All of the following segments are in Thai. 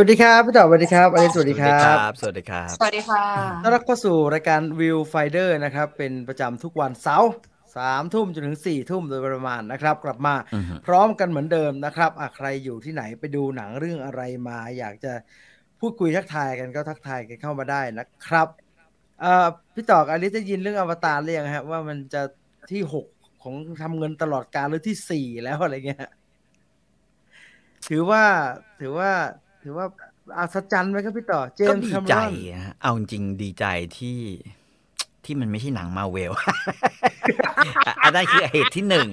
สวัสดีครับพี่ต่อสวัสดีครับอลิสสวัสดีครับ สวัสดีครับ สวัสดีค่ะต้อนรับเข้าสู่รายการ Viewfinder นะครับ เป็นประจำทุกวันเสาร์สามทุ่มจนถึงสี่ทุ่มโดยประมาณนะครับ กลับมาอือฮึพร้อมกันเหมือนเดิมนะครับอะใครอยู่ที่ไหนไปดูหนังเรื่องอะไรมา อยากจะพูดคุยทักทายกันก็ทักทายกันเข้ามาได้นะครับเอ่อพี่ต่อกับอลิสได้ยินเรื่องอวตารหรือยังฮะว่ามันจะที่หกของทำเงินตลอดกาลหรือที่สี่แล้วอะไรเงี้ยถือว่าถือว่า ถือว่าอัศจรรย์ไหมครับพี่ต่อ เจก็มส์ดีแคมใจรอนนะเอาจริงๆดีใจที่ที่มันไม่ใช่หนังมาเวลอันนั้นคือเหตุที่หนึ่ง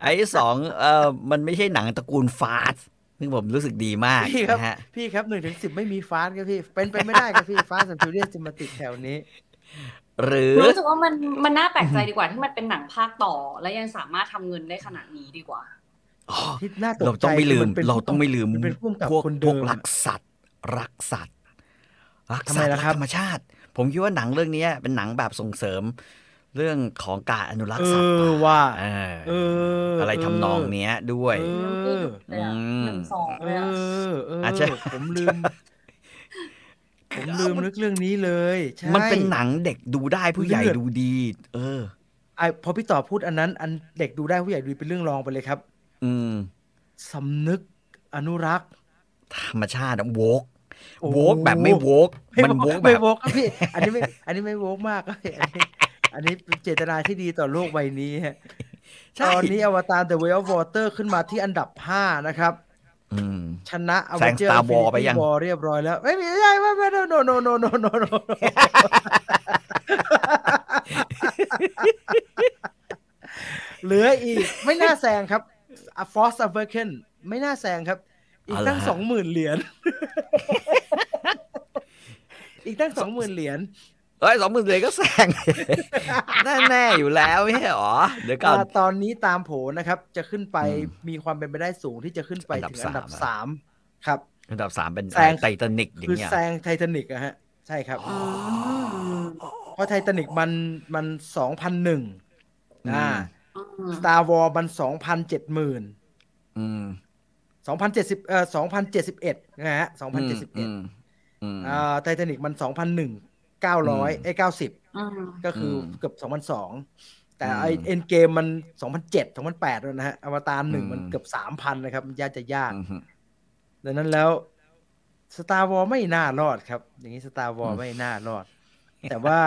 ไอ้ที่สองเออมันไม่ใช่หนังตระกูลฟาสต์ซึ่งผมรู้สึกดีมากพี่ครับนะฮะพี่ครับหนึ่งถึงสิบไม่มีฟาสต์ครับพี่ เป็นไปไม่ได้ครับพี่ฟาสต์สันฟิวเรียสจะมาติดแถวนี้ หรือรู้สึกว่ามันมันน่าแปลกใจดีกว่าที่มันเป็นหนังภาคต่อ และยังสามารถทำเงินได้ขนาดนี้ดีกว่าอ๋อ ที่น่าตกใจเราต้องไม่ลืมคืนป็นเราต้องไม่ลืมนเป็นผู้กำกับพวกคนพเดิวกมรักสัตว์ รักสัตว์รักทำไมสัตว์ล่ะรักครับธรรมชาติ ผมคิดว่าหนังเรื่องนี้เป็นหนังแบบส่งเสริม เรื่องของการอนุรักเอษ์สัตว์อป่าว่าเออเอออะไรทำนองเนี้ยด้วยเออเลยอะอืมหนึ่งสองเอเลยอะอเอออาจจะผมลืมผมลืมนึกเรื่องนี้เลยใช่มันเป็นหนังเด็กดูได้ผู้ใหญ่เลือดดูดี เออไอพอพี่ต่อพูดอันนั้น อันเด็กดูได้ผู้ใหญ่ดูเป็นเรื่องรองไปเลยครับ อืมสำนึกอนุรักษ์ ธรรมชาติโวกโอ้โวกแบบไม่โวกมันโวกแบไม่บโวกครับพี่ อันนี้ไม่ อันนี้ไม่โวกมากครับพี่อันนี้อันนี้เป็นเจตนาที่ดีต่อโลกใบนี้ฮะใช่ตอนนี้อวตาร The Way of Water ขึ้นมาที่อันดับ5นะครับอืมชนะแซง Avenger Star Wars ไป Infinity ยัง War เรียบร้อยแล้ว ไม่ไม่ใช่ไม่ไม่ no no no no no no no เหลืออีกไม่น่าแซงครับ A Force Awaken ไม่น่าแซงครับ อีกตั้งเอาละฮะสองหมื่นเหรียญอีกตั้งสองหมื่นเหรียญเอ้ยสองหมื่นเลยก็แซงแน่ๆอยู่แล้วไม่ใช่หรอเดี๋ยวก่อนอ่าตอนนี้ตามโผนะครับ จะขึ้นไปอืมมีความเป็นไปได้สูงที่จะขึ้นไปอันดับถึงอันดับสาสามมครับ อันดับสามเป็นแซงไททานิกอย่าคืองเงี้ยแซงไททานิกอะฮะ ใช่ครับอืมเพราะไททานิกมันมันสองพันหนึ่งอ่า อืม Star Wars มันสองพันเจ็ดหมื่นอืมสองพันเจ็ดสิบเอ่อสองพันเจ็ดสิบเอ็ดนะฮะสองพันเจ็ดสิบเอ็ดมอืมอ่าไททานิกมันสองพันหนึ่งเก้าร้อยอืมไอ้เก้าสิบอืมก็คืออมเกือบสองพันสองแต่อืมไอเอ็นเกมมันสองพันเจ็ดสองพันแปดแล้วนะฮะอวตารหนึ่งอืมมันเกือบสามพันนะครับ มันยากจะยากอืมดังนั้นแล้ว Star Wars ไม่น่ารอดครับ อย่างนี้ Star Wars อืมไม่น่ารอด แต่ว่า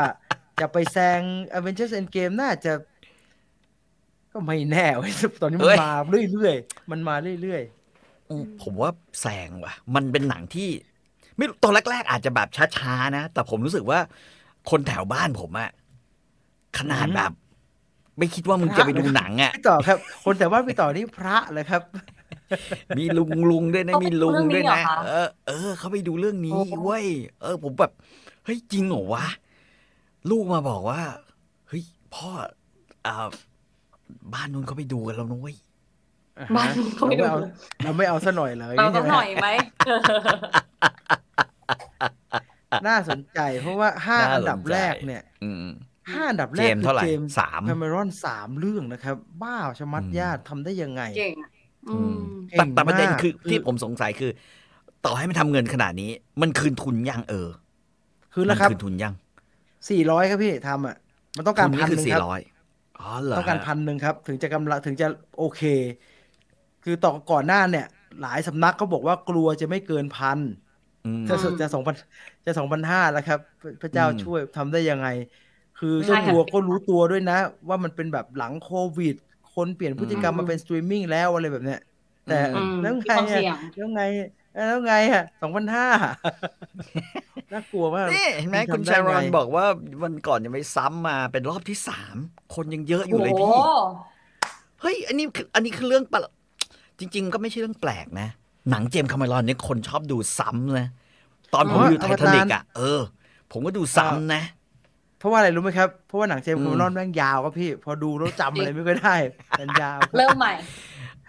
จะไปแซง Avengers Endgame น่าจะ ก็ไม่แน่เว้ยตอนนี้มันมาเรื่อยๆมันมาเรื่อยผมว่าแซงว่ะ มันเป็นหนังที่ ไม่รู้ตอนแรก ๆ อาจจะแบบช้าๆนะ แต่ผมรู้สึกว่า คนแถวบ้านผมอะขนาดแบบ ไม่คิดว่ามึงจะไปดูหนังอะๆพี่ต่อครับ คนแต่ว่าพี่ต่อนี่พระเลยครับ มีลุงลุงด้วยนะเขาไปมีลุงด้วยนะดูเรื่องนี้เหรอคะเออเออเขาไปดูเรื่องนี้โอ้เว้ยเออ ผมแบบเฮ้ยจริงเหรอวะลูกมาบอกว่าเฮ้ยพ่ออ่า บ้านนู้นเขาไปดูกันแล้วนุ้ยบ้านเขาไม่ดูเราเราไม่เอาซะหน่อยเลยเราต้องใช่ไหมหน่อยไหมน่าสนใจเพราะว่าห้าน่าอันดับสนใจแรกเนี่ยอืมห้าอันดับแรเจกมส์คือเท่าไหร่เจมส์สามแคมรอนสามเรื่องนะครับ บ้าชะมัดอืมญาติทำได้ยังไงเก่งอะอืมเก่แต่งแต่ประเด็นมากคือคือที่ผมสงสัยคือ ต่อให้มันทำเงินขนาดนี้ มันคืนทุนยังเออ คือแล้วครับมันคืนทุนยังสี่ร้อยครับพี่ทำอะ มันต้องการทุนพันนี่หคือนึ่งสี่ครับ ร้อยอ๋อเหรอต้องการพันหนึ่งครับ ถึงจะกำลังถึงจะโอเค คือต่อก่อนหน้าเนี่ย หลายสำนักเขาบอกว่ากลัวจะไม่เกินพันอืมจะสุดจะสองพันจะสองพันห้าแล้วครับ พระเจ้าอืมช่วยทำได้ยังไง คือใช่เจ้าค่ะตัวก็รู้ตัวด้วยนะ ว่ามันเป็นแบบหลังโควิด คนเปลี่ยนพฤติกรรมมาเป็นสตรีมมิ่งแล้วอะไรแบบเนี้ยแต่อืมแล้วมีไงความอะเสี่ยงแล้วไง แล้วไงอะสองพันห้าน่ากลัวมากนี่เห็นไหมมันทำคุณได้ชารอนไงบอกว่าวันก่อนยังไปซ้ำมาเป็นรอบที่สามคนยังเยอะอยู่เลยโอ้พี่โหเฮ้ยอันนี้คืออันนี้คือเรื่องประจริง ๆ ก็ไม่ใช่เรื่องแปลกนะ หนังเจมส์คาเมรอนเนี่ยคนชอบดูซ้ำนะตอนผมอ๋ออยู่ไททานิกอวตารอะเออ ผมก็ดูซ้ำนะ เพราะว่าอะไรรู้ไหมครับ เพราะว่าหนังเจมส์อืมคาเมรอนแม่งยาวครับพี่ พอดูแล้วจำอะไรไม่ค่อยได้มันยาวครับเริ่มใหม่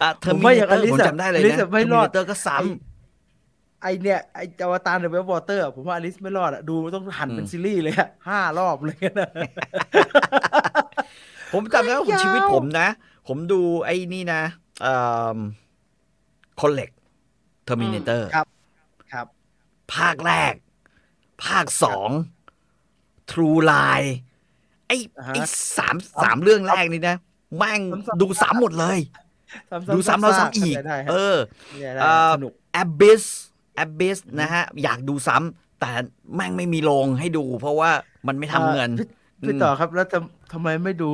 อะเทอผร์มมิว่านอย่างเตอร์ Alice ผมอะจำได้เลย Alice นะอะไม่รอดเตอร์ก็ซ้ ไอเนี่ยไออวตารเดอะเวฟวอเตอร์ผมว่าอลิสไม่รอดอะดูต้องหันเป็นอืมซีรีส์เลยอะห้ารอบเลยนะำผมจำได้ว่ายาวชีวิตผมนะ ผมดูไอ้นี่นะเอ่อคนเหล็กเทอร์มินเตอร์ครับคภาคแรก ภาคสอง True Line ไอ้อ่าฮะไอ้สามสามเรื่องแรกนี่นะแม่งซ้ำๆดูซ้ำหมดเลย ดูซ้ำแล้วซ้ำอีกได้คเอรับอได้ได้เอ่อส นุก Abyss Abyss นะฮะ อยากดูซ้ำแต่แม่งไม่มีโรงให้ดู เพราะว่ามันไม่ทำเงินอ่าพี่พี่ต่อครับแล้วทำทำไมไม่ดู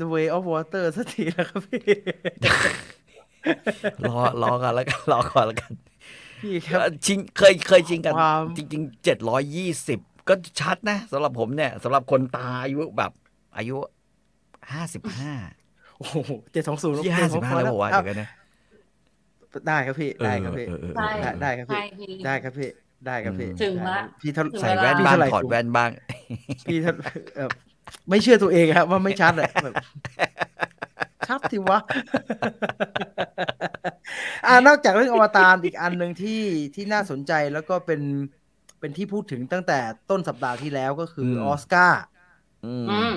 The Way of Water สักทีล่ะครับพี่ รอรอกันแล้วกันรอก่อนแล้วกันพี่ครับเอ่อชิงเคยเคยชิงกันความจริงๆเจ็ดร้อยยี่สิบก็ชัดนะสำหรับผมเนี่ยสำหรับคนตาอายุแบบ อายุห้าสิบห้าโอ้โหเจ็ดสองศูนย์ที่ห้าสิบห้าแล้วบอกว่าเดี๋ยวกันนะ ได้ครับพี่ได้ครับพี่เออเออเอใช่อได้ได้ครับพี่ใช่พี่ได้ครับพี่ได้ครับพี่ถึงละพี่เท่าถึงใส่แว่นพี่บ้างเท่าไหร่ถอดแว่นบ้าง พี่เท่าเอ่อไม่เชื่อตัวเองครับว่าไม่ชัดอะแบบชัดทีวะอ่านอกจากเรื่องอวตารอีกอันหนึ่งที่ที่น่าสนใจแล้วก็เป็นเป็นที่พูดถึงตั้งแต่ต้นสัปดาห์ที่แล้วก็คือออสการ์อืมอืม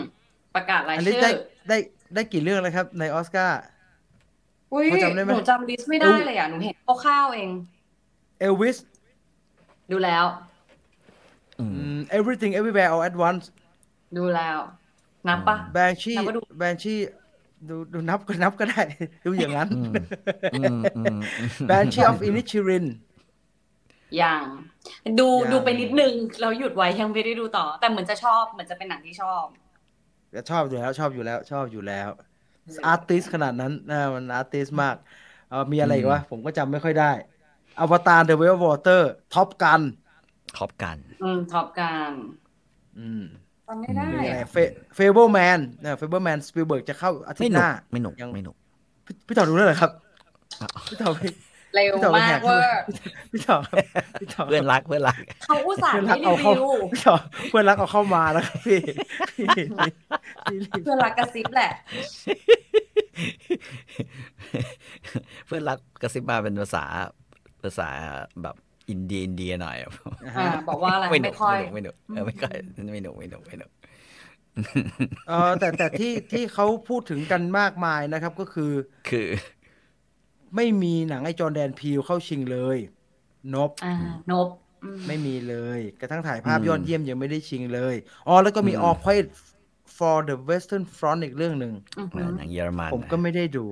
ประกาศรายอันนี้ชื่อได้ได้ได้กี่เรื่องแล้วครับ ในออสการ์ อุ้ยพอจำได้ไหมหนูจำลิสต์ไม่ได้เลยอะ หนูเห็นคร่าวๆเอง เอลวิส ดูแล้วอืม everything everywhere all at once ดูแล้ว นับปะแบนชีนับว่าดูแบนชีดูดูนับก็นับก็ได้ ดูอย่างนั้นอืมอืมอืมอืมแบนชี of Inishirin ยังดูยังดูไปนิดนึงแล้วหยุดไว้ยังไม่ได้ดูต่อ แต่เหมือนจะชอบเหมือนจะเป็นหนังที่ชอบก็ชอบอยู่แล้วชอบอยู่แล้ว ชอบอยู่แล้ว อาร์ติสขนาดนั้นนะมันอาร์ติสมากเออมีอะไรอีกวะ ผมก็จำไม่ค่อยได้ อวตาร The Way of Water ท็อปกันท็อปกัน อืมท็อปการอืมจำไม่ได้มีอะไรอะเฟเบิลแมนนะเฟเบิลแมนสปิลเบิร์กจะเข้าอาทิตไม่ย์หหนุกน้า ไม่หนุกยังไม่หนุกพี่พี่ต่อดูแล้วเหรอครับอะพี่ต่อไป เร็วพี่ต่อไปมาแหกกเวอร์พี่ต่อครับพี่ต่อเพื่อนรักเพื่อนรักเขาอุตส่าห์เพื่อนรัไม่กเอารีเข้าวิวพี่ต่อเพื่อนรักเอาเข้ามาแล้วครับพี่พี่พี่พี่เพื่อนรักกระซิบแหละ เพื่อนรักกระซิบมาเป็นภาษาภาษาแบบอินเดียอินเดียหน่อยอ่าบอกว่าอะไรไม่หนุไม่กค่อยไม่หนุกไม่หนุกเออไม่ค่อยไม่หนุกไม่หนุกไม่หนุกเออแต่แต่ที่ที่เขาพูดถึงกันมากมายนะครับก็คือ คือ ไม่มีหนังไอจอร์แดนพีลเข้าชิงเลย นบอ่านบอืมไม่มีเลย กระทั่งถ่ายภาพอืมยอดเยี่ยมยังไม่ได้ชิงเลยอ๋อแล้วก็มีอืม All Quiet for the Western Front อีกเรื่องหนึ่งอือเอหืออหนังเยอรมันผมก็ไม่ได้ดู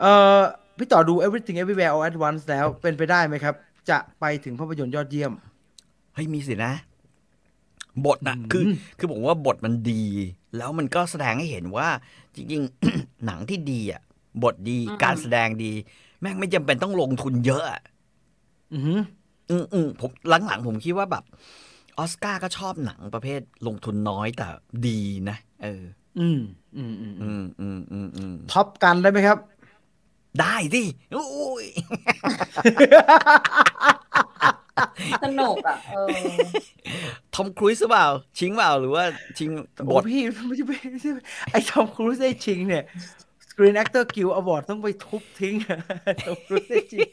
เอ่อพี่ต่อดู Everything Everywhere All at Once แล้วเป็นไปได้ไหมครับ จะไปถึงภาพยนตร์ยอดเยี่ยม เฮ้ย มีสินะ บทนะอืมคือ คือผมว่าบทมันดี แล้วมันก็แสดงให้เห็นว่า จริง ๆ หนังที่ดีอะ บทดีการแสดงดี แม่งไม่จำเป็นต้องลงทุนเยอะอะอือหืออืมอืมผมหลังๆผมคิดว่าแบบออสการ์ก็ชอบหนังประเภทลงทุนน้อยแต่ดีนะเออ อืมอืมอืมอืมอืมอืมอืมท็อปกันได้ไหมครับ ได้สิโอ้ยสนุกอะเออทอมครูซหรือเปล่า ชิงเปล่าหรือว่าชิงบโอ้ทพี่ไม่ใช่ไม่ใช่ไอ้ทอมครูซได้ชิงเนี่ย Screen Actor Guild Award ต้องไปทุบทิ้งทอมครูซได้ชิง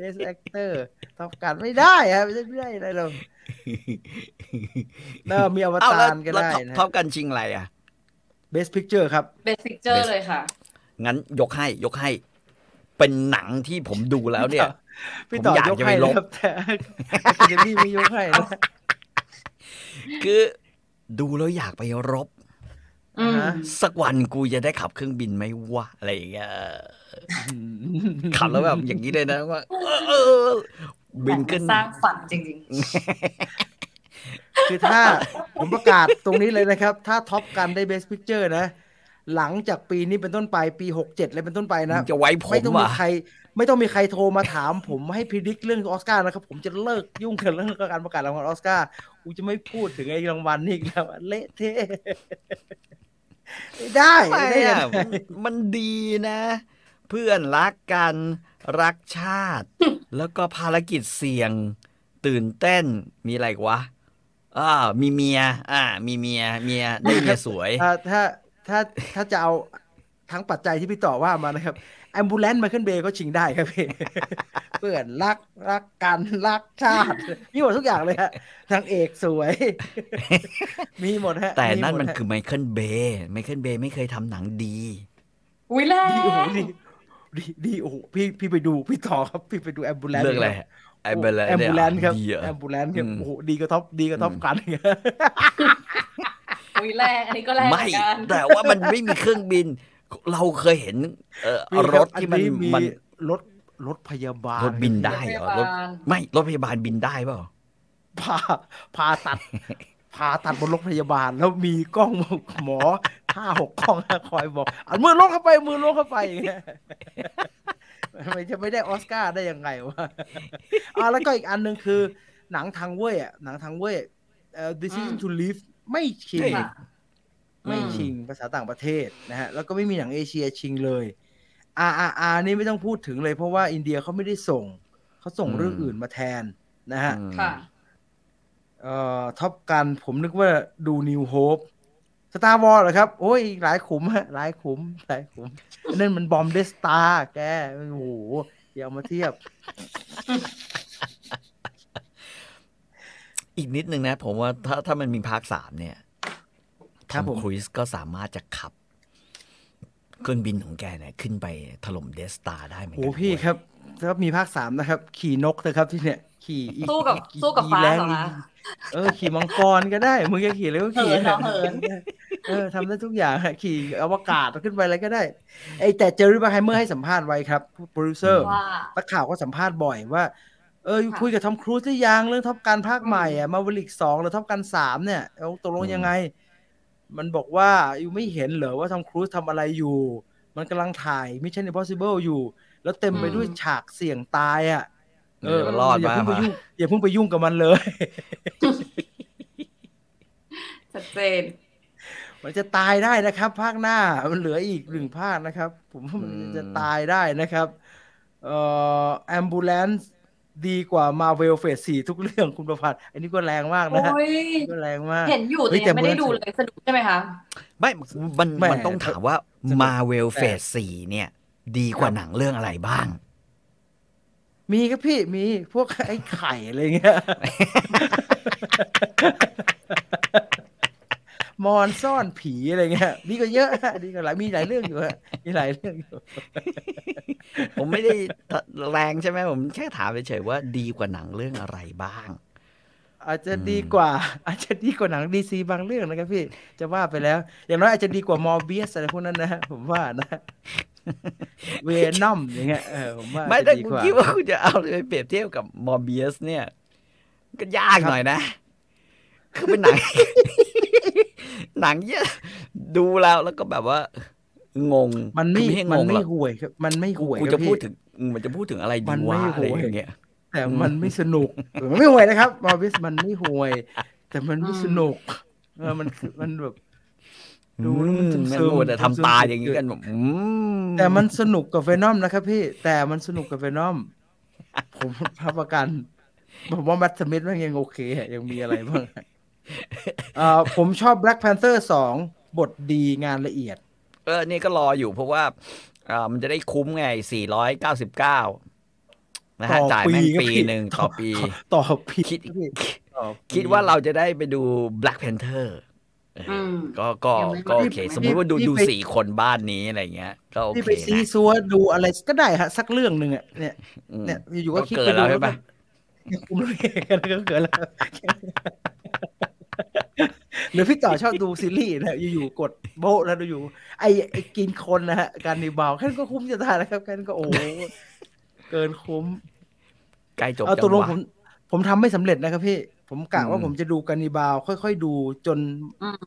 Best Actor ท็อปกันไม่ได้ครับไม่ได้ไม่ได้อะไรหรอกเออมีอวเอ้าตาแล้วรก็แล้วได้ท็อปนะท็อปกันชิงอะไรอะ Best Picture ครับเบสิกเจอร์เลยค่ะ งั้นยกให้ยกให้ เป็นหนังที่ผมดูแล้วเนี่ย พี่ต่อผมอยากยกจะไปให้ลนะบครับแต่เดมี่ไม่ยกให้นะคือดูแล้วอยากไปรบอืมฮะ สักวันกูจะได้ขับเครื่องบินไหมวะอะไรอย่างเงี้ยขับแล้วแบบอย่างนี้เลยนะว่าเออเออบินขึ้นสร้างฝันจริงคือถ้าผมประกาศตรงนี้เลยนะครับ ถ้า Top Gun ได้ Best Picture นะ หลังจากปีนี้เป็นต้นไปปี67เลยเป็นต้นไปนะจะไว้ผมไม่ต้องมีอะใคร ไม่ต้องมีใครโทรมาถามผมให้พิจิกเรื่องออสการ์นะครับ ผมจะเลิกยุ่งกับเรื่องการประกาศรางวัลออสการ์กูจะไม่พูดถึงไอ้รางวัลนี่อีกแล้วอะเละเทะ ไม่ได้ไม่ได้ยัอะงไงมันดีนะ เพื่อนรักกันรักชาติ แล้วก็ภารกิจเสี่ยง ตื่นเต้นมีอะไรอีกวะอ่ามีเมีย อ่า มีเมีย เมียได้เมียสวยถ้าถ้าถ้าถ้าจะเอาทั้งปัจจัยที่พี่ต่อว่ามานะครับ แอมบูเลนต์ไมเคิลเบย์ก็ชิงได้ครับพี่เพื่อนรักรักกันรักชาติมีหมดทุกอย่างเลยฮะนางเอกสวย มีหมดฮะ แต่นั่นมันหดฮะคือไมเคิลเบย์ไมเคิลเบย์ไม่เคยทำหนังดีๆอุ้ยแล้ดีโอ้โหดีดีดีโอ้โหพี่พี่ไปดูพี่ต่อครับพี่ไปดูแอมบูเลนต์เรื่องอะไรฮะแอมเบลแอมบูแลนครับดีเหรอแอมบูแลนครับอืมโอ้โหดีกว่าท็อปดีกว่าท็อปอืมกันอุ้ยแรงอันนี้ก็แรงเหไม่มือนกันแต่ว่ามันไม่มีเครื่องบิน เราเคยเห็นเอ่อพี่รคบถที่มันอัมีมันรถรถพยาบาลรถบินได้เหรอรถไม่รถพยาบาลบินได้เปล่าพาพาตัดพาตัดบนรถพยาบาล แล้วมีกล้องหมอห้าหกกล้องคอยบอกเอามือลงเข้าไปมือลงเข้าไปอย่างเงี้ยไม่จะไม่ได้ออสการ์ได้ยังไงวะอ่าแล้วก็อีกอันหนึ่งคือ หนังทางเว่ยอะหนังทางเว่ยเอ่อ decision to live ไม่ชิงค่ะ ไม่ชิงภาษาต่างประเทศนะฮะแล้วก็ไม่มีหนังเอเชียชิงเลย RRR นี่ไม่ต้องพูดถึงเลยเพราะว่าอินเดียเขาไม่ได้ส่งเขาส่งอืมเรื่องอื่นมาแทนนะฮะอืมค่ะเอ่อ Top Gun ผมนึกว่าดู New Hope Star Wars เหรอครับ โอ้ยหลายขุมฮะหลายขุมหลายขุมอันนั่นมัน bomb Death Star แกโอ้โหอย่าเอามาเทียบ อีกนิดนึงนะ ผมว่าถ้าถ้ามันมีภาคสามเนี่ยค ทรัอบมผมครูซก็สามารถจะขับเครื่องบินของแกเนี่ยขึ้นไปถล่มเดสตาได้เหมือนโอ้กันพี่ด้วยครับถ้ามีภาคสามนะครับ ขี่นกเถอะครับที่เนี่ย ขี่อีสู้กับอีสู้กับอีฟ้าแรงเหรอคะเออ ขี่มังกรก็ได้ มึงจะขี่อะไรก็ขี่เหินเหรอเหินเออทำได้ทุกอย่างฮะขี่อวกาศขึ้นไปอะไรก็ได้ ไอแต่เจอริบาไฮเมอร์ให้สัมภาษณ์ไว้ครับโปรดิวเซอร์ว่านักข่าวก็สัมภาษณ์บ่อยว่า เออค่ะคุยกับทอมครูซหรือยังเรื่องท็อปการภาคใหม่อะมาวิลิกสองหรือท็อปการสามเนี่ยเอาตกลงยังไง มันบอกว่าอยู่ไม่เห็นเหรอว่าทอมครูซทำอะไรอยู่ มันกำลังถ่าย Mission Impossible อยู่ แล้วเต็มไปด้วยฉากเสี่ยงตายอะเออมันรอดอย่ามาเพิ่งไปมายุ่งอย่าเพิ่งไปยุ่งกับมันเลยชัดเจนมันจะตายได้นะครับ ภาคหน้ามันเหลืออีกหนึ่งภาคนะครับ ผมว่ามันจะตายได้นะครับ เอ่อ ambulance ดีกว่า Marvel Phase 4ทุกเรื่องคุณประพัฒน์อันนี้ก็แรงมากนะฮะโอ้ยอันนี้ก็แรงมาก เห็นอยู่เฮ้แต่ยยังไม่ได้แต่ดูเมื่อเลยสนุกใช่ไหมคะไม่มันแหม่มันต้องถามว่าสนุกมาเวลแต่เฟสสี่เนี่ย ดีกว่าหนังเรื่องอะไรบ้าง มีครับพี่มีพวกไอ้ไข่อะไรเงี้ย มอนซ่อนผีอะไรเงี้ยนี่ก็เยอะฮะนี่ก็หลายมีหลายเรื่องอยู่ฮะมีหลายเรื่องอยู่ ผมไม่ได้แรงใช่ไหมผมแค่ถามเฉยๆว่าดีกว่าหนังเรื่องอะไรบ้าง อาจจะดีกว่า อาจจะดีกว่าหนัง DC บางเรื่องนะครับพี่จะว่าไปแล้ว อย่างน้อยอาจจะดีกว่า Morbius อะไรพวกนั้นนะฮะผมว่านะ Venom อย่างเงี้ยเออผมว่าไม่จะถ้าดีคุณกว่าคิดว่าคุณจะเอาไปเปรียบเทียบกับ Morbius เนี่ย ก็ยากหน่อยนะ คือเป็นหนัง หนังเยอะดูแล้วแล้วก็แบบว่างง มันไม่คือให้งมันงหรไม่อกห่วยครับ มันไม่ห่วยกูครัจะบพูดพี่ถึงอืมมันจะพูดถึงอะไรมัดีนไม่วะอะไรห่วยอย่างเงี้ย แต่มันไม่สนุกมันไม่ห่วยนะครับมอร์เบียสมันไม่ห่วย แต่มันไม่สนุกเออมันคือมันแบบดูแล้วมันอืซึมๆแม่งมัวแต่ซึมทำๆตาอย่างนี้กันแบบอืมแต่มันสนุกกับเวนอมนะครับพี่แต่มันสนุกกับเวนอมผมรับประกันผมว่าแมทสมิธมันยังโอเคอะยังมีอะไรบ้าง เอ่อผมชอบ Black Panther สองบทดีงานละเอียด เออ นี่ก็รออยู่เพราะว่าอ่ามันจะได้คุ้มไง 499 นะฮะต่อจ่ายปีแม่งครับปีพี่หนึ่งต่ต่ออปี ต่อปีคิดพี่ต่อปีคิดว่าเราจะได้ไปดู Black Panther เอออมก็ก็ยังไม่ก็โอเคไม่สมมุติว่าดูพี่ดูไปสี่คนบ้านนี้อะไรเงี้ย ก็โอที่เคไปซีนะซัวดูอะไรก็ได้ฮะ สักเรื่องหนึ่งอะเนี่ยอืมเนี่ยอยู่ๆก็ก็คิดเกิไปนดูแล้วใช่ปะยังคุมเลยกันก็เกิดแล้ว หรือพี่ต่อชอบดูซีรีส์นะอยู่ๆกดโบะแล้วดูอยู่ ไอ้ไอ้กินคนนะฮะ การนิบาวแค่นั้นก็คุ้มจะตายแล้วครับแค่นั้นก็โอ้โหเกินคุ้มใกล้จบเอาจัตกงลงวะผม ผมทำไม่สำเร็จนะครับพี่ ผมกะว่าอืมผมจะดูการนิบาว ค่อยๆดูจนอืม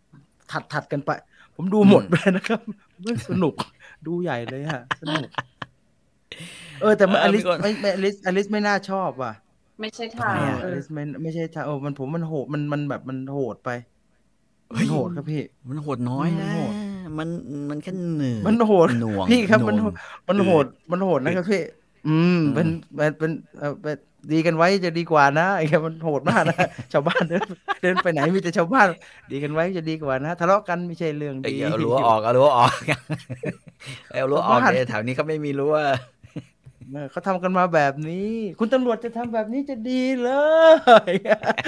ถัดถัดกันไป ผมดูหมดอืมไปนะครับไม่สนุกดูใหญ่เลยฮะสนุกเออแต่มันอลิสไม่ไม่อลิสอลิสไม่น่าชอบว่ะ ไม่ใช่ทางทำไมอะอลิสไม่ไม่ใช่ทางเออมันผมมันโหดมันมันแบบมันโหดไป มันโหดครับพี่ มันโหดน้อยนะมันโหดมันมันแค่เหนื่อยมันโหดหน่วงพี่ครับหมันวงมันโหดมันโหดนะครับพี่อืมอืมเป็นเป็นเป็นเออเป็นดีกันไว้จะดีกว่านะไอ้เงี้ยมันโหดมากนะชาวบ้านเดินเดินไปไหนมีแต่ชาวบ้าน ดีกันไว้จะดีกว่านะทะเลาะกันไม่ใช่เรื่องเอ้ยดีเอารั้วออกเอารั้วออกเอารั้วออกบ้านเลยแถวนี้เขาไม่มีรั้ว เออเขาทำกันมาแบบนี้ คุณตำรวจจะทำแบบนี้จะดีเลย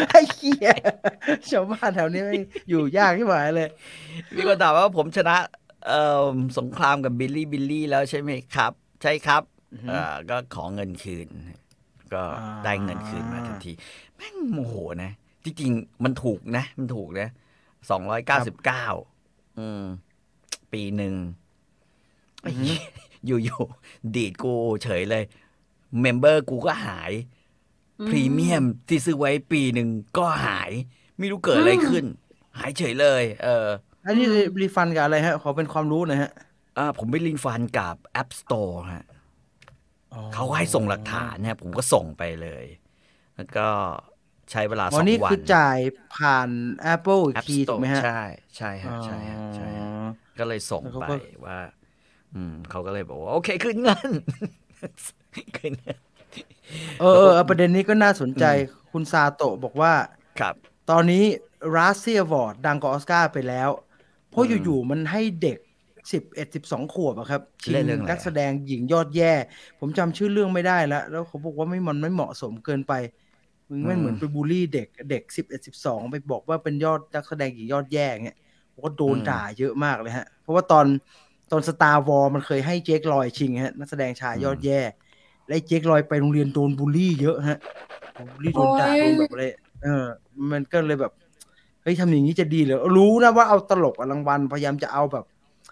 ไอ้เหี้ยชาวบ้านแถวนี้ไม่อยู่ยากที่หมายเลยมีคนถามว่าผมชนะเอ่อสงครามกับบิลลี่บิลลี่แล้วใช่ไหมครับ ใช่ครับอือฮึเอ่อก็ขอเงินคืนกก็อ่าได้เงินคืนมาทันที แม่งโมโหนะจริงๆมันถูกนะ มันถูกนะสองร้อยเก้าสิบเก้าอืมปีหนึ่งไอ้เหี้ยอยู่ๆดีดกูเฉยเลย member กูก็หาย พรีเมียมที่ซื้อไว้ปีหนึ่งก็หาย ไม่รู้เกิดอะไรขึ้น หายเฉยเลย เออ อันนี้ refund กับอะไรฮะ ขอเป็นความรู้หน่อยฮะ อ่า ผมไป refund กับ App Store ฮะเขาก็ให้ส่งหลักฐานเนี่ยผมก็ส่งไปเลย แล้วก็ใช้เวลาสอ๋อองนี่วัคือนจ่ายผ่าน Apple อีก App ทีถูก Store ไหมฮะ ใช่ ใช่ฮะ ใช่ฮะ ใช่ฮะอ๋อก็เลยส่งแล้วเขาไปก็ว่า อืมเขาก็เลยบอกว่า โอเคขึ้นเงินขึ้นเงินเออเออเออประเด็นนี้ก็น่าสนใจคุณซาโตะบอกว่าครับ ตอนนี้รัสเซียวอร์ดดังกว่าออสการ์ไปแล้ว เพราะอืมอยู่ๆมันให้เด็กสิบเอ็ดสิบสองขวบอะครับชิงเล่นเรื่องอะไรนักแสดงหญิงยอดแย่ ผมจำชื่อเรื่องไม่ได้แล้ว แล้วเขาบอกว่าไม่มันไม่เหมาะสมเกินไปมึงไม่เหมือนไปบูลลี่เด็กเด็กสิบเอ็ดสิบสองไปบอกว่าเป็นยอดนักแสดงหญิงยอดแย่เงี้ยผมก็โดนด่าเยอะมากเลยฮะ เพราะว่าตอน ตอน Star Wars มันเคยให้ Jake Lloyd ชิงฮะนักแสดงชายยอดแย่ และไอ้ Jake Lloyd ไปโรงเรียนโดนบูลลี่เยอะฮะบูลลี่โดนด่าโอ้ยโดนแบบอะไรเออ มันก็เลยแบบเฮ้ยทำอย่างนี้จะดีเหรอรู้นะว่าเอาตลกอะรางวัลพยายามจะเอาแบบ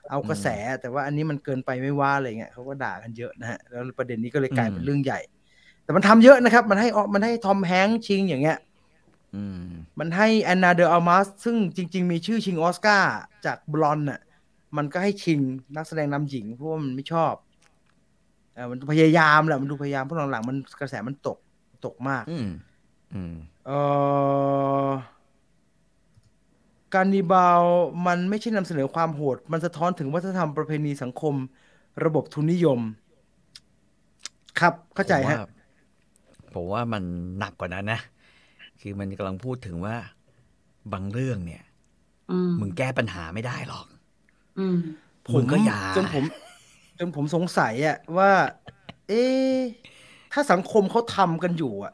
เอากระแส แต่ว่าอันนี้มันเกินไปไหมวะอะไรเงี้ยเขาก็ด่ากันเยอะนะฮะแล้วประเด็นนี้ก็เลยกลายเป็นอืมเรื่องใหญ่ แต่มันทำเยอะนะครับ มันให้ออกมันให้ทอมแฮงค์ชิงอย่างเงี้ยอืมมันให้แอนนาเดออัลมัสซึ่งจริง ๆ มีชื่อชิงออสการ์จากบลอนน่ะ มันก็ให้ชิงนักแสดงนำหญิงเพราะว่ามันไม่ชอบเออมันพยายามแหละมันดูพยายามเพราะหลังๆมันกระแสมันตกตกมาก อืมอืมเออการนิบาลมันไม่ใช่นำเสนอความโหด มันสะท้อนถึงวัฒนธรรมประเพณีสังคม ระบบทุนนิยม ครับเข้าใจฮะผมว่าผมว่ามันหนักกว่านั้นนะ คือมันกำลังพูดถึงว่า บางเรื่องเนี่ยอืมมึงแก้ปัญหาไม่ได้หรอก อืมมึงก็อย่าจนผม จนผมสงสัยอะว่า เอ๊ะถ้าสังคมเขาทำกันอยู่อะ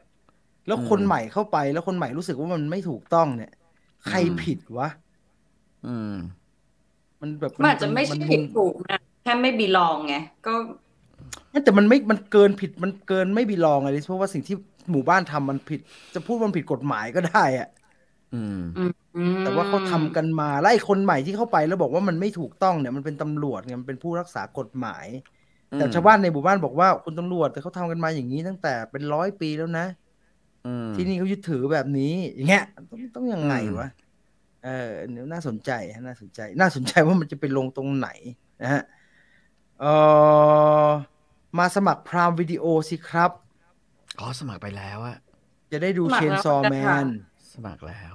แล้วคนอืมใหม่เข้าไปแล้วคนใหม่รู้สึกว่ามันไม่ถูกต้องเนี่ย ใครอืมผิดวะอืม มันแบบมันอาจจะไม่ใช่นผิดถูกนะแค่ไม่บีลองไงก็มันแต่มันไม่มันเกินผิดมันเกินไม่บีลองอะไรเพราะว่าสิ่งที่หมู่บ้านทำมันผิด จะพูดว่ามันผิดกฎหมายก็ได้อะ อืมอืมแต่ว่าเขาทำกันมาแล้วไอ้คนใหม่ที่เข้าไปแล้วบอกว่ามันไม่ถูกต้องเนี่ยมันเป็นตำรวจไงมันเป็นผู้รักษากฎหมาย แต่ชาวบ้านในหมู่บ้านบอกว่าคุณตำรวจแต่เขาทำกันมาอย่างนี้ตั้งแต่เป็นร้อยปีแล้วนะอืมที่นี่เขายึดถือแบบนี้ อย่างเงี้ยต้องต้องยังไงอืมวะเออเดี๋ยวน่าสนใจฮะน่าสนใจ น่าสนใจว่ามันจะไปลงตรงไหนนะฮะเออมาสมัครพรามวิดีโอสิครับอ๋อสมัครไปแล้วอะจะได้ดูสมัเชครนแล้วซอค่ะแมนส มัครแล้ว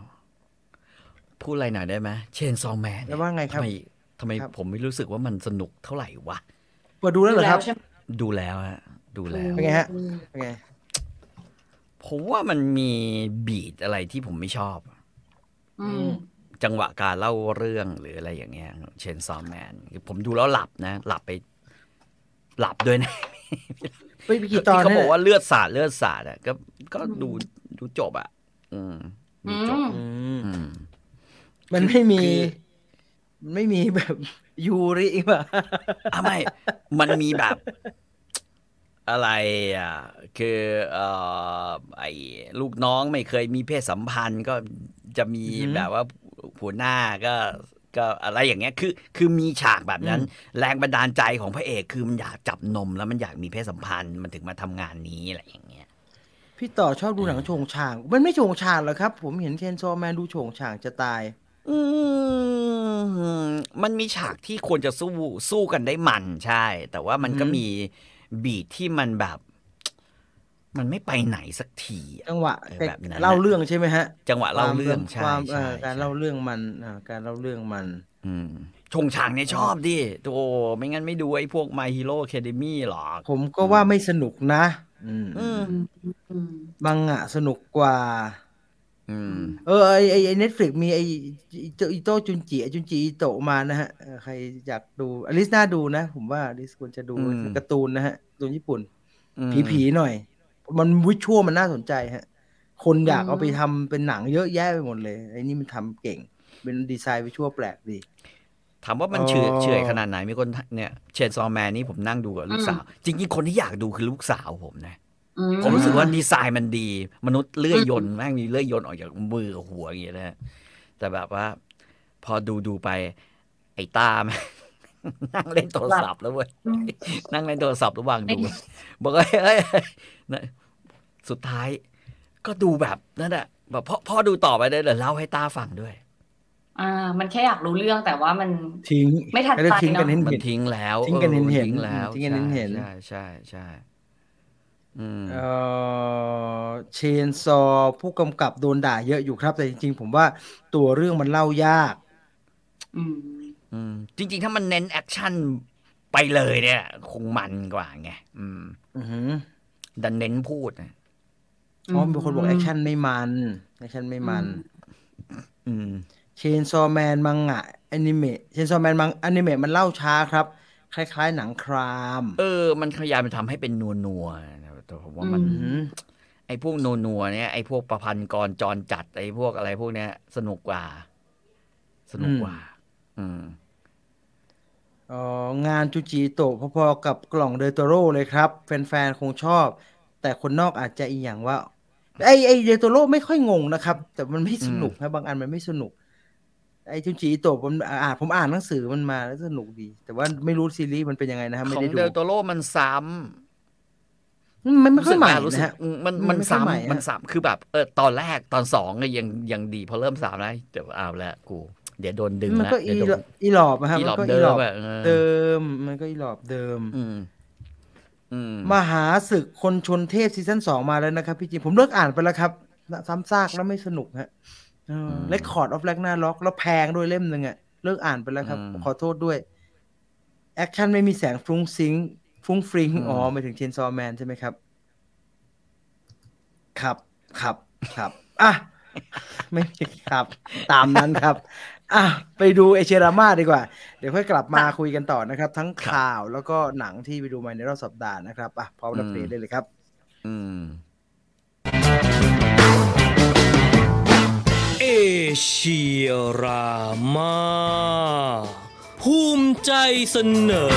พูดอะไรหน่อยได้ไหมเชนซอแมนแล้วว่าไงครับทำไมทำไมครับผมไม่รู้สึกว่ามันสนุกเท่าไหร่วะเปิดดูแล้วเหรอครับใช่ไหมดูแล้วฮะดูแล้วเป็นไงฮะเป็นไงผมว่ามันมีบีดอะไรที่ผมไม่ชอบอืมจังหวะการเล่าเรื่องหรืออะไรอย่างเงี้ย เชนซอแมนผมดูแล้วหลับนะ หลับไป หลับด้วยนะไปไปกี่ตอนที่เขาเนี่ยบอกว่าเลือดสาดเลือดสาดอะก็ก็ดูดูจบอะ อืม ดูจบอืมอืมมันไม่มีคือมันไม่มีแบบยูริป่ะอะไม่ มันมีแบบ อะไรอะ คือเอ่อไอ้ลูกน้องไม่เคยมีเพศสัมพันธ์ก็จะมีอือหือแบบว่าหัวหน้าก็ก็อะไรอย่างเงี้ยคือ คือมีฉากแบบนั้น แรงบันดาลใจของพระเอกคือมันอยากจับนมแล้วมันอยากมีเพศสัมพันธ์มันถึงมาทำงานนี้อะไรอย่างเงี้ย พี่ต่อชอบดูหนังโฉงฉาง มันไม่โฉงฉางหรอกครับ ผมเห็นเชนซอแมนดูโฉงฉางจะตาย อืมมันมีฉากที่ควรจะสู้สู้กันได้มันใช่ แต่ว่ามันก็อือหือมีบีทที่มันแบบ มันไม่ไปไหนสักทีอะจังหวะเออแบบนั้นเล่าน่ะเรื่องใช่ไหมฮะ จังหวะเล่าเรื่องใช่ความเอ่ใช่อการใช่เล่าเรื่องมันอ่าการเล่าเรื่องมัน อืมชงฉางเนี่ยชอบดิโอ้ไม่งั้นไม่ดูไอ้พวก My Hero Academy หรอก ผมก็ว่าไม่สนุกนะอื มอืมอืมมังงะสนุกกว่าอืมเออไอไอไอ Netflix มีไออิโตอิโตะจุนจิจุนจิอิโตะมานะฮะเออใครอยากดูอลิสน่าดูนะ ผมว่าอลิสควรจะดูอืมการ์ตูนนะฮะการ์ตูนญี่ปุ่นอืมผีผีๆหน่อย มัน visual มันน่าสนใจฮะ คนอยากเอาไปทำเป็นหนังเยอะแยะไปหมดเลย ไอ้นี่มันทำเก่ง เป็นดีไซน์ visual แปลกดี ถามว่ามันอ๋อเฉื่อยเฉื่อยขนาดไหนมีคนเนี่ยเชนซอแมนนี่ผมนั่งดูกับลูกสาว จริงๆ คนที่อยากดูคือลูกสาวผมนะอืมผมรู้สึกว่าดีไซน์มันดี มนุษย์เลื่อยยนต์แม่งมีเลื่อยยนต์ออกจากมือกับหัวอย่างเงี้ยนะฮะแต่แบบว่า พอดูดูไป ไอ้ตาแม่งนั่งเล่นโทรศัพท์แล้วเว้ยอืมนั่งเล่นโทรศัพท์ระหว่างดูไม่บอกว่าเอ้ยเอ้ยนะสุดท้าย ก็ดูแบบนั่นแหละแบบพ่อพ่อดูต่อไปได้เลยเล่าให้ตาฟังด้วย อ่า มันแค่อยากรู้เรื่องแต่ว่ามันทิ้งไม่ทันก็ได้ใจทิ้งกันเนอะเห็นมันเห็นทิ้งแล้วทิ้งกันออเห็นๆทิ้งแล้วทิ้งกันเห็นๆใช่ใช่ใช่อืมเอ่อเชนซอผู้กำกับโดนด่าเยอะอยู่ครับ แต่จริงๆ ผมว่าตัวเรื่องมันเล่ายาก อืมอืมจริง ๆ ถ้ามันเน้นแอคชั่นไปเลยเนี่ย คงมันกว่าไงอืมอือหือดันเน้นพูดนะอ๋อมีคนบอกแอคชั่นไม่มันแอคชั่นไม่มัน อืม Chainsaw Man มังงะอนิเมะ Chainsaw Man มังงะอนิเมะมันเล่าช้าครับ คล้าย ๆ หนัง crime เออ มันพยายามทำให้เป็นนัวนัวๆนะแต่ผมว่ามันอือือหือไอ้พวกนัวนัวๆเนี่ยไอ้พวกประพันธ์กรจรจัดไอ้พวกอะไรพวกเนี้ย สนุกกว่า สนุกกว่า อืมเอ่องานจุนจิอิโตะพอๆกับกล่องเดลโตโร่เลยครับ แฟนๆคงชอบ แต่คนนอกอาจจะอีกอย่างว่าไอไอเดโตโร่ไม่ค่อยงงนะครับ แต่มันไม่สนุกนะบางอันมันไม่สนุก ไอจูจิโตะผมอ่านผมอ่านหนังสือมันมาแล้วสนุกดี แต่ว่าไม่รู้ซีรีส์มันเป็นยังไงนะครับขไม่องได้ดูเดลโตโรมันซ้ำมันไม่ค่อยใหม่รู้สึนะกฮะอืมมันมัมันนไม่ค่อยใหม่ซ้ำอะมันซ้ำคือแบบเออตอนแรกตอนสองก็ยังยังดีพอเริ่มสามแล้วเดี๋ยวเอาละกู เดี๋ยวโดนดึงมันละก็อีเดี๋ยวโดนอีหลอบนะครับอีหลอบมันก็เดิอีหลมอบอะเออเดิม มันก็อีหรอบเดิม อืมอืมมหาศึกคนชนเทพซีซั่นสองมาแล้วนะครับ พี่จีผมเลิกอ่านไปแล้วครับซ้ำซากแล้วไม่สนุกฮะ Record of Ragnarok แล้วแพงด้วยเล่มหนึ่งอะเลิกอ่านไปแล้วครับ ขอโทษด้วย แอคชั่นไม่มีแสงฟรุ้งฟริ้งฟรุ้งฟริ้งอ๋อหมายถึง Chainsaw Man ใช่ไหมครับ ครับครับครับอะไม่มีครับ ตามนั้นครับอะไปดูเอเชรามาดีกว่า เดี๋ยวค่อยกลับมาคุยกันต่อนะครับ ทั้งข่าวแล้วก็หนังที่ไปดูมาในรอบสัปดาห์นะครับอะพร้อมรับเพลงได้เลยครับ อืม ชียรามาภูมิใจเสนอ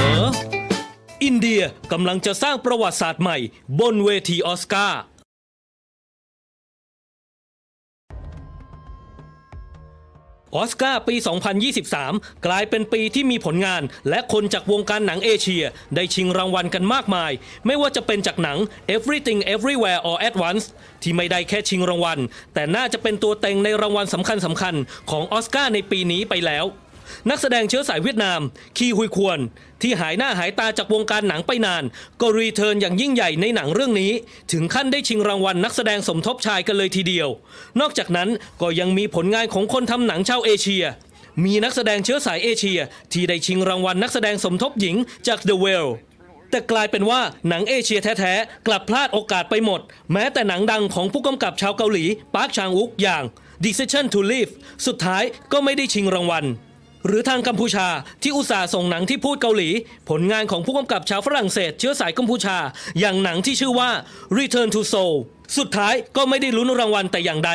อินเดียกำลังจะสร้างประวัติศาสตร์ใหม่บนเวทีออสการ์ ออสการ์ปี 2023 กลายเป็นปีที่มีผลงาน และคนจากวงการหนังเอเชีย ได้ชิงรางวัลกันมากมาย ไม่ว่าจะเป็นจากหนัง Everything Everywhere All at Once ที่ไม่ได้แค่ชิงรางวัล แต่น่าจะเป็นตัวเต็งในรางวัลสำคัญสำคัญๆของออสการ์ในปีนี้ไปแล้ว นักแสดงเชื้อสายเวียดนาม คีฮุยควร ที่หายหน้าหายตาจากวงการหนังไปนาน ก็รีเทิร์นอย่างยิ่งใหญ่ในหนังเรื่องนี้ ถึงขั้นได้ชิงรางวัลนักแสดงสมทบชายกันเลยทีเดียว นอกจากนั้นก็ยังมีผลงานของคนทำหนังชาวเอเชีย มีนักแสดงเชื้อสายเอเชีย ที่ได้ชิงรางวัลนักแสดงสมทบหญิงจาก The Whale แต่กลายเป็นว่าหนังเอเชียแท้ๆ กลับพลาดโอกาสไปหมด แม้แต่หนังดังของผู้กำกับชาวเกาหลี ปาร์คชางอุกอย่าง Decision to Leave สุดท้ายก็ไม่ได้ชิงรางวัล หรือทางกัมพูชาที่อุตส่าห์ส่งหนังที่พูดเกาหลี ผลงานของผู้กำกับชาวฝรั่งเศสเชื้อสายกัมพูชา อย่างหนังที่ชื่อว่า Return to Seoul สุดท้ายก็ไม่ได้ลุ้นรางวัลแต่อย่างใด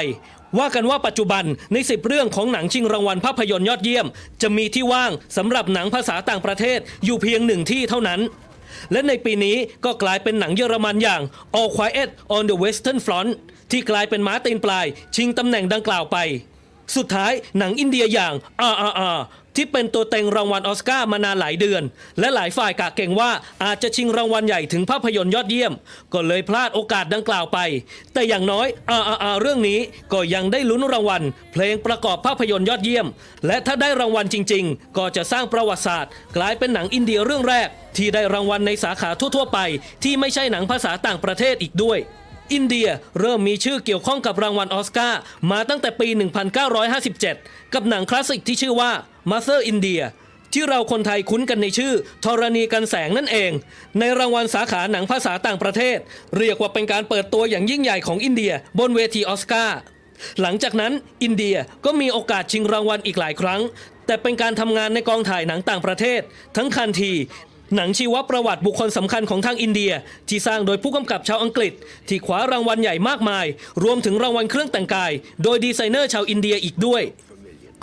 ว่ากันว่าปัจจุบันใน 10 เรื่องของหนังชิงรางวัลภาพยนตร์ยอดเยี่ยม จะมีที่ว่างสำหรับหนังภาษาต่างประเทศอยู่เพียงหนึ่งที่เท่านั้น และในปีนี้ก็กลายเป็นหนังเยอรมันอย่าง All Quiet on the Western Front ที่กลายเป็นม้าตีนปลาย ชิงตำแหน่งดังกล่าวไป สุดท้ายหนังอินเดียอย่าง RRR ที่เป็นตัวเต็งรางวัลออสการ์มานานหลายเดือน และหลายฝ่ายกะเก่งว่าอาจจะชิงรางวัลใหญ่ถึงภาพยนตร์ยอดเยี่ยม ก็เลยพลาดโอกาสดังกล่าวไป แต่อย่างน้อย RRR เรื่องนี้ก็ยังได้ลุ้นรางวัล เพลงประกอบภาพยนตร์ยอดเยี่ยม และถ้าได้รางวัลจริง ๆ ก็จะสร้างประวัติศาสตร์ กลายเป็นหนังอินเดียเรื่องแรก ที่ได้รางวัลในสาขาทั่วๆ ไป ที่ไม่ใช่หนังภาษาต่างประเทศอีกด้วยอินเดียเริ่มมีชื่อเกี่ยวข้องกับรางวัลออสการ์มาตั้งแต่ปี 1957 กับหนังคลาสสิกที่ชื่อว่า Mother India ที่เราคนไทยคุ้นกันในชื่อธรณีกันแสงนั่นเอง ในรางวัลสาขาหนังภาษาต่างประเทศ เรียกว่าเป็นการเปิดตัวอย่างยิ่งใหญ่ของอินเดีย บนเวทีออสการ์หลังจากนั้นอินเดียก็มีโอกาสชิงรางวัลอีกหลายครั้ง แต่เป็นการทำงานในกองถ่ายหนังต่างประเทศ ทั้งคันที หนังชีวประวัติบุคคลสำคัญของทางอินเดีย ที่สร้างโดยผู้กำกับชาวอังกฤษ ที่คว้ารางวัลใหญ่มากมาย รวมถึงรางวัลเครื่องแต่งกาย โดยดีไซเนอร์ชาวอินเดียอีกด้วย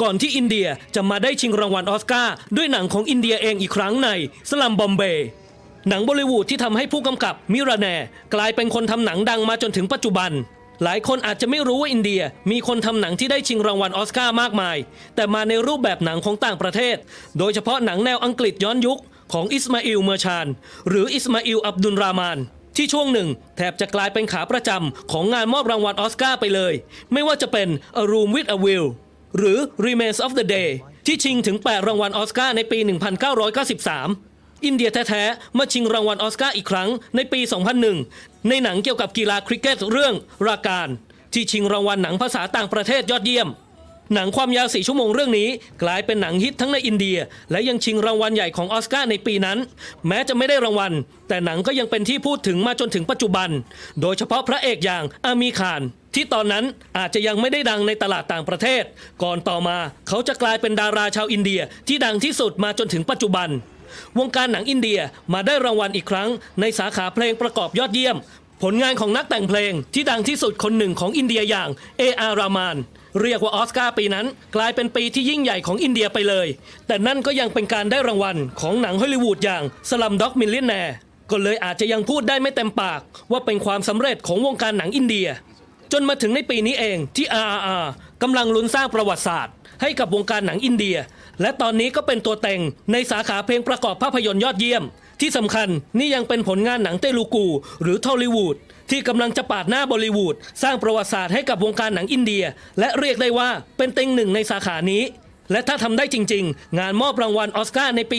ก่อนที่อินเดียจะมาได้ชิงรางวัลออสการ์ด้วยหนังของอินเดียเองอีกครั้งในสลัมบอมเบย์หนังบอลิวูดที่ทำให้ผู้กำกับมิราแนร์กลายเป็นคนทำหนังดังมาจนถึงปัจจุบัน หลายคนอาจจะไม่รู้ว่าอินเดียมีคนทำหนังที่ได้ชิงรางวัลออสการ์มากมาย แต่มาในรูปแบบหนังของต่างประเทศ โดยเฉพาะหนังแนวอังกฤษย้อนยุคของอิสมาอิลเมอร์แชนท์ หรืออิสมาอิลอับดุลรามานที่ช่วงหนึ่งแทบจะกลายเป็นขาประจำของงานมอบรางวัลออสการ์ไปเลย ไม่ว่าจะเป็น A Room with a View หรือ Remains of the Day ที่ชิงถึง 8 รางวัลออสการ์ในปี 1993 อินเดียแท้ๆมาชิงรางวัลออสการ์อีกครั้งในปี 2001 ในหนังเกี่ยวกับกีฬาคริกเก็ตเรื่องลากาน ที่ชิงรางวัลหนังภาษาต่างประเทศยอดเยี่ยม หนังความยาวสี่ชั่วโมงเรื่องนี้ กลายเป็นหนังฮิตทั้งในอินเดีย และยังชิงรางวัลใหญ่ของออสการ์ในปีนั้น แม้จะไม่ได้รางวัล แต่หนังก็ยังเป็นที่พูดถึงมาจนถึงปัจจุบัน โดยเฉพาะพระเอกอย่างอามีคาน ที่ตอนนั้นอาจจะยังไม่ได้ดังในตลาดต่างประเทศ ก่อนต่อมาเขาจะกลายเป็นดาราชาวอินเดียที่ดังที่สุดมาจนถึงปัจจุบัน วงการหนังอินเดียมาได้รางวัลอีกครั้ง ในสาขาเพลงประกอบยอดเยี่ยม ผลงานของนักแต่งเพลงที่ดังที่สุดคนหนึ่งของอินเดียอย่างเออารามานเรียกว่าออสการ์ปีนั้น กลายเป็นปีที่ยิ่งใหญ่ของอินเดียไปเลย แต่นั่นก็ยังเป็นการได้รางวัลของหนังฮอลลีวูดอย่าง Slumdog Millionaire ก็เลยอาจจะยังพูดได้ไม่เต็มปาก ว่าเป็นความสำเร็จของวงการหนังอินเดีย จนมาถึงในปีนี้เองที่ RRR กำลังลุ้นสร้างประวัติศาสตร์ ให้กับวงการหนังอินเดีย และตอนนี้ก็เป็นตัวเต็งในสาขาเพลงประกอบภาพยนตร์ยอดเยี่ยม ที่สำคัญนี่ยังเป็นผลงานหนังเตลูกู หรือทอลลีวูดที่กำลังจะปาดหน้าบอลิวูดสร้างประวัติศาสตร์ให้กับวงการหนังอินเดีย และเรียกได้ว่าเป็นเต็งหนึ่งในสาขานี้ และถ้าทำได้จริง ๆ งานมอบรางวัลออสการ์ในปี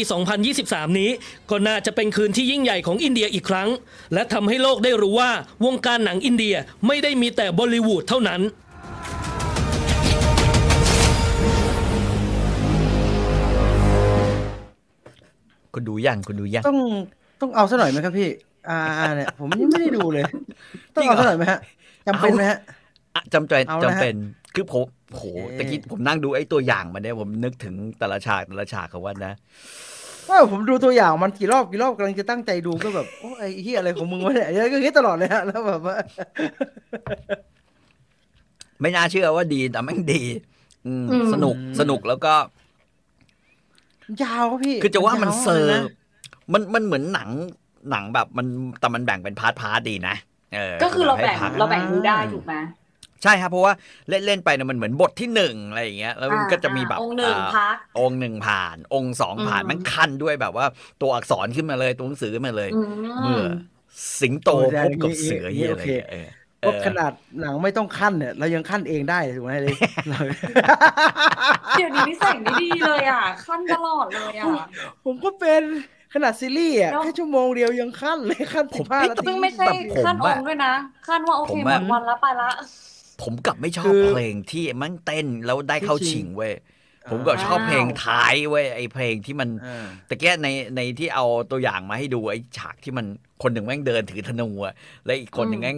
2023 นี้ ก็น่าจะเป็นคืนที่ยิ่งใหญ่ของอินเดียอีกครั้ง และทำให้โลกได้รู้ว่าวงการหนังอินเดียไม่ได้มีแต่บอลิวูดเท่านั้นคุณดูยังคุณดูยังต้องต้องเอาซะหน่อยไหมครับพี่ อ่าเนี่ยผมยังไม่ได้ดูเลย ต้องเอาซะหน่อยไหมฮะจำเป็นไหมฮะอะ จำเป็นเอานะฮะจำเป็นคือผมโหโอเคตะกี้ผมนั่งดูไอ้ตัวอย่างมันเนี่ยผมนึกถึงแต่ละฉากแต่ละฉากของวันนะว่าผมดูตัวอย่างมันกี่รอบกี่รอบกำลังจะตั้งใจดูก็แบบโอ้ยไอ้เฮียอะไรของมึงวะเนี่ยก็คิดตลอดเลยฮะแล้วแบบว่าไม่น่าเชื่อว่าดีแต่แม่งดีอืมอืมสนุกสนุกแล้วก็ ยาวครับพี่ คือจะว่ามันยเซอร์ลยนะมันมันเหมือนหนังหนังแบบมันแต่มันแบ่งเป็น part part ดีนะเออก็คือเราแบ่งให้พักเราแบ่งดูได้ถูกไหม ใช่ครับเพราะว่าเล่นเล่นไปเนี่ยมันเหมือนบทที่หนึ่งอะไรอย่างเงี้ยแล้วมันก็จะมีแบบอ่าองก์หนึ่งอ่า part องก์หนึ่งผ่าน องก์สองผ่านอืมมันคั่นด้วยแบบว่าตัวอักษรขึ้นมาเลยตัวหนังสือขึ้นมาเลยอืเมื่อมสิงโตโอ้ได้พบกับเสืออย่างนี้เหียอะไรโอเคเงี้ยเออเพราะเออขนาดหนังไม่ต้องคั่นเนี่ยเรายังคั่นเองได้ถูกไหมเลยเราเดี๋ยวนี้นิสัยไม่ดีเลยอะ ขั้นตลอดเลยอะ ผมก็เป็นขนาดซีรีส์อะแล้วแค่ชั่วโมงเดียวยังขั้นเลยขั้นสิบห้านาทีซึ่งไม่ใช่แบบผมขั้นออะงค์ด้วยนะ ขั้นว่าโอเคผมหมอะดวันละไปละ ผมกลับไม่ชอคืบอเพลงที่มันเต้นแล้วได้เข้าที่ชิชิงงเว้ยผมก็ชอบเพลงท้ายเว้ยไอเพลงที่มันอ่าตะเกียในในที่เอาตัวอย่างมาให้ดูไอ้ฉากที่มันคนหนึ่งแม่งเดินถือธนูอะแล้วอีกคนหนึ่งอืมแม่ง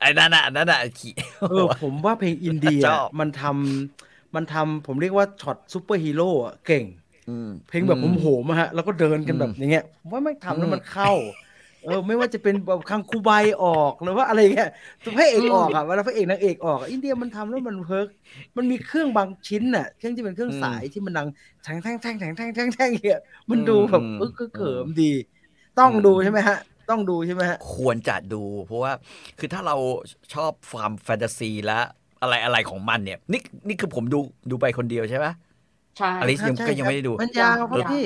ไอ้นั่นน่ะนั่นน่ะขี่เออผมว่าเพลงอินเดียชอบมันทำมันทำผมเรียกว่าช็อตซูเปอร์ฮีโร่อะเก่งอืมเพลงแบบผมโหมๆอะฮะ แล้วก็เดินกันแบบอืมอย่างเงี้ยผมว่าไม่งทำแล้วอืมมันเข้า เออไม่ว่าจะเป็นแบบคังคูใบออกหรือว่าอะไรเงี้ยพระเอกออกอะเวลาพระเอกนางเอกออกอะอินเดียมันทำแล้วมัน work มันมีเครื่องบางชิ้นน่ะเครื่องที่เป็นเครื่องสายที่มันดังแทงแทงแทงแทงแทงแทงแทงเงี้ยมันดูแบบเออขึมดี ต้องดูใช่ไหมฮะ ต้องดูใช่ไหมฮะควรจะดู เพราะว่าคือถ้าเราชอบความแฟนตาซีและอะไรอะไรของมันเนี่ยนี่นี่คือผมดูดูไปคนเดียวใช่ไหมใช่อลิซยังใช่ก็ยังไม่ได้ดูมันยาวครับเออพี่มันยาว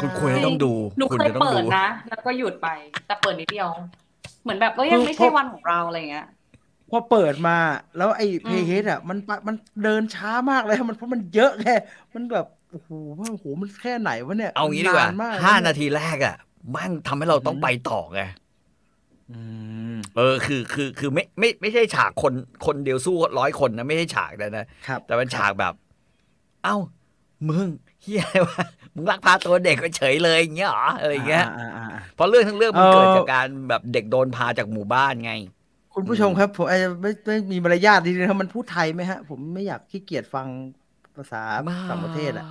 คุณควรจะต้องดูหนูคุณเคยจะต้องเปิดูดนะ แล้วก็หยุดไป แต่เปิดนิดเดียว เหมือนแบบก็ยังไม่ใช่วันของเราอะไรเงี้ยพอเปิดมาแล้วไอ้เพอืมย์เฮดอะมันปะมันเดินช้ามากเลยมันเพราะมันเยอะแค่มันแบบโอ้โหว่าโอ้โหมันแค่ไหนวะเนี่ย เอางี้ดีกว่านมากห้าเลยนาทีแรกอะมั่งทำให้เราต้องไปต่อไงอืมเออคือคือคือไม่ไม่ไม่ใช่ฉากคนคนเดียวสู้ร้อยคนนะ ไม่ใช่ฉากนะนะครับแต่เป็นฉากแบบ เอ้ามึงเฮียอะไรวะ มึงลักพาตัวเด็กไปเฉยเลยอย่างเงี้ยเหรออะไรอย่างเงี้ยอ่าอ่าอ่าเพราะเรื่องทั้งเรื่องมันเอ่อเกิดจากการแบบเด็กโดนพาจากหมู่บ้านไง คุณผู้ชมครับ ผมอาจจะไม่ไม่มีมารยาทดีนะครับมันพูดไทยไหมฮะ ผมไม่อยากขี้เกียจฟังภาษาต่างประเทศอะ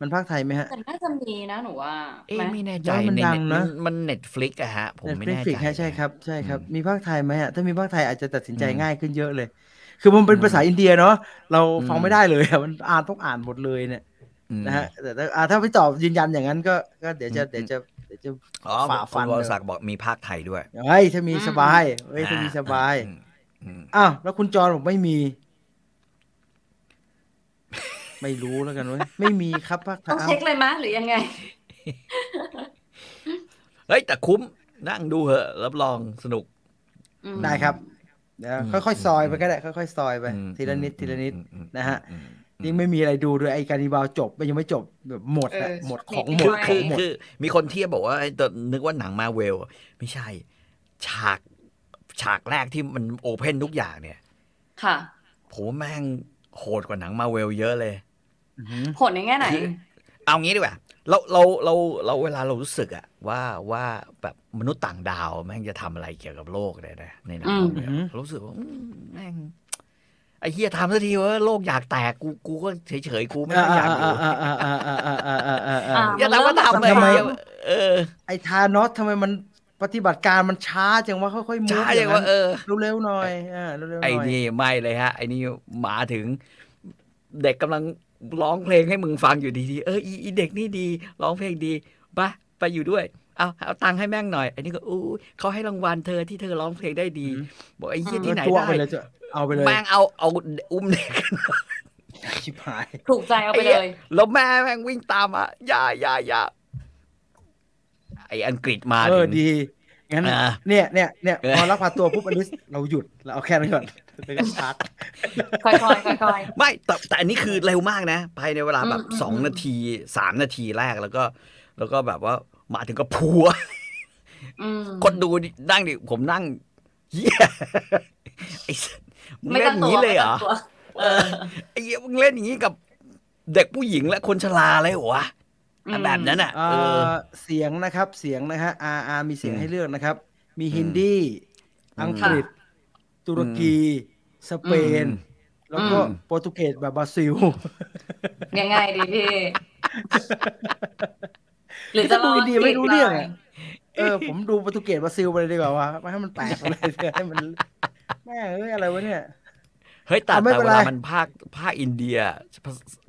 มันพากย์ไทยไหมฮะแต่น่าจะมีนะหนูว่าเอ๊ะไหมไม่แน่ใจว่ามันในดัเน็งตนะมัน Netflix อะฮะ ผมไม่แน่ใจ Netflix ฮะใช่ครับใช่ครับอืมมีพากย์ไทยไหมฮะถ้ามีพากย์ไทยอาจจะตัดสินใจอืมง่ายขึ้นเยอะเลย คือมันเป็นภาษาอินเดียเนาะเราฟังอืมไม่ได้เลยอะมันอ่านต้องอ่านหมดเลยเนี่ยอืม นะฮะแต่ถ้าอ่าถ้าพี่ตอบยืนยันอย่างนั้นก็ก็เดี๋ยวจะอืมเดี๋ยวจะเดี๋ยวจะอ๋อฝ่าฟัฟันนเลยวรศักดิ์บอกมีพากย์ไทยด้วยเฮ้ยถ้ามีสบายเฮ้ยถ้ามีสบายอืมอืมอ้าวแล้วคุณจรบอกไม่มี ไม่รู้แล้วกันเว้ยไม่มีครับภาคไทต้ยองอ้าวเช็คเลยมะหรือยังไงเฮ้ยแต่คุ้มนั่งดูเหอะรับรองสนุกอืมได้ครับเดี๋ยวอืมค่อยๆซอยไปก็ได้ค่อยๆซอยไปอืมทีละนิดทีละนิดอืมอืมนะฮะอืมอืม ยิ่งไม่มีอะไรดูด้วยไอ้การนิบาลจบมันยังไม่จบแบบหมดอะเออหมดของหมคืดอขคือองหมดคือมีคนเทียบบอกว่าไอ้ตัวนึกว่าหนังมาเวล ไม่ใช่ ฉากฉากแรกที่มันโอเพนทุกอย่างเนี่ย ค่ะผมว่าแม่งโหดกว่าหนังมาเวลเยอะเลยอือหือผลในแง่ไหนคือเอางี้ดีกว่าเราเราเราเราเวลาเรารู้สึกอะว่าว่าแบบมนุษย์ต่างดาวแม่งจะทำอะไรเกี่ยวกับโลกเนี่ยนะในหนังอืมมาเวลเรารู้สึกว่าอืมแม่ง ไอ้เฮียทำสักทีว่าโลกอยากแตกกูกูก็เฉยเฉยกูไม่ได้อยากอยู่อย่าแต่ว่าทำไปเออ ไอ้ทานอสทำไมมันปฏิบัติการมันช้าจังว่าค่อยๆมุดช้าจังว่าเออเร็วๆหน่อยอ่าเร็วหน่อยไอ้นี่ไม่เลยฮะ ไอ้นี่มาถึง เด็กกำลังร้องเพลงให้มึงฟังอยู่ดีๆเอออีเด็กนี่ดีร้องเพลงดีปะไปอยู่ด้วยเอาเอาตังค์ให้แม่งหน่อยไอ้นี่ก็อู้เขาให้รางวัลเธอที่เธอร้องเพลงได้ดี บอกไอ้เยี่ที่ไหนได้ เลยจะเอาไปเลยแม่งเอาเอาอุ้มเด็กชิบหาย ถูกใจเอาไปเลยแล้วแม่แม่งวิ่งตามอะอย่าอย่าอย่าไออังกฤษมาเออถึงดีงั้นอ่าเนี่ยเนี่ยเนี่ยเออพอรับพาตัวปุ๊บอันนี้เราหยุดเราเอาแค่นั้นก่อนแล้วก็พักค่อยๆค่อยไม่แต่แต่อันนี้คือเร็วมากนะภายในเวลาแบบอืมอืมสองอืมนาทีสามนาทีแรกแล้วก็ แล้วก็แบบว่ามาถึงก็พัวๆอืมคนดูนั่งดิผมนั่งเหี้ยไอ้สัส มึงไม่เล่ตั้นงอย่างตัวนี้เลยเหรอไม่ตั้งตัวเออไอ้เหี้ยมึงเล่นอย่างนี้กับเด็กผู้หญิงและคนชราเลยเหรอวะอะแบบนั้นอะเอ่เอออเสียงนะครับ เสียงนะฮะอาอามีเสียงอืมให้เลือกนะครับ มีฮินอืมดีอืมอังกฤษ ตุรกี สเปนอืมแล้วก็อืมโปรตุเกสแบบบราซิลยังไงดีพี่ หรือจะรอดูดีๆไม่รู้เรื่องหน่อะ เออผมดูโปรตุเกสบราซิลไปเลยดีกว่าว่าไม่ให้มันแตกไปเลยให้มันแม่เอ้ยอะไรวะเนี่ยเฮ้ยแต่อะไม่แต่เป็นเวไรลามันภาคภาคอินเดีย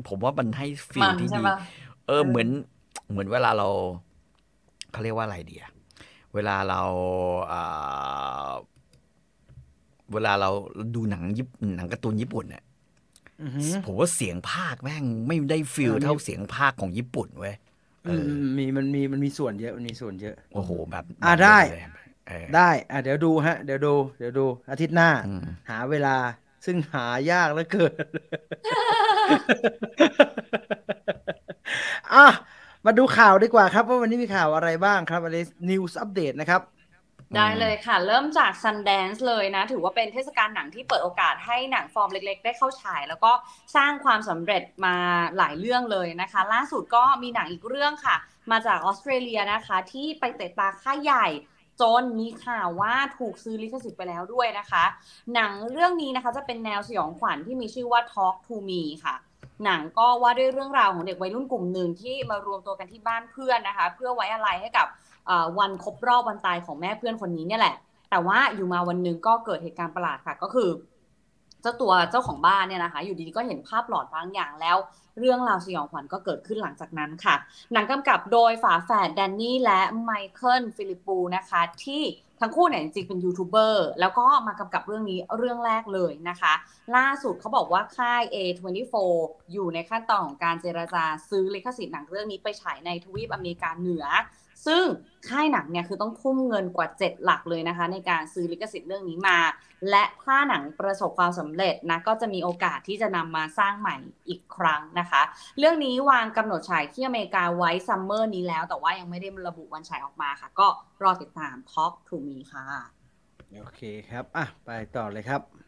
ผมว่ามันให้ฟีมัลนที่ใช่ดีปะเออเหมือนเหมือนเวลาเราเขาเรียกว่าอะไรเดียเวลาเราอ่าเวลาเราดูหนังญี่ปุ่นหนังการ์ตูนญี่ปุ่นเนี่ยอือหือผมว่าเสียงภาคแม่งไม่ได้ฟีลเออมีเท่าเสียงภาคของญี่ปุ่นเว้ยเออื มออืมมีมันมีมันมีส่วนเยอะมันมีส่วนเยอะ โอ้โหแบบ อะแบบได้เลยเออได้ อะเดี๋ยวดูฮะ เดี๋ยวดู เดี๋ยวดู อาทิตย์หน้าอืมหาเวลาซึ่งหายากเหลือเกินอะมาดูข่าวดีกว่าครับ ว่าวันนี้มีข่าวอะไรบ้างครับอันนี้ news update นะครับ ได้เลยค่ะ เริ่มจาก Sundance เลยนะ ถือว่าเป็นเทศกาลหนังที่เปิดโอกาสให้หนังฟอร์มเล็ก ๆ ได้เข้าฉาย แล้วก็สร้างความสำเร็จมาหลายเรื่องเลยนะคะ ล่าสุดก็มีหนังอีกเรื่องค่ะ มาจากออสเตรเลียนะคะ ที่ไปเตะตาค่ายใหญ่จนมีข่าวว่าถูกซื้อลิขสิทธิ์ไปแล้วด้วยนะคะ หนังเรื่องนี้นะคะจะเป็นแนวสยองขวัญที่มีชื่อว่า Talk to Me ค่ะ หนังก็ว่าด้วยเรื่องราวของเด็กวัยรุ่นกลุ่มหนึ่งที่มารวมตัวกันที่บ้านเพื่อนนะคะ เพื่อไว้อะไรให้กับ วันครบรอบวันตายของแม่เพื่อนคนนี้เนี่ยแหละ แต่ว่าอยู่มาวันหนึ่งก็เกิดเหตุการณ์ประหลาดค่ะ ก็คือ เจ้าตัวเจ้าของบ้านเนี่ยนะคะ อยู่ดีๆก็เห็นภาพหลอนบางอย่างแล้ว เรื่องราวสยองขวัญก็เกิดขึ้นหลังจากนั้นค่ะ หนังกำกับโดยฝาแฝดแดนนี่และไมเคิลฟิลิปปูนะคะ ที่ทั้งคู่เนี่ยจริงๆเป็นยูทูบเบอร์แล้วก็มากำกับเรื่องนี้เรื่องแรกเลยนะคะ ล่าสุดเขาบอกว่าค่าย A24 อยู่ในขั้นตอนของการเจรจาซื้อลิขสิทธิ์หนังเรื่องนี้ไปฉายในทวีปอเมริกาเหนือ ซึ่งค่ายหนังเนี่ยคือต้องทุ่มเงินกว่า 7 หลักเลยนะคะ ในการซื้อลิขสิทธิ์เรื่องนี้มา และถ้าหนังประสบความสำเร็จนะก็จะมีโอกาสที่จะนำมาสร้างใหม่อีกครั้งนะคะ เรื่องนี้วางกำหนดฉายที่อเมริกาไว้ซัมเมอร์นี้แล้ว แต่ว่ายังไม่ได้ระบุวันฉายออกมาค่ะ ก็รอติดตาม Talk to Me ค่ะ โอเคครับ อะ ไปต่อเลยครับ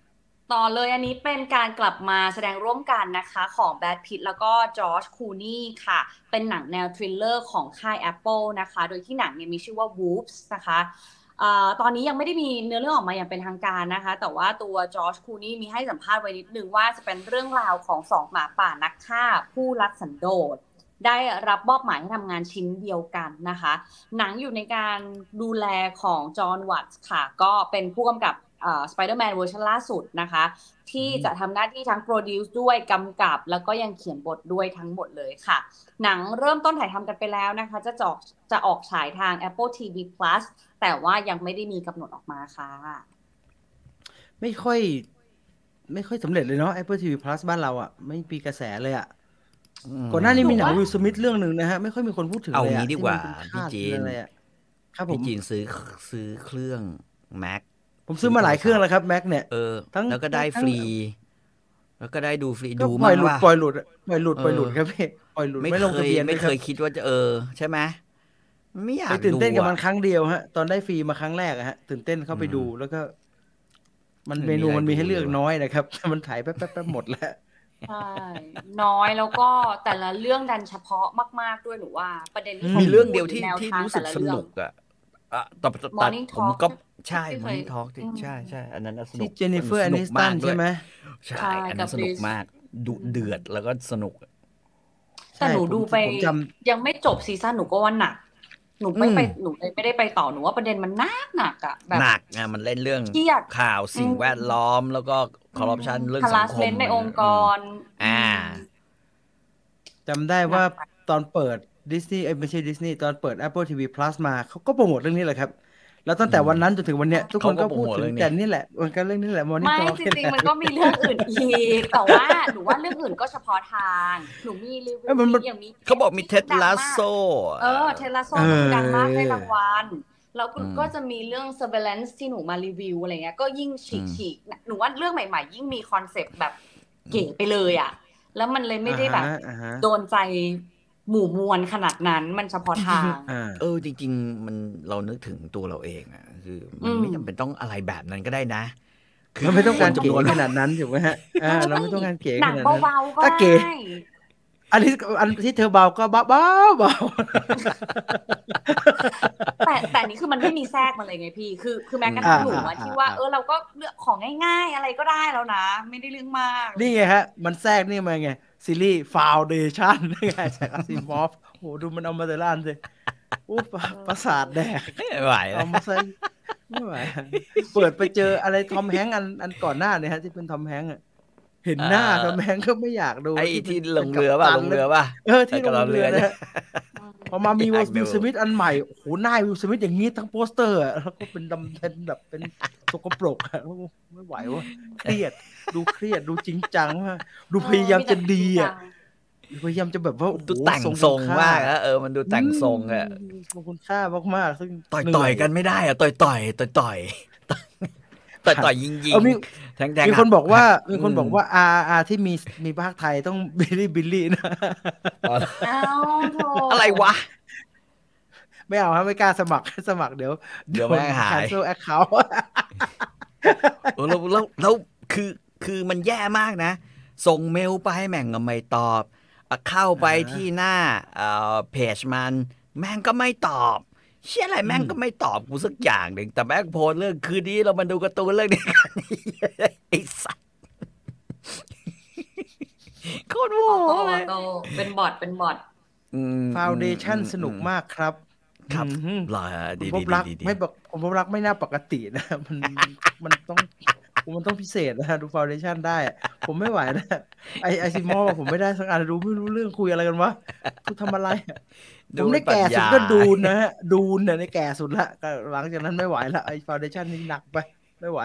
ต่อเลยอันนี้เป็นการกลับมาแสดงร่วมกันนะคะของแบรดพิตต์แล้วก็จอร์จคลูนีย์ค่ะ เป็นหนังแนว thriller ของค่าย Apple นะคะ โดยที่หนังเนี่ยมีชื่อว่า Wolfs นะคะอ่อตอนนี้ยังไม่ได้มีเนื้อเรื่องออกมาอย่างเป็นทางการนะคะ แต่ว่าตัวจอร์จคลูนีย์มีให้สัมภาษณ์ไว้นิดนึงว่าจะเป็นเรื่องราวของสองหมาป่านักฆ่า ผู้รักสันโดษได้รับมอบหมายให้ทำงานชิ้นเดียวกันนะคะ หนังอยู่ในการดูแลของจอห์นวัตส์ค่ะ ก็เป็นผู้กำกับ สไปเดอร์แมนเวอร์ชันล่าสุดนะคะ ที่จะทำหน้าที่ทั้ง produce ด้วยกำกับ แล้วก็ยังเขียนบทด้วยทั้งหมดเลยค่ะ หนังเริ่มต้นถ่ายทำกันไปแล้วนะคะ จะจอกจะออกฉายทาง Apple TV Plus แต่ว่ายังไม่ได้มีกำหนดออกมาค่ะ ไม่ค่อย ไม่ค่อยสำเร็จเลยเนาะ Apple TV Plus บ้านเราอะ ไม่มีกระแสเลยอะก่อนหน้านี้มีหนังหนูว่าวิลสมิธเรื่องหนึ่งนะฮะ ไม่ค่อยมีคนพูดถึงเอาเลยงี้อะดีกว่าที่มันเป็นพี่จีนคาดอะไรอะครับผมพี่จีนซื้อซื้อเครื่อง Mac ผมซื้อมาหลายเครื่องแล้วครับแม็กเนี่ยเออทั้งแล้วก็ได้ทั้งฟรี แล้วก็ได้ดูฟรีก็ดูปล่มาอยหลุดว่าปล่อยหลุดปล่อยหลุดเออปล่อยหลุดครับพี่ปล่อยหลุดไม่ไม่ลงเคทะยเบียนไม่ด้วยเครับยคิดว่าจะเออ ใช่ไหมไม่อยากไปตื่นเต้นกับมันดูอะครั้งเดียวฮะ ตอนได้ฟรีมาครั้งแรกอะฮะ ตื่นเต้นเข้าไปดูแล้วก็ มันไม่มีเมนูมันมีอะไรดูให้เลือกเลยว่ะน้อยนะครับมันถ่ายแป๊บแป๊บแป๊บหมดแล้วใช่น้อยแล้วก็แต่ละเรื่องดันเฉพาะมาก ๆด้วยหนูว่า ประเด็นที่อืขามีเรื่องเดียวพูที่แนที่ทางรู้สึกแต่ละสเรื่องนุกอะ อะแต่แต่แต่ Morning ผม Talk ก็ใช่ที่เคย Morning Talk ที่อืม ใช่ ใช่ อันนั้นน่ะสนุที่กเจนนิเฟอร์แอสนินุสกตัมานกด้วใช่ย ไหมใช่ ใช่อันนั้นกับสนุก Liz มาก ดุเดือดแล้วก็สนุก แต่หนูใช่ผมดูไปผมจำ ยังไม่จบซีซั่นหนูก็ว่าหนัก หนูไม่ไปอืมหนูเลยไม่ได้ไปต่อหนูว่าประเด็นมันหนักหนักอะแบบหนักไงมันเล่นเรื่องเครียดข่าวสิ่งอืมแวดล้อม แล้วก็คอร์รัปชันเรื่องสังคม harassment ในองค์กร อ่า จำได้ว่าตอนเปิด ดิสนีย์เอ้ยไม่ใช่ดิสนีย์ตอนเปิด Apple TV Plus มาเขาก็โปรโมทเรื่องนี้แหละครับ แล้วตั้งแต่วันนั้นจนถึงวันเนี้ยทุกคนก็เขาก็โปรพูดโมทถึเรื่องงนี้แต่นี่แหละมันก็เรื่องนี้แหละมอนิไม่เตอร์จริงๆมันก็มีเรื่องอื่นอีกแต่ว่าหนูว่าเรื่องอื่นก็เฉพาะทางหนูมีรีวิวอย่างมีเขาบอกมีเท็ดดังลามากโซเออ Ted Lasso ดังมากได้รางวัลแล้วก็อืมก็จะมีเรื่อง surveillance ที่หนูมารีวิวอะไรเงี้ยก็ยิ่งฉีกอืมฉีกหนูว่าเรื่องใหม่ๆ ยิ่งมีคอนเซปต์แบบเก๋ไปเลยอะ แล้วมันเลยไม่ได้แบบอ่าฮะอ่าฮะโดนใจ หมู่มวลขนาดนั้นมันเฉพาะทางอ่าเออจริง ๆ มันเรานึกถึงตัวเราเองอะคือมันอืมไม่จำเป็นต้องอะไรแบบนั้นก็ได้นะเราไม่ต้องการคนเก๋จำนวนขนาดนั้นถูกไหมฮะอ่าเราไม่ต้องการเก๋หขนังนาดนั้นเบาๆก็ถ้าเก๋ได้อันนี้อันที่เธอเบาก็เบาเบาเบาแต่แต่อันนี้คือมันไม่มีแทรกมาเลยไงพี่ คือคือแม้กระทั่งหนูอะที่ว่าเออเราก็เลือกของง่าย ๆ อะไรก็ได้แล้วนะ ไม่ได้เรื่องมาก นี่ไงฮะ มันแทรกนี่มาไง ซีรีส์ฟาวเดชั่นนี่ไงจากอาซิมอฟโหดูมันเอามาแต่ละอันสิอู้ปะประสาทแดกไม่ไหวแล้เอาวมาใส่ไม่ไหวเปิดไปเจออะไร Tom Hanks อันอันก่อนหน้าเนี่ยฮะที่เป็น Tom Hanks อะเห็นหน้าเออ Tom Hanks ก็ไม่อยากดูไอ้ที่เป็นลงเรือป่ะป็นลกัปตันงเรือป่ะเออที่ลงเรือนะฮะอืม พอมามีอยากวิลดูสมิธอันใหม่โอ้โหหน้า Will Smith อย่างนี้ทั้งโปสเตอร์อะแล้วก็เป็นดำเป็นแบบเป็นสกปรกอะโอ้โหไม่ไหววะเครียด ดูเครียดดูจริงจังมากดูพยายามจะดีอะพยายามจะแบบว่าโอ้โหดูแต่งทรงมากนะเออมันดูแต่งทรงอะมทรงคุณค่ามากๆซึ่งต่อยเหต่อยกันไม่ได้อะต่อยต่อยต่อยต่อย ต่อยต่อยยิงยิงเออมีแทงแทงมีคนบอกว่าอืมีคนบอกว่าอาอาที่มีมีภาคไทยต้องบิลลี่บิลลี่นะอ๋ออ้าวโถอะไรวะ ไม่เอาฮะไม่กล้าสมัครสมัครเดี๋ยว เดี๋ยวแม่งหาย cancel accountเออแล้วแล้วแล้วคือคือมันแย่มากนะ ส่งเมลไปแม่งก็ไม่ตอบอะเข้าไปอ่าที่หน้าเอ่อเพจมัน แม่งก็ไม่ตอบ เชื่ออะไรแม่งก็ไม่ตอบกูสักอย่างหนึ่งแต่แม่งโพสต์เรื่องคืนนี้เรามาดูการ์ตูนเรื่องนี้กันไอ้สัสโคตรโว้โตเลยโตเป็นบอทเป็นบอทอืมฟาวเดชั่นสนุกมากครับ ครับอืมรอดีผมดีพบรักดีดีไม่ปกผมพบรักไม่น่าปกตินะ มันมันต้อง มันต้องพิเศษนะดูฟาวเดชั่นได้อะผมไม่ไหวนะไอไอซิมอลผมไม่ได้สักอันดูไม่รู้เรื่องคุยอะไรกันวะกูทำอะไรอะผมได้แก่สุดก็ดูนนะฮะดูนเนี่ยในแก่สุดละก็หลังจากนั้นไม่ไหวละไอฟาวเดชั่นนี่หนักไป ไม่ไหว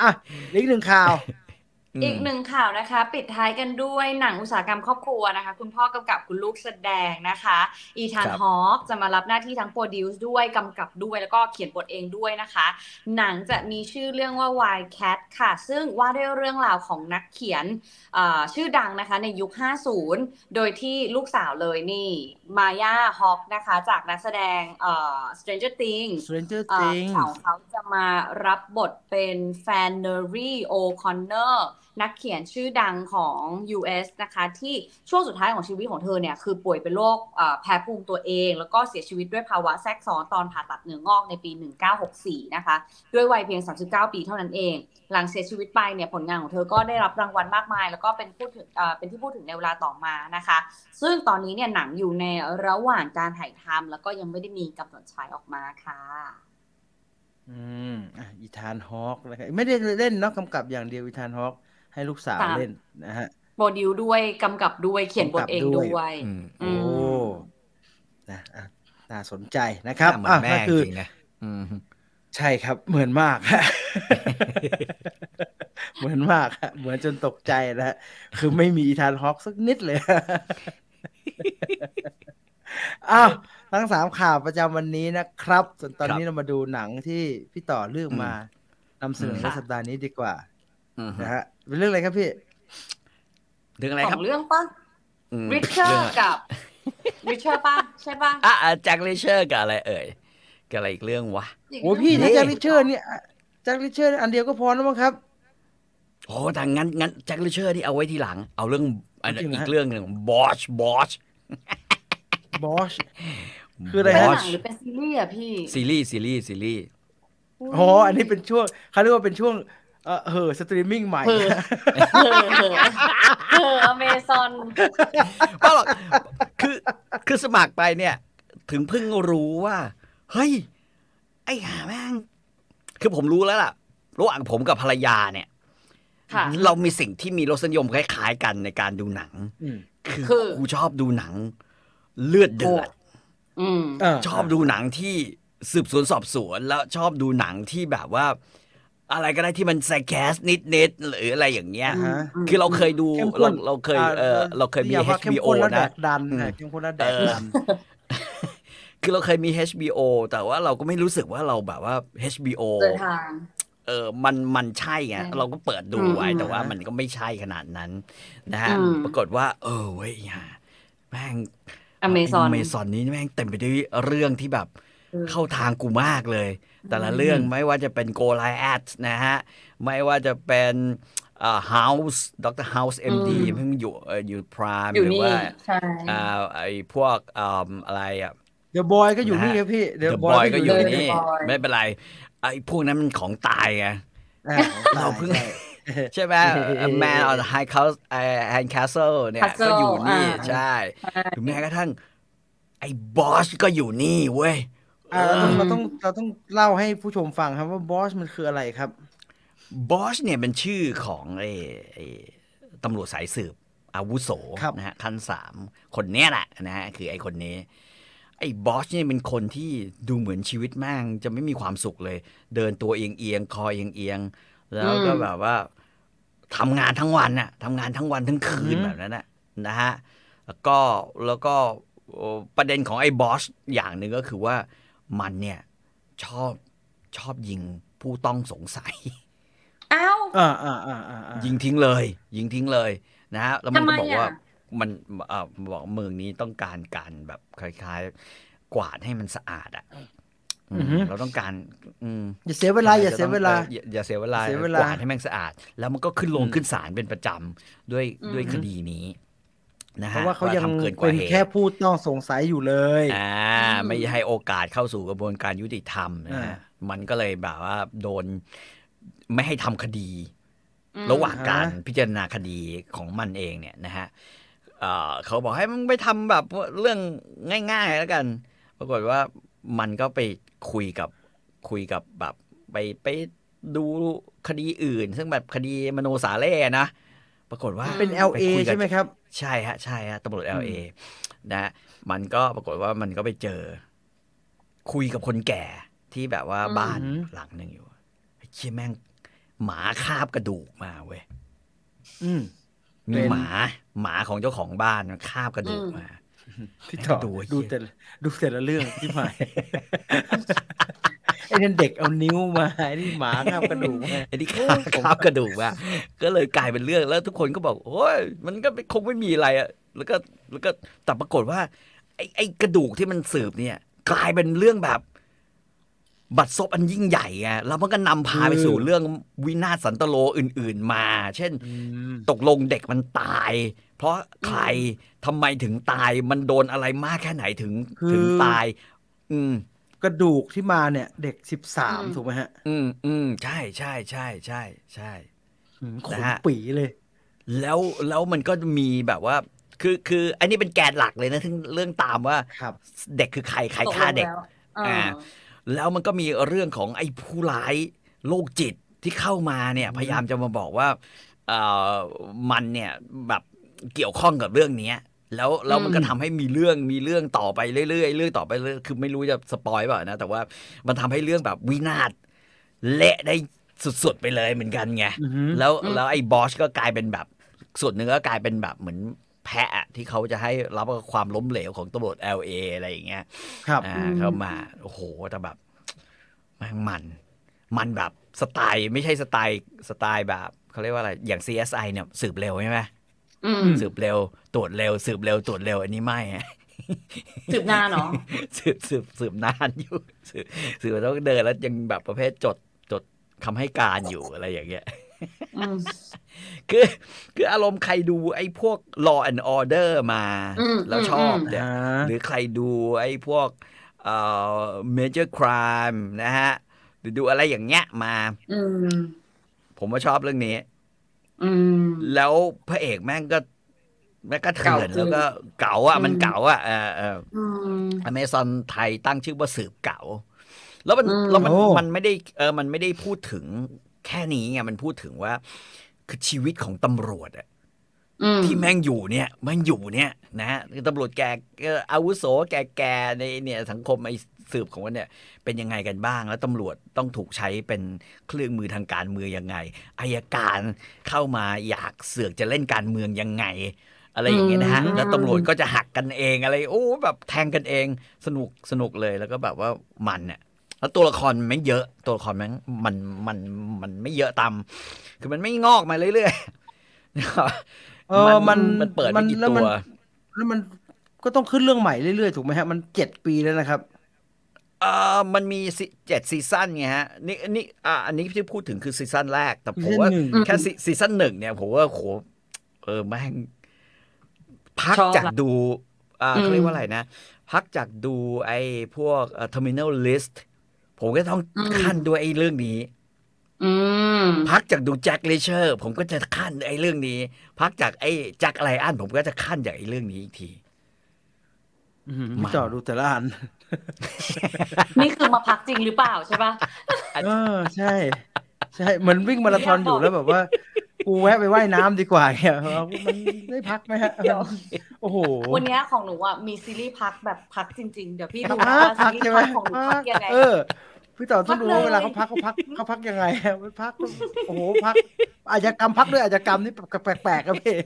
อะอีกหนึ่งข่าว อีกหนึ่งข่าวนะคะ ปิดท้ายกันด้วยหนังอุตสาหกรรมครอบครัวนะคะ คุณพ่อกำกับคุณลูกแสดงนะคะ Ethan ครับ Hawke จะมารับหน้าที่ทั้ง produce ด้วยกำกับด้วยแล้วก็เขียนบทเองด้วยนะคะ หนังจะมีชื่อเรื่องว่า Wild Cat ค่ะ ซึ่งว่าด้วยเรื่องราวของนักเขียนเอ่อชื่อดังนะคะในยุค 50 โดยที่ลูกสาวเลยนี่ Maya Hawke นะคะ จากนักแสดงเอ่อ Stranger Things Stranger เอ่อ Things เขาเขาจะมารับบทเป็น Flannery O'Connor นักเขียนชื่อดังของ US นะคะที่ช่วงสุดท้ายของชีวิตของเธอเนี่ยคือป่วยเป็นโรคแพ้ภูมิตัวเอง แล้วก็เสียชีวิตด้วยภาวะแทรกซ้อนตอนผ่าตัดเนื้องอกในปี 1964 นะคะด้วยวัยเพียง 39 ปีเท่านั้นเอง หลังเสียชีวิตไปเนี่ยผลงานของเธอก็ได้รับรางวัลมากมาย แล้วก็เป็นพูดถึงเป็นที่พูดถึงในเวลาต่อมานะคะ ซึ่งตอนนี้เนี่ยหนังอยู่ในระหว่างการถ่ายทำแล้วก็ยังไม่ได้มีกำหนดฉายออกมาค่ะอืมอะอีธานฮอคนะครับไม่ได้เล่นเนาะกำกับอย่างเดียวอีธานฮอค ให้ลูกสาวค่ะเล่นนะฮะโปรดิวด้วยกำกับด้วยเขียนบทเองกำกับด้ด้ววยยอืมอืโอ้มนะอะน่าสนใจนะครับหน้าเหมือนแม่ก็คือจริงๆนะอืมใช่ครับ เหมือนมากเหมือนมากฮะเหมือนจนตกใจนะฮะคือไม่มีอีธานฮอคสักนิดเลยอ้าวทั้งสามข่าวประจำวันนี้นะครับ ส่วนตอนนี้เรามาดูหนังที่พี่ต่อเลือกมานำเสนอในสัปดาห์นี้ดีกว่าอืม นะฮะเป็นเรื่องอะไรครับพี่เรื่องอะไรสคอรับงเรื่องปะอืมริชเชอเรื่องร์อะไรกับริชเชอร์ปะใช่ปะอะแจ็คลิเชอร์กับอะไรเอ่ยกับอะไรอีกเรื่องวะโอ้พี่ถ้าแจ็คริชเชอร์เนี่ยแจ็คริชเชอร์อันเดียวก็พอแล้วมั้งครับโอ้แต่งั้นงั้นแจ็คลิเชอร์ที่เอาไว้ทีหลัง เอาเรื่องอันจริงเหรออีฮะกเรื่องหนึ่งบอชบอชBosch คืออะไรเป็นฮะหนังหรือเป็นซีรีส์อะพี่ซีรีส์ซีรีส์ซีรีส์อ๋ออันนี้เป็นช่วงเขาเรียกว่าเป็นช่วง เออเหอะสตรีมมิ่งใหม่เออเออเออเอออเมซอนเปล่าหรอกคือคือสมัครไปเนี่ย ถึงเพิ่งรู้ว่า เฮ้ย ไอ้ห่าแม่ง คือผมรู้แล้วล่ะ ระหว่างผมกับภรรยาเนี่ยค่ะเรามีสิ่งที่มีรสนิยมคล้ายๆกันในการดูหนังอืมคือคือกูชอบดูหนัง เลือดเดือดอืมชอบดูหนังที่สืบสวนสอบสวนแล้วชอบดูหนังที่แบบว่า อะไรก็ได้ที่มันแซแคสนิดๆหรืออะไรอย่างเงี้ยอ่าฮะคือเราเคยดูเข้มข้เรานเราเคยเออเราเคยมีรีกว่าเข้ม HBO ข้นและแดนะกดันอืมฮะเข้มข้นและแดกดันคือเราเคยมี HBO แต่ว่าเราก็ไม่รู้สึกว่าเราแบบว่า HBO เดินทางเออมันมันใช่ไงอืมเราก็เปิดดูไว้อืมแต่ว่ามันก็ไม่ใช่ขนาดนั้นนะฮะอืมปรากฏว่า เออเว้ยอย่าแม่งอเมซอนเมซอนนี้แม่งเต็มไปด้วยเรื่องที่แบบอืมเข้าทางกูมากเลย แต่ละเรื่องไม่ว่าจะเป็น Go l i a t นะฮะ ไม่ว่าจะเป็นเอ่อ House Dr. House MD อืมเพิ่งอยู่เอ่ออยู่พรามอยู่หรือนี่ว่าใช่อ่าไอ้พวกอ่าอะไรอะเดอะบอยก็อยู่นี่นะฮะครับพี่ The Boy ก็อยู่เลยนี่ The Boy ไม่เป็นไรไอ้พวกนั้นมันของตายไงอ่าเราเพิ่งใช่ใช่ไหม Man on the High Castle ไอ้ High Castle เนี่ย Castle ก็อยู่นี่อ่าใช่ใช่หรือแม้กระทั่งไอ้บอสก็อยู่นี่เว้ย อ่าเราต้องเราต้องเล่าให้ผู้ชมฟังครับว่าบอสมันคืออะไรครับบอสเนี่ยเป็นชื่อของไอ้ไอ้ตำรวจสายสืบอาวุโสครับนะฮะขั้นสามคนเนี้ยแหละนะฮะคือไอ้คนนี้ ไอ้บอสเนี่ยเป็นคนที่ดูเหมือนชีวิตแม่งจะไม่มีความสุขเลย เดินตัวเอียงเอียงๆคอเอียงเอียงๆแล้วก็อืมแบบว่าทำงานทั้งวันน่ะทำงานทั้งวันทั้งคืนอืมแบบนั้นน่ะนะฮะแล้วก็แล้วก็เอ่อประเด็นของไอ้บอสอย่างหนึ่งก็คือว่า มันเนี่ยชอบชอบยิงผู้ต้องสงสัย อ้าวอ่าอ่าอ่าอ่าอ่ายิงทิ้งเลย ยิงทิ้งเลยนะฮะแล้วมันทำไมก็บอกว่าอะมันเอ่อบอกเมืองนี้ต้องการการแบบคล้ายๆ กวาดให้มันสะอาดอะอืมเราต้องการ อืมอย่าเสียเวลา อย่าเสียเวลาอออย่าอย่าเสียเวลาเสียเวลากวาดให้แม่งสะอาด แล้วมันก็ขึ้นลงอืมขึ้นศาลเป็นประจำด้วยอืมด้วยคดีนี้ นะเพฮะราะว่าเขายังทำเกินกเป็ว่านเหตุแค่ผู้ต้องสงสัยอยู่เลยอ่าอืมไม่ให้โอกาสเข้าสู่กระบวนการยุติธรรมนะฮะอ่ามันก็เลยแบบว่าโดนไม่ให้ทำคดีอืมระหว่างการอ่าฮะพิจารณาคดีของมันเองเนี่ยนะฮะเอ่อเขาบอกให้มันไปทำแบบเรื่องง่าย ๆ แล้วกัน ปรากฏว่ามันก็ไปคุยกับคุยกับแบบไปไปดูคดีอื่น ซึ่งแบบคดีมโนสาเล่นะ ปรากฏว่าเป็นไป LA คุยกับใช่ไหมครับ ใช่ฮะใช่ฮะตำรวจอืม LA นะฮะมันก็ปรากฏว่ามันก็ไปเจอ คุยกับคนแก่ที่แบบว่าอืมบ้านหลังหนึ่งอยู่ไอ้เชี่ยแม่ง หมาคาบกระดูกมาเว้ยอืมมีเป็นหมาหมาของเจ้าของบ้านมันคาบกระดูกมาพี่ต่อดูดูไอ้เหี้ยแต่ละดูแต่ละเรื่องที่หมายไอ้นั่นเด็กเอานิ้วมาไอ้นี่หมาข้ามกระดูกมาไอ้ที่คาบคาบกระดูกมาก็เลยกลายเป็นเรื่องแล้วทุกคนก็บอกโอ้ยมันก็คงไม่มีอะไรอะแล้วก็แล้วก็แต่ปรากฏว่า ไอ้ไอ้กระดูกที่มันสืบเนี่ย กลายเป็นเรื่องแบบบัตรซบอันยิ่งใหญ่ไงแล้วมันก็นำพาไปสู่เรื่องวินาศสันตโลอื่น ๆมา เช่นอืมตกลงเด็กมันตาย เพราะใครทำไมถึงตาย มันโดนอะไรมากแค่ไหนถึงคือถึงตาย อืม กระดูกที่มาเนี่ย เด็กสิบสามอืมถูกไหมฮะ อืมอืมใช่ใช่ใช่ใช่ใช่อืมขนนะฮะปีเลย แล้วแล้วมันก็มีแบบว่า คือคืออันนี้เป็นแกนหลักเลยนะทั้งเรื่องตามว่าครับเด็กคือใครใครฆ่าเด็กตลงแล้วอ่าอ่าแล้วมันก็มีเรื่องของไอ้ผู้ร้ายโรคจิตที่เข้ามาเนี่ย พยายามจะมาบอกว่าเอ่อมันเนี่ยแบบเกี่ยวข้องกับเรื่องเนี้ย แล้วแล้วมันก็ทำให้มีเรื่องมีเรื่องต่อไปเรื่อยๆเรื่องต่อไปเรื่อยคือไม่รู้จะสปอยเปล่านะ แต่ว่ามันทำให้เรื่องแบบวินาศเละได้สุดๆไปเลยเหมือนกันไงอือฮึแล้วอืมแล้วไอ้บอสก็กลายเป็นแบบ ส่วนหนึ่งก็กลายเป็นแบบเหมือนแพะอะที่เขาจะให้รับความล้มเหลวของตำรวจ LA อะไรอย่างเงี้ย ครับอ่าอืมเข้ามาโอ้โหแต่แบบแม่งมันมันแบบสไตล์ไม่ใช่สไตล์สไตล์แบบเขาเรียกว่าอะไรอย่าง CSI เนี่ยสืบเร็วใช่ไหมอืม สืบเร็ว ตรวจเร็ว สืบเร็ว ตรวจเร็ว อันนี้ไม่ฮะสืบนานเนาะสืบสืบสืบนานอยู่ สืบสืบต้องเดินแล้วยังแบบประเภทจดจดคำให้การอยู่อะไรอย่างเงี้ยอืมคือคืออารมณ์ใครดูไอ้พวก law and order มาอืมแล้วอืมชอบอืมเนี่ยอ่าหรือใครดูไอ้พวกเอ่อ major crime นะฮะหรือดูอะไรอย่างเงี้ยมาอืมผมว่าชอบเรื่องนี้อืม แล้วพระเอกแม่งก็แม่งก็เถื่อนเก่าจริงแล้วก็เก๋าอะอืมมันเก๋าอะเออเอออืมอเมซอนไทยตั้งชื่อว่าสืบเก๋าแล้วมันอืมแล้วมันโอ้มันไม่ได้เออมันไม่ได้พูดถึงแค่นี้ไงมันพูดถึงว่า คือชีวิตของตำรวจอะอืมที่แม่งอยู่เนี่ยแม่งอยู่เนี่ยนะฮะคือตำรวจแกเอ่ออาวุโสแกๆในเนี่ยสังคมไอ้ สืบของมันเนี่ยเป็นยังไงกันบ้าง แล้วตำรวจต้องถูกใช้เป็นเครื่องมือทางการเมืองยังไงอายการเข้ามาอยากเสือกจะเล่นการเมืองยังไง อะไรอย่างเงี้ยนะฮะอืมแล้วตำรวจก็จะหักกันเองอะไรโอ้แบบแทงกันเองสนุกสนุกเลยแล้วก็แบบว่ามันเนี่ยแล้วตัวละครไม่เยอะตัวละครมันมันมันมันไม่เยอะตามคือมันไม่งอกมาเรื่อยๆเออมันมันเปิดมัไม่นกี่แล้วตัมันวแล้วมันก็ต้องขึ้นเรื่องใหม่เรื่อยๆ ถูกไหมฮะ มันเจ็ดปีแล้วนะครับ เอ่อมันมีซีเจ็ดซีซั่นไงฮะนี่นี่อ่าอันนี้ที่พูดถึงคือซีซั่นแรก แต่ผมว่าซีซั่นหนึ่งแค่ซีซีซั่นหนึ่งเนี่ยผมว่าโหเออแม่งพักชอบจากละดูอ่าอืมเขาเรียกว่าอะไรนะ พักจากดูไอ้พวกเอ่อ terminal list ผมก็ต้องคั่นด้วยไอ้เรื่องนี้อืมพักจากดู Jack Reacher ผมก็จะคั่นไอ้เรื่องนี้ พักจากไอ้ Jack Ryan ผมก็จะคั่นจากไอ้เรื่องนี้อีกทีอืมมันพี่ต่อดูแต่ละอัน นี่คือมาพักจริงหรือเปล่าใช่ปะเออใช่ ใช่เหมือนวิ่งมาราธอนอยู่แล้วแบบว่ากูแวะไปว่ายน้ำดีกว่าเนี่ยเอามันได้พักไหมฮะเดี๋ยวโอ้โห วันเนี้ยของหนูอะมีซีรีส์พักแบบพักจริงๆ เดี๋ยวพี่ดูพันะกว่าซีพักรีใช่ส์ไหมพักของหนูพักยังไงเออพี่ต่อต้องดูพักเลยว่าเวลาเขาพักเขาพักเขาพักยังไงอะพักโอ้โหพักอาชญากรรมพักด้วยอาชญากรรมนี่แปลกๆครับพี่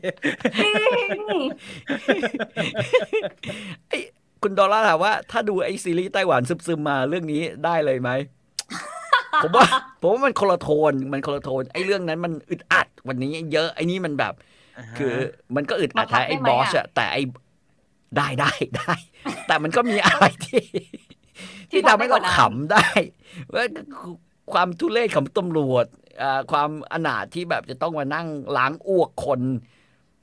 ไอ้ คุณดอลลาร์ถามว่าถ้าดูไอ้ซีรีส์ไต้หวันซึมๆมาเรื่องนี้ได้เลยไหมผมว่าผมว่ามันคนละโทนมันคนละโทนไอ้เรื่องนั้นมันอึดอัดวันนี้เยอะไอ้นี่มันแบบ คือ มันก็อึดอัดมาพักแท้ไอ้ได้ไหมบอสอะอะแต่ไอ้ได้ได้ได้ แต่มันก็มีอะไรที่ ที่ที่ทำให้ทำให้กเราว่านั้นขำได้ว่าความทุเรศของตำรวจอ่าความอนาถที่แบบจะต้องมานั่งล้างอ้วกคน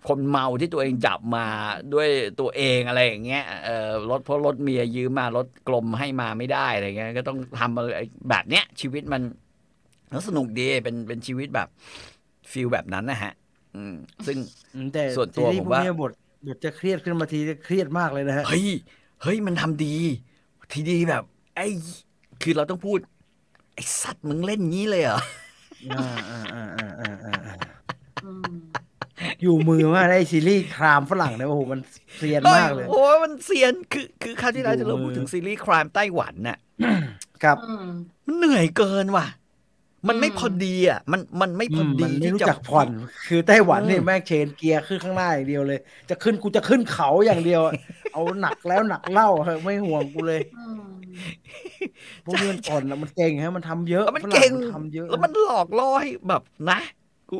คนเมาที่ตัวเองจับมาด้วยตัวเองอะไรอย่างเงี้ยเออรถเพราะรถเมียยืมมารถกลมให้มาไม่ได้อะไรเงี้ยก็ต้องทำอะไรแบบเนี้ย ชีวิตมันแล้วสนุกดีเป็นเป็นชีวิตแบบฟิลแบบนั้นนะฮะ อืม ซึ่งอืมแต่ส่วนตัวซีรีส์ผมพวกว่าเนี้ยบทบทจะเครียดขึ้นมาทีจะเครียดมากเลยนะฮะเฮ้ยเฮ้ยมันทำดี ทีดีแบบ ไอ้คือเราต้องพูด ไอ้สัตว์มึงเล่นงี้เลยเหรอ อยู่มือมากได้ซีรีส์ครามฝรั่งเนี่ยโอ้โหมันเซียนมากเลยโอ้ยมันเซียนคือคือคราวที่แล้วดูจะเราพูดถึงซีรีส์ครามไต้หวันน่ะครับอืมมันเหนื่อยเกินว่ะ มันไม่อืมพอดีอะ มันมันไม่พอดีมันไม่ที่รู้จะจักผ่อน คือไต้หวันเนี่ยอืมแม่งเชนเกียร์ขึ้นข้างหน้าอย่างเดียวเลย จะขึ้นกูจะขึ้นเขาอย่างเดียวอะเอาหนักแล้วหนักเล่าเถอะไม่ห่วงกูเลยอืมพวกนี้มันผ่อนอะมันเก่งฮะมันทำเยอะแล้วมันฝรั่เก่งทำเยอะแล้วมันหลอกล่อให้แบบนะ กู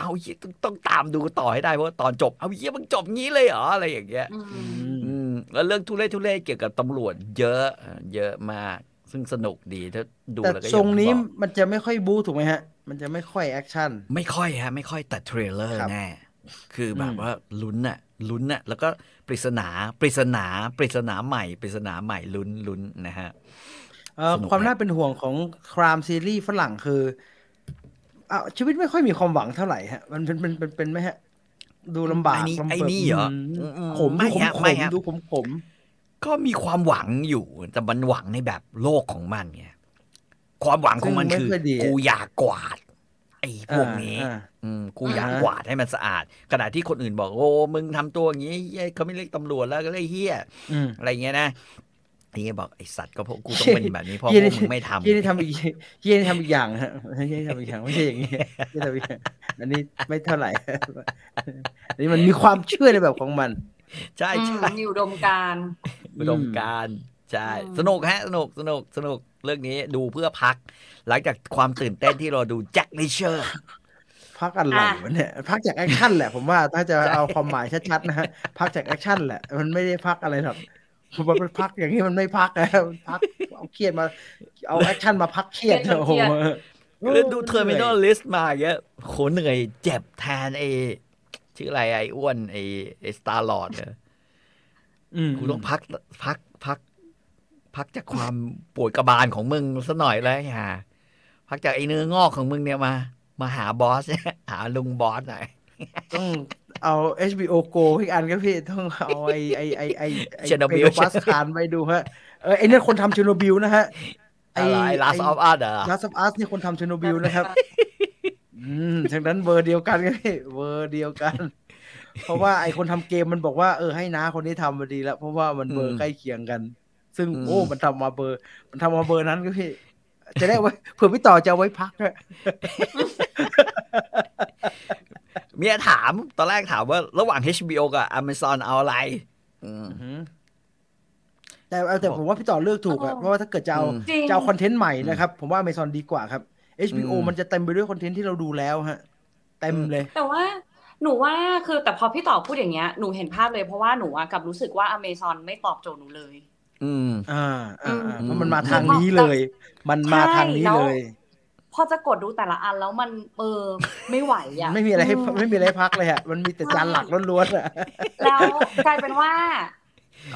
เอาเหี้ยต้องต้องตามดูต่อให้ได้เพราะว่าตอนจบเอาเหี้ยมึงจบงี้เลยเหรออะไรอย่างเงี้ยอือืมมอืมแล้วเรื่องทุเรศทุเรศเกี่ยวกับตำรวจ เยอะเอ่อเยอะมาก ซึ่งสนุกดีถ้าดูแต่แล้วก็ทรงนี้อย่างที่บอกมันจะไม่ค่อยบู๊ถูกไหมฮะ มันจะไม่ค่อยแอคชั่นไม่ค่อยฮะ ไม่ค่อยแต่ thriller ครับแน่คือแบบอืมว่าลุ้นน่ะลุ้นน่ะแล้วก็ปริศนาปริศนาปริศนาใหม่ปริศนาใหม่ลุ้นลุ้นนะฮะเอ่อสนุกความไหมน่าเป็นห่วงของครามซีรีส์ฝรั่งคือ อะชีวิตไม่ค่อยมีความหวังเท่าไหร่ฮะ มันเป็นเป็นเป็นเป็นไหมฮะ ดูลำบากไอ้นี่ลำบากไอ้นี่เหรอมอืมขมไม่ดูขมฮะขไม่มฮะดูขมขมก็มีความหวังอยู่ แต่มันหวังในแบบโลกของมันไงความหวังของมันคือซึ่งไม่ค่อยดีกูอยากกวาด ไอ้พวกนี้อ่าอืมกูอยากอ่าฮะกวาดให้มันสะอาด ขณะที่คนอื่นบอก โอ้ มึงทำตัวอย่างนี้เหี้ยเขาไม่เรียกตำรวจแล้วก็เรียกเฮียอืมอะไรเงี้ยนะ ไอ้เงี้ยบอกไอ้สัตว์ก็เพราะกูต้องเป็นแบบนี้เพราะพเหี้วยกนี่มึงไม่ทำเหี้ยนี่ทำอีกเหี้ยนี่ทำอีกอย่างฮะเหี้ยนี่ทำอีกอย่างไม่ใช่อย่างนี้เหี้ยทำอีกอย่างอันนี้ไม่เท่าไหร่อันนี้มันมีความเชื่อในแบบของมัน ใช่อืมใช่มีอุดมการณ์อุดมการณ์ใช่อืมสนุกฮะ สนุกสนุกสนุกเรื่องนี้ดูเพื่อพัก หลังจากความตื่นเต้นที่เราดู Jack Reacherพักอะไรวะเนี่ยพักจากแอคชั่นแหละผมว่าถ้าจะเอาความหมายชัดๆนะฮะพักจากแอคชั่นแหละ มันไม่ได้พักอะไรหรอกผ มว่ามันพักอย่างนี้มันไม่พักนะมันพักเอาเครียดมา เอาแอคชั่นมาพักเครียดเครียดแโอ้โหล้วดู Terminal List มาอย่างเงี้ยโหเหนื่อยเจ็บแทนไอ้ชื่ออะไรไอ้อ้วนไอ้ไอ้ Star-Lord เนี่ยอืมกูต้องพักพักพัก พักจากความปวดกระบาลของมึงสักหน่อยแล้วฮะพักจากไอ้เนื้องอกของมึงเนี่ยมา มาหา Boschหาลุง Bosch หน่อย ต้องเอา HBO Go อีกอันครับพี่ ต้องเอาไอไอไอไอไอ Chernobyl Pedro Pascal ไปดูฮะ เออไอเนี่ยคนทำ Chernobyl นะฮะอะไร Last of Us The Last of Us นี่คนทำ Chernobyl นะครับ อืมฉะนั้นเบอร์เดียวกันครับพี่เบอร์เดียวกัน เพราะว่าไอคนทำเกมมันบอกว่าเออให้น้าคนนี้ทำมาดีแล้ว เพราะว่ามันเบอร์ใกล้เคียงกัน ซึ่งโอ้มันทำมาเบอร์ มันทำมาเบอร์นั้นก็พี่จะได้ไว้เผื่อพี่ต่อจะเอาไว้พักอะ เมียถาม ตอนแรกถามว่า ระหว่าง HBO กับ Amazon เอาอะไรอืมแต่เอาแต่ผมว่าพี่ต่อเลือกถูกอะอ๋อเพราะว่าถ้าเกิดจะเอาอืมจริงจะเอาคอนเทนต์ใหม่นะครับ ผมว่า Amazon ดีกว่าครับ HBO อืมมันจะเต็มไปด้วยคอนเทนต์ที่เราดูแล้วฮะเต็มเลย แต่ว่าหนูว่าคือแต่พอพี่ต่อพูดอย่างเงี้ยหนูเห็นภาพเลยเพราะว่าหนูอะกลับรู้สึกว่าอเมซอนไม่ตอบโจทย์หนูเลย อืม อ่าอ่าอ่าอืมเพราะมันมาทางนี้เลย มันมาทางนี้เลยพ อจะกดดูแต่ละอันแล้วมันเออไม่ไหวอะไม่มีอะไรให้อืไม่มีอะไรให้พักเลยฮะมันมีแต่จานหลักล้วนๆอะแล้วกลายเป็นว่า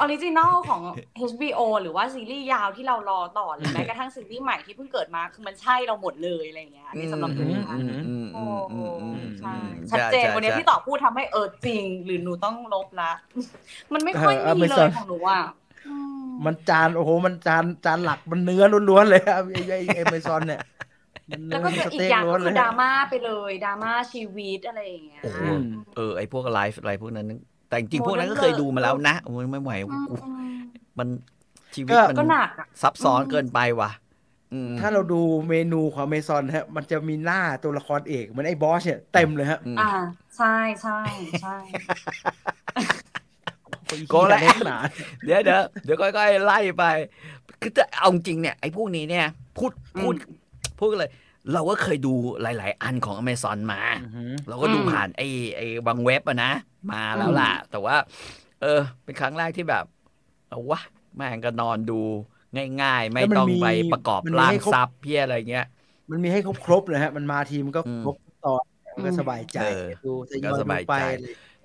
original ของ HBO หรือว่าซีรีส์ยาวที่เรารอต่อหรือแม้กระทั่งซีรีส์ใหม่ที่เพิ่งเกิดมาคือมันใช่เราหมดเลยอะไรอย่างเงี้ยอันนี้สำหรับหนูนะอืมอืมโอ้อืมอืมอืมใช่อืมชัดเจนใช่วันนี้ใช่พี่ต่อพูดทำให้เออจริง หรือหนูต้องลบละ มันไม่ค่อยเออมีเล Amazon ยของหนูอะอืมมันจานโอ้โหมันจานจานหลักมันเนื้อล้วนๆเลยครับไอ้ไอ้ไอ้ Amazon เนี่ยมันเนื้ แล้วอก็มันจะสอีกเต็กอย่างล้วก็นคืเลอยดราม่าไปเลยดราม่าชีวิตอะไรอย่างเงี้ยโอ้โหอืมเออไอพวกไลฟ์อะไรพวกนั้น แต่จริงๆพวกนั้นก็ Modern เคยดูมาแล้วนะโอ้ยไม่ไหวอืมกูอืมมันชีวิตมันก็หนักอะซับซ้อนอืมเกินไปว่ะอืมถ้าเราดูเมนูของ Amazon ฮะ มันจะมีหน้าตัวละครเอกเหมือนไอ้บอสเนี่ยเต็มเลยฮะอืมอ่า ใช่ใช่ใช่โกแล้วเล็กหนาเดี๋ยวเดี๋ยวเดี๋ยวค่อยๆไล่ไป คือจะเอาจริงเนี่ยไอ้พวกนี้เนี่ย พูดพูด พูดกันเลย เราก็เคยดูหลาย ๆ อันของ Amazon มาอือหือเราก็ดูอืมผ่านไอ้ไอ้บางเว็บอะนะ มาแล้วล่ะ แต่ว่า เออ เป็นครั้งแรกที่แบบ เอาวะแม่งก็นอนดูง่าย ๆ ไม่ต้องไปประกอบร่างซับเพี้ยอะไรเงี้ย มันมีให้ครบครบๆเลยฮะ มันมาทีมนก็อืมครบตอนมันก็สบายใจเออดูทยก็อยสดูบายไปใจ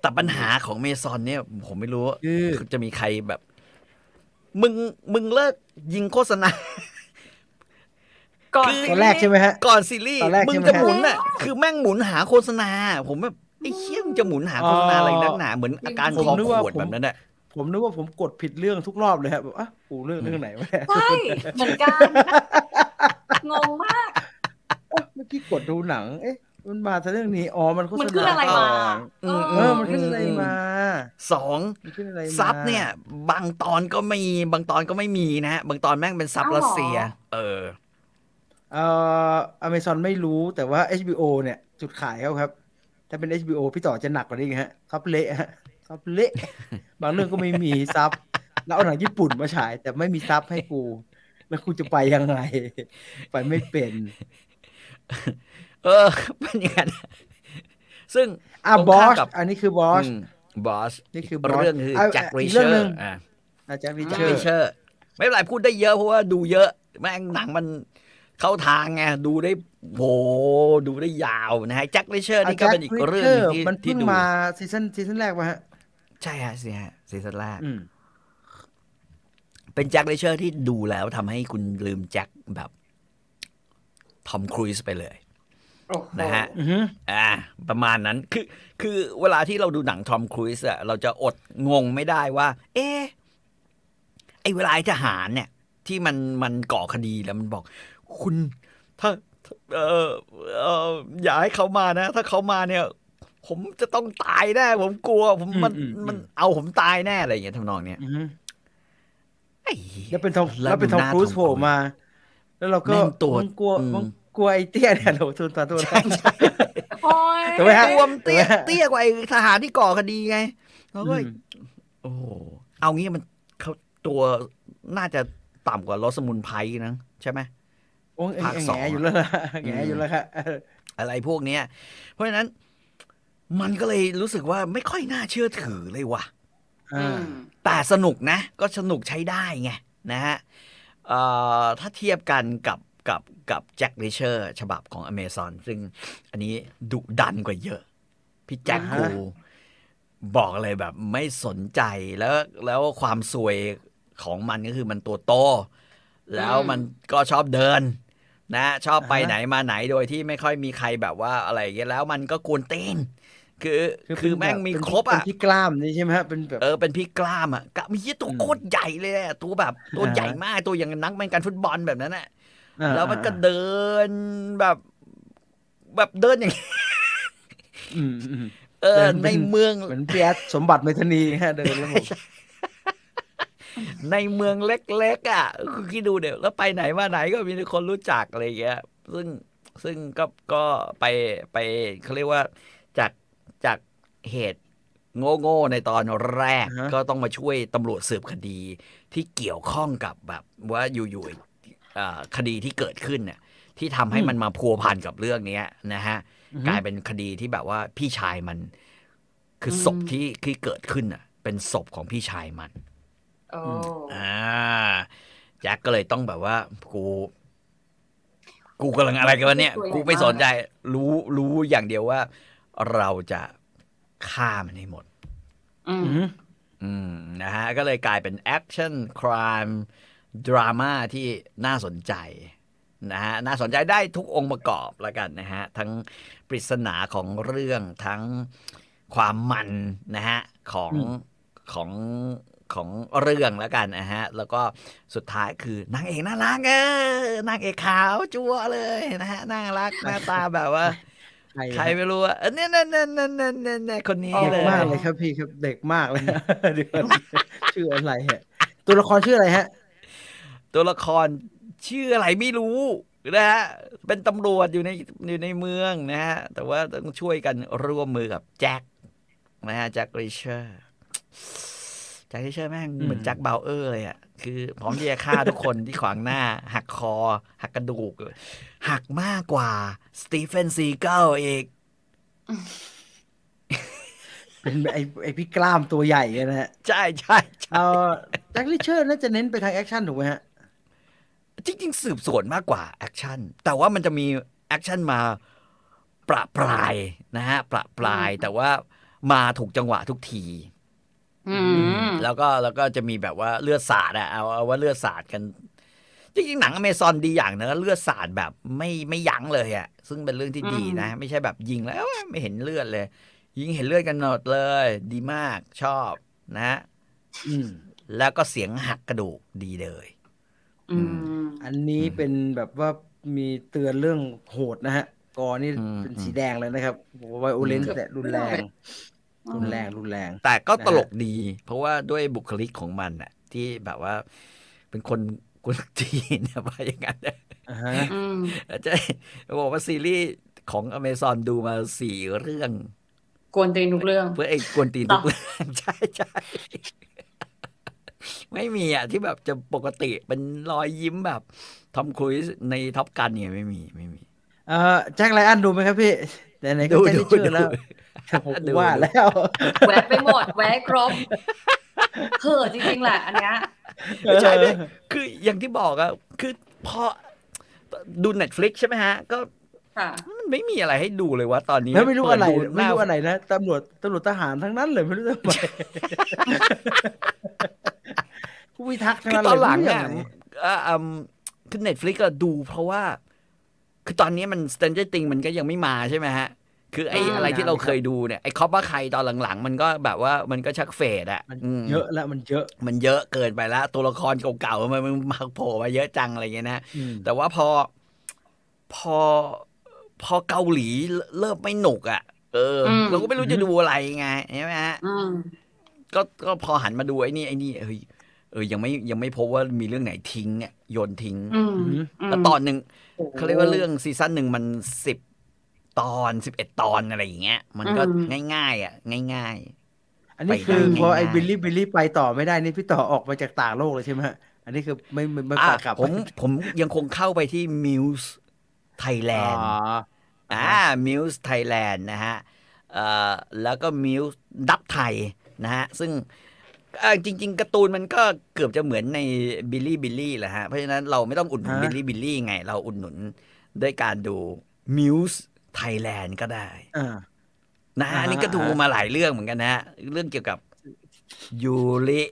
แต่ปัญหาของเมซอนเนี่ย ผมไม่รู้ว่าคือจะมีใครแบบ มึงมึงเลิกยิงโฆษณา ก่อนคือตอนแรกใช่ไหมฮะ ก่อนซีรีส์ตอนแรกมึงใช่ไหมจะหมุนอะ คือแม่งหมุนหาโฆษณา ผมแบบไอ้เชี่ยมึงจะหมุนหาโฆษณาอะไรนักหนาเหมือนอาการผมคอนึกขว่าวดผมแบบนั้นแหละผมนึกว่าผมกดผิดเรื่องทุกรอบเลยฮะแบบอะกูเรื่องเรื่องไหนวะเนี่ยใช่เหมือนกันงงมากเอ๊ะเมื่อกี้กดดูหนัง เอ๊ะ มันมาแต่เรื่องนี้อ๋อมันโฆษมันณาขึ้นอะไรมาก่อนอืมเออมันขึ้นอะไรมาสองมันขึ้นอะไรมาซับเนี่ย บางตอนก็มีบางตอนก็ไม่มีนะฮะบางตอนแม่งเป็นซับอ้าวเหรอรัสเซีย เออ เอ่ออเมซอนไม่รู้แต่ว่า HBO เนี่ย จุดขายเขาครับ ถ้าเป็น HBO พี่ต่อจะหนักกว่านี้อีกฮะซับเละฮะซับเละ บางเรื่องก็ไม่มีซับ แล้วเอาหนังญี่ปุ่นมาฉาย แต่ไม่มีซับให้กู แล้วกูจะไปยังไง ไปไม่เป็น เออเป็นอย่างนั้นซึ่งอะตรงบอข้ามสกับอันนี้คือบอสบอสนี่คือบอสเรื่องคืออะแจ็คอีริกเชเรื่อองหนึ่งร์อะอาจารย์ริแจ็คเชอริร์เชอร์ไม่เป็นไรพูดได้เยอะเพราะว่าดูเยอะ แม่งหนังมัน เข้าทางไงดูได้โหดูได้ยาวนะฮะแจ็คริเชอร์นี่ก็เป็นอีกเรื่องหนึ่งที่มันที่เพิ่งดูมาซีซั่นซีซั่นแรกมาฮะ ใช่ฮะสิฮะซีซั่นแรกอืมเป็นแจ็คริเชอร์ที่ดูแล้วทำให้คุณลืมแจ็คแบบทอมครูซไปเลยนะฮะอือหืออ่า ประมาณนั้น คือ คือเวลาที่เราดูหนังทอมครูซอะเราจะอดงงไม่ได้ว่า เอ๊ะ ไอ้เวลาไอ้ทหารเนี่ย ที่มัน มันก่อคดีแล้วมันบอก คุณถ้าเออเอออย่าให้เขามานะ ถ้าเขามาเนี่ย ผมจะต้องตายแน่ผมกลัว ผมมันอืมอืมอืมมันเอาผมตายแน่อะไรอย่างเงี้ยทำนองเนี้ยอือฮึไอ้แล้วเป็นทอมแล้แล้ววเป็นทอมดูหน้าครูซทอมโผล่ครูซมา แล้วเราก็แม่งตัวมึงกลัวอืมมึงกลัวไอ้เตี้ยเนี่ยเราทุนต่อทุนโอ้ยถูกไหมฮะรวมเตี้ยถูกไหมฮะเตี้ยกว่าไอ้ทหารที่ก่อคดีไงแล้วก็อืมโอ้โหเอางี้มันเขาตัวน่าจะต่ำกว่ารสมุนไพรนะใช่ไหมโอ้ย ภาคแงสองแงอยู่แล้วล่ะแงอยู่แล้วครับเอออะไรพวกเนี้ย เพราะฉะนั้น มันก็เลยรู้สึกว่าไม่ค่อยน่าเชื่อถือเลยว่ะอือ่ามแต่สนุกนะ ก็สนุกใช้ได้ไงนะฮะเอ่อถ้าเทียบกันกับกับกับแจ็คริเชอร์ ฉบับของอเมซอนซึ่งอันนี้ดุดันกว่าเยอะ พี่แจ็คอ่าฮะกูบอกเลยแบบไม่สนใจแล้วแล้วความสวยของมันก็คือมันตัวโต แล้วมันก็ชอบเดิน นะชอบไปไหนมาไหนโดยที่ไม่ค่อยมีใครแบบว่าอะไรอย่างเงี้ยแล้วมันก็กวนตีนคือคือแม่งมีครบเป็นอะที่กล้ามนี่ใช่ไหมฮะเป็นแบบเออเป็นพี่กล้ามอะกะมีเหี้ยตัวอืมโคตรใหญ่เลยอะตัวแบบตัวอ่าฮะใหญ่มากตัวอย่างนักแมนกันฟุตบอลแบบนั้นอะอ่าแล้วมันก็เดินแบบ แบบเดินอย่างอืมอืมเออเดินเป็ในนเมืองเหมือนเปียสสมบัติเมธานีฮะเดินแล้วผม ในเมืองเล็กๆอะคือคิดดูเดี๋ยวแล้วไปไหนมาไหนก็มีแต่คนรู้จักอะไรอย่างเงี้ย ซึ่งซึ่งก็ก็ไปไปเขาเรียกว่าจากจากเหตุโง่ๆในตอนแรกอ่าฮะก็ต้องมาช่วยตำรวจสืบคดีที่เกี่ยวข้องกับแบบว่าอยู่ๆอ่าคดีที่เกิดขึ้นเนี่ยที่ทำให้มันมาพัวพันกับเรื่องเนี้ยนะฮะกลายเป็นคดีที่แบบว่าพี่ชายมัน คือศพที่ที่เกิดขึ้นอะ เป็นศพของพี่ชายมันโอ้ อ่าแจ็คก็เลยต้องแบบว่า กูกูกำลังอะไรกันวะเนี่ยกูไม่สนใจ รู้รู้อย่างเดียวว่า เราจะฆ่ามันให้หมดอืมอืมอืมนะฮะ ก็เลยกลายเป็น action crime drama ที่น่าสนใจนะฮะน่าสนใจได้ทุกองค์ประกอบแล้วกันนะฮะ ทั้งปริศนาของเรื่องทั้งความมันนะฮะ ของอืมของ ของเรื่องแล้วกันนะฮะ แล้วก็สุดท้ายคือนางเอกน่ารักเออนางเอกขาวจั๊วะเลยนะฮะน่ารักหน้าตาแบบว่าใครใครไม่รู้อะเออเนี่ยเนี่ยเนี่ยเนี่ยเนี่ยเนี่ยเนี่ยคนนี้เด็กเลยมากเลยครับพี่ครับเด็กมากเลยเดี๋ยวก่อนชื่ออะไรฮะตัวละครชื่ออะไรฮะ ตัวละครชื่ออะไรไม่รู้นะฮะเป็นตำรวจอยู่ในอยู่ในเมืองนะฮะแต่ว่าต้องช่วยกันร่วมมือกับแจ็คนะฮะแจ็คริเชอร์ แจ็คริเชอร์แม่งเหมือนอืมแจ็คบาวเออร์เลยอะคือพร้อมที่จะฆ่าทุกคนที่ขวางหน้า หักคอ หักกระดูก หักมากกว่าสตีเฟนซีเกิลอีก เป็นไอ้ไอ้พี่กล้ามตัวใหญ่อะนะฮะ ใช่ใช่ใช่เอาแจ็คริเชอร์น่าจะเน้นไปทางแอคชั่นถูกไหมฮะจริงๆสืบสวนมากกว่าแอคชั่นแต่ว่ามันจะมีแอคชั่นมาประปรายนะฮะประปรายอืมแต่ว่ามาถูกจังหวะทุกทีอืม แล้วก็แล้วก็จะมีแบบว่าเลือดสาดอะเอาเอาว่าเลือดสาดกันจริงๆหนังอเมซอนดีอย่างนะเลือดสาดแบบไม่ไม่ยั้งเลยอะซึ่งเป็นเรื่องที่ดีนะ ไม่ใช่แบบยิงแล้วเอ้ยไม่เห็นเลือดเลย ยิงเห็นเลือดกันหมดเลย ดีมากชอบนะฮะอืมแล้วก็เสียงหักกระดูกดีเลยอืมอันนี้เป็นแบบว่ามีเตือนเรื่องโหดนะฮะกอนี่อืมเป็นสีแดงเลยนะครับไวโอเลนอืมแต่รุนแรงอืม รุนแรงรุนแรง แต่ก็นะฮะตลกดี เพราะว่าด้วยบุคลิกของมันน่ะที่แบบว่าเป็นคนกวนตีนเนี่ยว่าอย่างนั้นนะอ่าฮะอืมใช่บอกว่าซีรีส์ของอเมซอนดูมาสี่เรื่องกวนตีนทุกเรื่อง เพื่อไอ้กวนตีนทุกเรื่องใช่ใช่ไม่มีอะที่แบบจะปกติเป็นรอยยิ้มแบบทอมครูซใน Top Gun เนี่ยไม่มีไม่มี เอ่อแจ็คไรอันดูไหมครับพี่ไหนๆก็ดูแจ็คดูลิเชอร์แล้วผมดู ว่าแล้วแวะไปหมดแวะครบเห่อะจริงๆแหละอันเนี้ยไม่ใช่ไหมคืออย่างที่บอกอะคือพอดู Netflix ใช่ไหมฮะ ก็ค่ะมันไม่มีอะไรให้ดูเลยว่าตอนนี้แล้วไม่รู้อะไรเปิดดูหไม่น้ารู้อะไรนะตำรวจตำรวจทหารทั้งนั้นเลยไม่รู้ทำไมผู้พิทักษ์ทั้งคือนั้นตเลอยนหลังไม่รู้อะยังไงเอ่ออืมคือเน็ตฟลิกก็ดูเพราะว่า คือตอนนี้มัน Stranger Things มันก็ยังไม่มาใช่ไหมฮะ คือไอ้อ่าอะไรที่เราเคยดูเนี่ยไอ้คอปว่าใครตอนหลังๆ มันก็แบบว่ามันก็ชักเฟดอะมันอืมเยอะแล้วมันเยอะมันเยอะเกินไปแล้วตัวละครเก่าๆมันมันมาโผล่มาเยอะจังอะไรเงี้ยนะอืมแต่ว่าพอพอพอเกาหลีเริ่มไม่หนุกอะ่ะเอออมเราก็ไม่รู้จะดูอะไรไงใช่ไหมฮะอืมก็ก็พอหันมาดูไอ้นี่ไอ้นี่เฮ้ยเออยังไม่ยังไม่พบว่ามีเรื่องไหนทิ้งเนี่ยโยนทิ้งอืมแล้วตอนหนึ่งเขาเรียกว่าเรื่องซีซั่นหนึ่งมันสิบ ตอนสิบเอ็ดตอนอะไรอย่างเงี้ย มันก็ง่ายๆ อะ ง่ายอันนี้ไปคือได้พอไอ้ง่ายๆบิลลี่บิลลี่ไปต่อไม่ได้นี่พี่ต่อออกมาจากต่างโลกเลยใช่ไหมฮะอันนี้คือไม่ไม่ไม่ๆอะฝากกลับผมผมยังคงเข้าไปที่ Muse อ๋ Thailand ออ่า Muse Thailand นะฮะเอ่อแล้วก็ Muse ดับไทยนะฮะ ซึ่งเอ่อจริง ๆการ์ตูนมันก็เกือบจะเหมือนใน Bilibili แหละฮะ เพราะฉะนั้นเราไม่ต้องอุดหนุน Bilibili ไง เราอุดหนุนด้วยการดู Muse Thailand ก็ ได้อ่านะฮะอ่าฮะอันนี้ก็ดูมาหลายเรื่องเหมือนกันนะฮะเรื่องเกี่ยวกับยูริ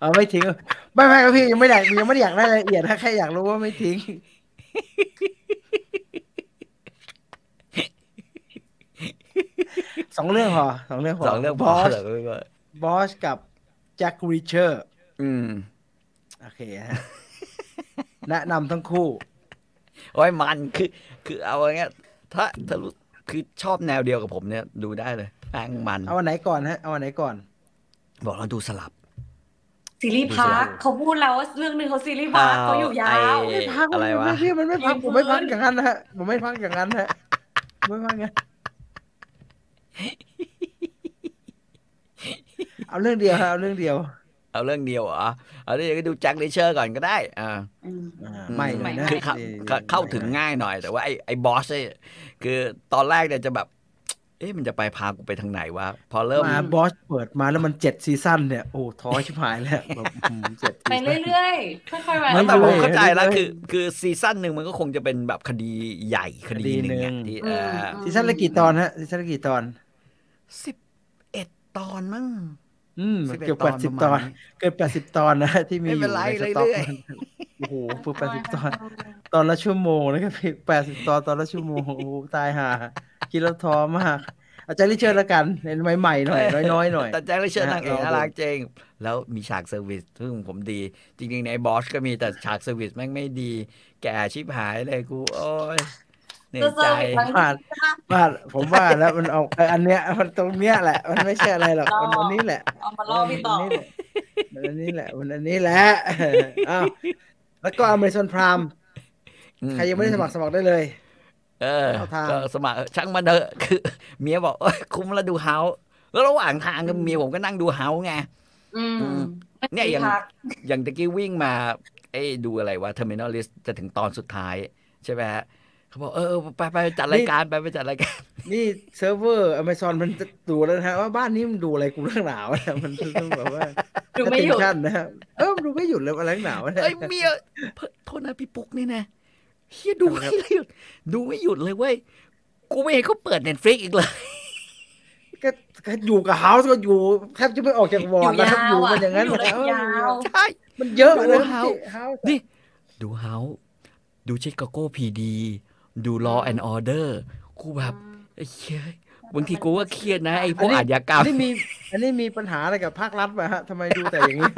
เอาไม่ทิ้งไม่ไม่ครับพี่ยังไม่อยากยังไม่ได้อยากได้รายละเอียดนะแค่อยากรู้ว่าไม่ทิ้ง สองเรื่องพอสองเรื่องพอสองเรื่องบพออสสองเรื่องพอบอสกับแจ็คริเชอร์ อืม โอเคฮะแนะนำทั้งคู่ โอ้ยมันคือ คือเอาอย่างเงี้ย ถ้าถ้ารู้คือชอบแนวเดียวกับผมเนี่ยดูได้เลยแม่งมัน เอาอันไหนก่อนฮะ เอาอันไหนก่อน บอกเราดูสลับซีรีส์พักเขาพูดแล้วว่าเรื่องหนึ่งเขาซีรีส์พักเขาอยู่ยาวไอ้พักอะไรวะม่พี่มันไม่พักยืนผมไม่พักพื้นอย่างนั้นนะฮะผมไม่พักอย่างนั้นฮะผมไม่พักอย่างนั้นเอาเรื่องเดียวฮะเอาเรื่องเดียว เอาเรื่องเดียวเหรอเอาเรื่องเดียวก็ดูแจ็คริเชอร์ก่อนก็ได้อ่าอืมอ่าอืไม่เลยนะคือเข้านี่เข้าเข้าถึงง่ายหน่อย แต่ว่าไอ้ไอ้บอสเนี่ยคือตอนแรกเนี่ยจะแบบเอ๊ะมันจะไปพากูไปทางไหนวะพอเริ่มมาบอสเปิดมาแล้วมันเจ็ดซีซั่นเนี่ยโอ้ท้อชิบหายแล้วแบบอืมเจ็ดไปเรื่อยๆค่อยๆมาไม่แต่ผมเข้าใจแล้วเรื่อยๆคือ คือซีซั่นหนึ่งมันก็คงจะเป็นแบบคดีใหญ่คดีหนึ่งคดีหนึ่อะงที่อืเอมออืมซีซั่นละกี่ตอนฮะซีซั่นละกี่ตอนสิบเอ็ดตอนมั้ง อืม11เกือบตแปอนดสิบประตมาณอนนี้เกือบแปดสิบตอนนะที่มีไม่อเป็นยู่ไรในสต็อกเรื่อยโอ้โหเกือบแปดสิบตอน ตอนละชั่วโมงนะครับพี่แปดสิบตอนตอนละชั่วโมงโอ้โหตายห่าคิดแล้วท้อมาก อาจารย์ริเชิญละกันเห็นใหม่ๆหน่อยน้อยๆหน่อยแต่แจ็คริเชอร์นะนางเอกลองดูน่ารักจริงแล้วมีฉาก service ซึ่งผมดี จริงๆในบอสก็มีแต่ฉาก service แม่งไม่ดี แกชิบหายเลยกูโอ้ย เหนื่อยใจพลาดพลาดผมว่าแล้วมันเอาเอออันเนี้ยมันตรงเนี้ยแหละ มันไม่ใช่อะไรหรอกมันอันนี้แหละเอามาล่อพี่ต่อมันอันนี้แหละมันอันนี้แหละอ้าวแล้วก็อเมซอนไพรม์อืใครยังไม่ได้สมัครสมัครได้เลย เออเข้าทางก็สมัครช่างมันเถอะคือ เมียบอกเอ้ยคุ้มแล้วดู House แล้วระหว่างทางก็เมียผมก็นั่งดู House ไงอืมอืมเนี่ยเนี่ยอย่างพักอย่างตะกี้วิ่งมา เอ้ยดูอะไรวะ Terminal List จะถึงตอนสุดท้าย ใช่ไหมฮะ เขาบอกเออไปไปจัดรายการไปไปจัดรายการ นี่เซิร์ฟเวอร์อเมซอนมันจะดูแล้วนะฮะว่าบ้านนี้มันดูอะไรกูเรื่องหนาวนะมันต้องแบบว่าดูไม่หยุด attention นะฮะเออมันดูไม่หยุดเลยอะไรหนาวนะเอ้ยเมียเพิ่งโทษนะพี่ปุ๊กนี่นะเฮียดูไม่หยุดดูไม่หยุดเลยเว้ยกูไม่เห็นเขาเปิด Net flix อีกเลยก็ก็อยู่กับ House ก็อยู่แทบจะไม่ออกจากวอร์ดแล้วครับอยู่กันอย่างนั้นอยู่แหละยาวใช่มันเยอะดูนะ House House นี่ดู House ดู Chicago PD ดู Law and Order กูแบบไอ้เหี้ยบางทีกูก็เครียดนะไอ้พวกอาชญากรรอัมนนี้มีอันนี้มีปัญหาอะไรกับภาครัฐไหมฮะทำไมดูแต่อย่างนี้